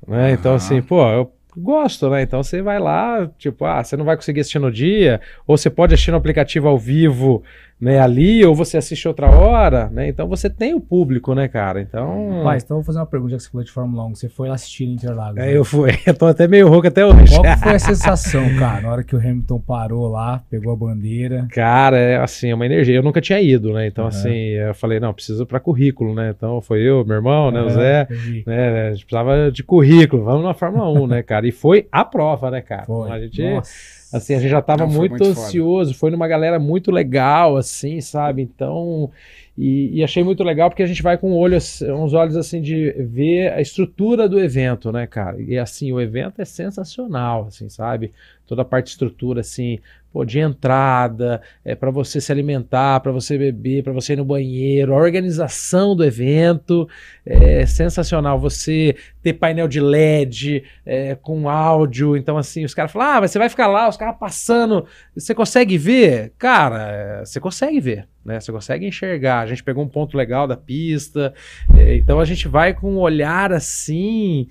[SPEAKER 2] Né? Então, assim, pô, eu gosto, né? Então você vai lá, tipo, ah, você não vai conseguir assistir no dia, ou você pode assistir no aplicativo ao vivo né, ali, ou você assiste outra hora, né? Então você tem o público, né, cara? Então.
[SPEAKER 1] Mas então eu vou fazer uma pergunta, já que você falou de Fórmula 1. Você foi lá assistir Interlagos.
[SPEAKER 2] É, né? eu fui. Eu tô até meio rouco até hoje.
[SPEAKER 1] Qual foi a sensação, cara, na hora que o Hamilton parou lá, pegou a bandeira?
[SPEAKER 2] Cara, é assim, é uma energia. Eu nunca tinha ido, né? Então, uhum. assim, eu falei, não, preciso para currículo, né? Então foi eu, meu irmão, né, o Zé, né? A gente precisava de currículo, vamos na Fórmula 1, né, cara? E foi a prova, né, cara?
[SPEAKER 1] Foi.
[SPEAKER 2] A gente. Nossa Assim, a gente já estava muito, muito ansioso, foda. foi numa galera muito legal, assim, sabe? Então, e, e, achei muito legal porque a gente vai com um olho, uns olhos assim de ver a estrutura do evento, né, cara? E assim, o evento é sensacional, assim, sabe? Toda a parte de estrutura, assim, pô, de entrada, é para você se alimentar, para você beber, para você ir no banheiro, a organização do evento é sensacional. Você ter painel de LED é, com áudio, então assim, os caras falam, ah, mas você vai ficar lá, os caras passando, você consegue ver? Cara, você consegue ver, né? Você consegue enxergar. A gente pegou um ponto legal da pista, é, então a gente vai com um olhar assim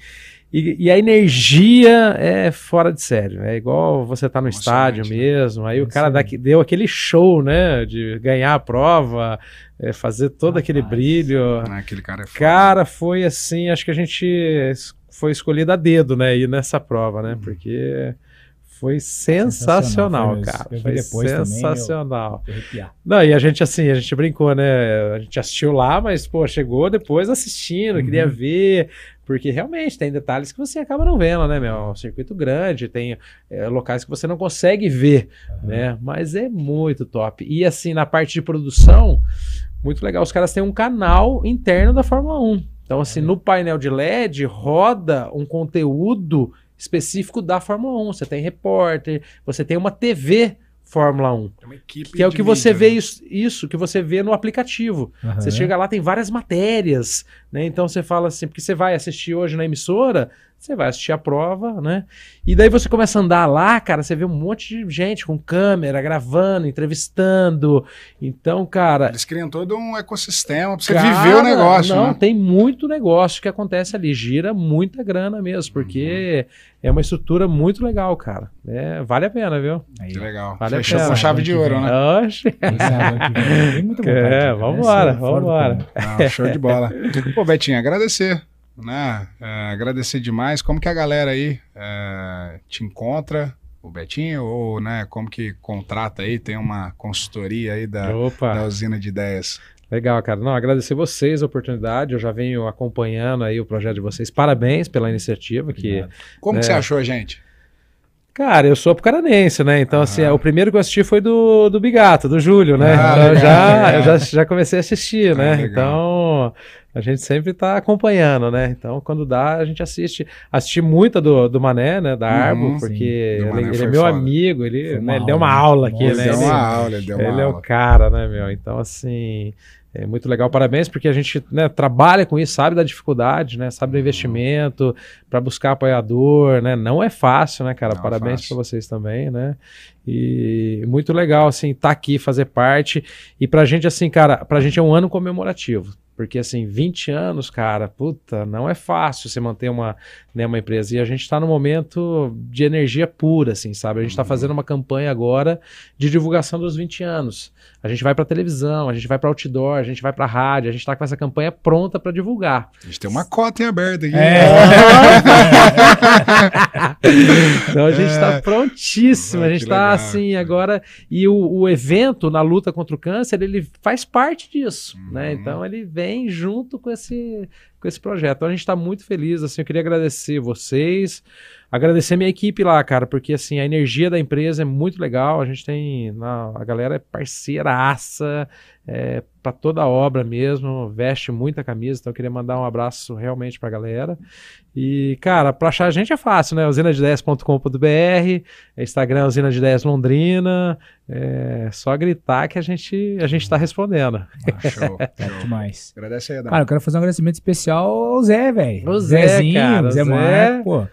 [SPEAKER 2] e, e, a energia é fora de sério. É igual você tá no estádio né? mesmo. Aí o cara daqui, deu aquele show, né? De ganhar a prova, é, fazer todo aquele brilho.
[SPEAKER 3] Né, aquele cara é foda.
[SPEAKER 2] Cara, foi assim. Acho que a gente foi escolhido a dedo, né? Ir nessa prova, né? Uhum. Porque foi sensacional, sensacional cara. Foi depois sensacional. Também, Não, e a gente assim, a gente brincou, né? A gente assistiu lá, mas pô, chegou depois assistindo, uhum. queria ver, porque realmente tem detalhes que você acaba não vendo, né, meu? É um circuito grande, tem é, locais que você não consegue ver, uhum. né? Mas é muito top. E assim, na parte de produção, muito legal. Os caras têm um canal interno da Fórmula 1. Então, assim, no painel de LED roda um conteúdo específico da Fórmula 1. Você tem repórter, você tem uma TV Fórmula 1. É que é o que você mídia, vê né? isso, isso, que você vê no aplicativo. Uhum. Você chega lá, tem várias matérias, né? Então você fala assim, porque você vai assistir hoje na emissora, Você vai assistir a prova, né? E daí você começa a andar lá, cara, você vê um monte de gente com câmera, gravando, entrevistando. Então, cara.
[SPEAKER 3] Eles criam todo um ecossistema pra você cara, viver o negócio.
[SPEAKER 2] Não,
[SPEAKER 3] né?
[SPEAKER 2] tem muito negócio que acontece ali. Gira muita grana mesmo, porque uhum. é uma estrutura muito legal, cara. É, vale a pena, viu?
[SPEAKER 3] Aí, que legal.
[SPEAKER 2] Vale
[SPEAKER 3] Fechou com chave de ouro, né?
[SPEAKER 2] Oxe. É, vambora, vambora.
[SPEAKER 3] Show de bola. Pô, Betinho, agradecer né? É, agradecer demais. Como que a galera aí é, te encontra, o Betinho, ou né, como que contrata aí, tem uma consultoria aí da, da usina de ideias?
[SPEAKER 2] Legal, cara. Não, agradecer vocês a oportunidade. Eu já venho acompanhando aí o projeto de vocês. Parabéns pela iniciativa. Que,
[SPEAKER 3] Como
[SPEAKER 2] né,
[SPEAKER 3] que você achou, gente?
[SPEAKER 2] Cara, eu sou apucaranense, né? Então, assim, é, o primeiro que eu assisti foi do, do Bigato, do Júlio, né? Ah, então, legal, já, legal. eu já, já comecei a assistir, ah, né? Então, a gente sempre está acompanhando, né? Então, quando dá, a gente assiste. Assisti muita do, do Mané, né? Da Arbo, uhum, porque ele, ele é meu foda. amigo, ele, né, ele deu uma aula aqui,
[SPEAKER 3] Nossa,
[SPEAKER 2] né?
[SPEAKER 3] Deu
[SPEAKER 2] ele,
[SPEAKER 3] uma aula, ele deu uma
[SPEAKER 2] ele
[SPEAKER 3] aula.
[SPEAKER 2] é o cara, né, meu? Então, assim. É muito legal, parabéns, porque a gente né, trabalha com isso, sabe da dificuldade, né? Sabe do uhum. investimento, para buscar apoiador, né? Não é fácil, né, cara? Não é parabéns para vocês também, né? E muito legal, assim, estar tá aqui, fazer parte. E pra gente, assim, cara, pra gente é um ano comemorativo. Porque, assim, 20 anos, cara, puta, não é fácil você manter uma, né, uma empresa. E a gente está no momento de energia pura, assim, sabe? A gente está uhum. fazendo uma campanha agora de divulgação dos 20 anos. A gente vai para televisão, a gente vai para outdoor, a gente vai para rádio, a gente está com essa campanha pronta para divulgar.
[SPEAKER 3] A gente tem uma cota em aberto aqui.
[SPEAKER 2] É. então a gente está é. prontíssimo, a gente está assim agora. E o, o, evento na luta contra o câncer, ele faz parte disso, né? uhum. né? Então ele vem vem junto com esse, com esse projeto. Então a gente está muito feliz, assim, eu queria agradecer vocês, agradecer minha equipe lá, cara, porque assim, a energia da empresa é muito legal, a gente tem, na, a galera é parceiraça, é, para toda a obra mesmo, veste muita camisa, então eu queria mandar um abraço realmente para a galera. E, cara, para achar a gente é fácil, né? usina-de-10.com.br, Instagram usina de 10 Londrina, é só gritar que a gente a gente tá respondendo.
[SPEAKER 1] Ah, show, show. demais.
[SPEAKER 3] Agradece aí, Adam.
[SPEAKER 1] Cara, eu quero fazer um agradecimento especial ao Zé, velho.
[SPEAKER 2] O Zé, Zezinho, cara,
[SPEAKER 1] Zé, Zé Marco, pô.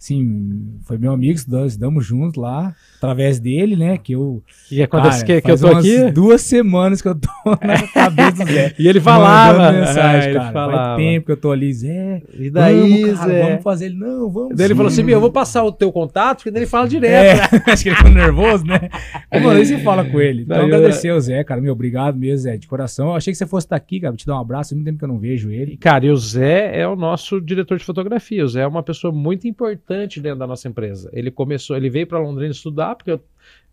[SPEAKER 1] Sim, foi meu amigo, estudamos, estudamos juntos lá, através dele, né? Que eu.
[SPEAKER 2] E acontece cara, que, que eu tô aqui?
[SPEAKER 1] duas semanas que eu tô na cabeça do Zé.
[SPEAKER 2] e ele falava.
[SPEAKER 1] mensagem, ah, cara. Falava. Faz tempo que eu tô ali, Zé.
[SPEAKER 2] E daí,
[SPEAKER 1] vamos, cara,
[SPEAKER 2] Zé?
[SPEAKER 1] Vamos fazer ele. Não, vamos.
[SPEAKER 2] Daí ele falou assim: meu, eu vou passar o teu contato, porque ele fala direto.
[SPEAKER 1] É, acho que ele ficou nervoso, né? Como aí você fala com ele. Então, agradecer ao Zé, cara. Meu, obrigado mesmo, Zé, de coração. Eu achei que você fosse estar aqui, cara, te dar um abraço. Muito tempo que eu não vejo ele.
[SPEAKER 2] Cara, e o Zé é o nosso diretor de fotografia. O Zé é uma pessoa muito importante dentro da nossa empresa. Ele começou, ele veio para Londrina estudar, porque eu,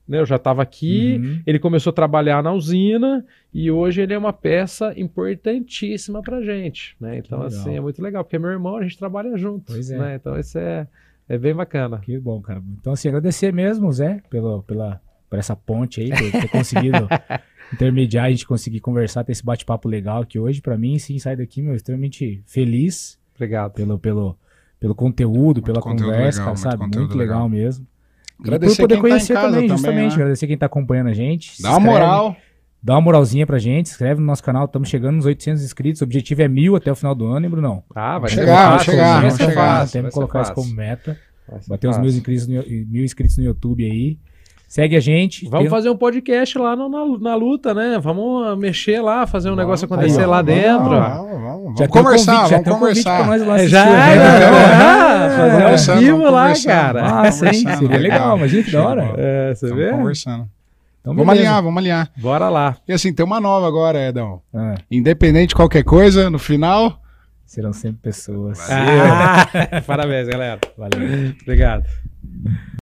[SPEAKER 2] né, eu já estava aqui, uhum. ele começou a trabalhar na usina e hoje ele é uma peça importantíssima para gente. Né? Então, assim, é muito legal, porque meu irmão, a gente trabalha junto. É. Né? Então, isso é, é bem bacana.
[SPEAKER 1] Que bom, cara. Então, assim, agradecer mesmo, Zé, pelo, pela, por essa ponte aí, por ter conseguido intermediar, a gente conseguir conversar, ter esse bate-papo legal aqui hoje. Para mim, sim, sair daqui, meu, extremamente feliz.
[SPEAKER 2] Obrigado.
[SPEAKER 1] Pelo, pelo, pelo conteúdo, muito pela conteúdo conversa, legal, sabe? Muito, muito legal, legal, mesmo.
[SPEAKER 3] Agradecer e por poder conhecer tá
[SPEAKER 1] também,
[SPEAKER 3] também,
[SPEAKER 1] justamente.
[SPEAKER 3] Né?
[SPEAKER 1] Agradecer quem tá acompanhando a gente.
[SPEAKER 3] Dá uma moral.
[SPEAKER 1] Dá uma moralzinha pra gente, inscreve no nosso canal, estamos chegando nos 800 inscritos, o objetivo é mil até o final do ano, hein, Brunão?
[SPEAKER 2] Ah, vai
[SPEAKER 3] chegar, vai chegar, vai chegar.
[SPEAKER 1] Temos que colocar isso como meta, bater os mil inscritos, no, mil inscritos no YouTube aí, Segue a gente.
[SPEAKER 2] Vamos tem... fazer um podcast lá no, na, na luta, né? Vamos mexer lá, fazer um vamos, negócio acontecer aí, lá vamos, dentro.
[SPEAKER 3] Vamos, vamos, vamos. Já conversar, convite, vamos conversar.
[SPEAKER 2] Nós lá já, já, já, fazer ao vivo lá, cara.
[SPEAKER 1] Ah, sim, seria legal, imagina que da hora.
[SPEAKER 2] É, você vê?
[SPEAKER 3] conversando. Então, vamos alinhar, vamos alinhar.
[SPEAKER 2] Bora lá.
[SPEAKER 3] E assim, tem uma nova agora, Edão. Ah. Independente de qualquer coisa, no final...
[SPEAKER 1] Serão sempre pessoas.
[SPEAKER 2] Ah, parabéns, galera.
[SPEAKER 1] Valeu.
[SPEAKER 2] Obrigado.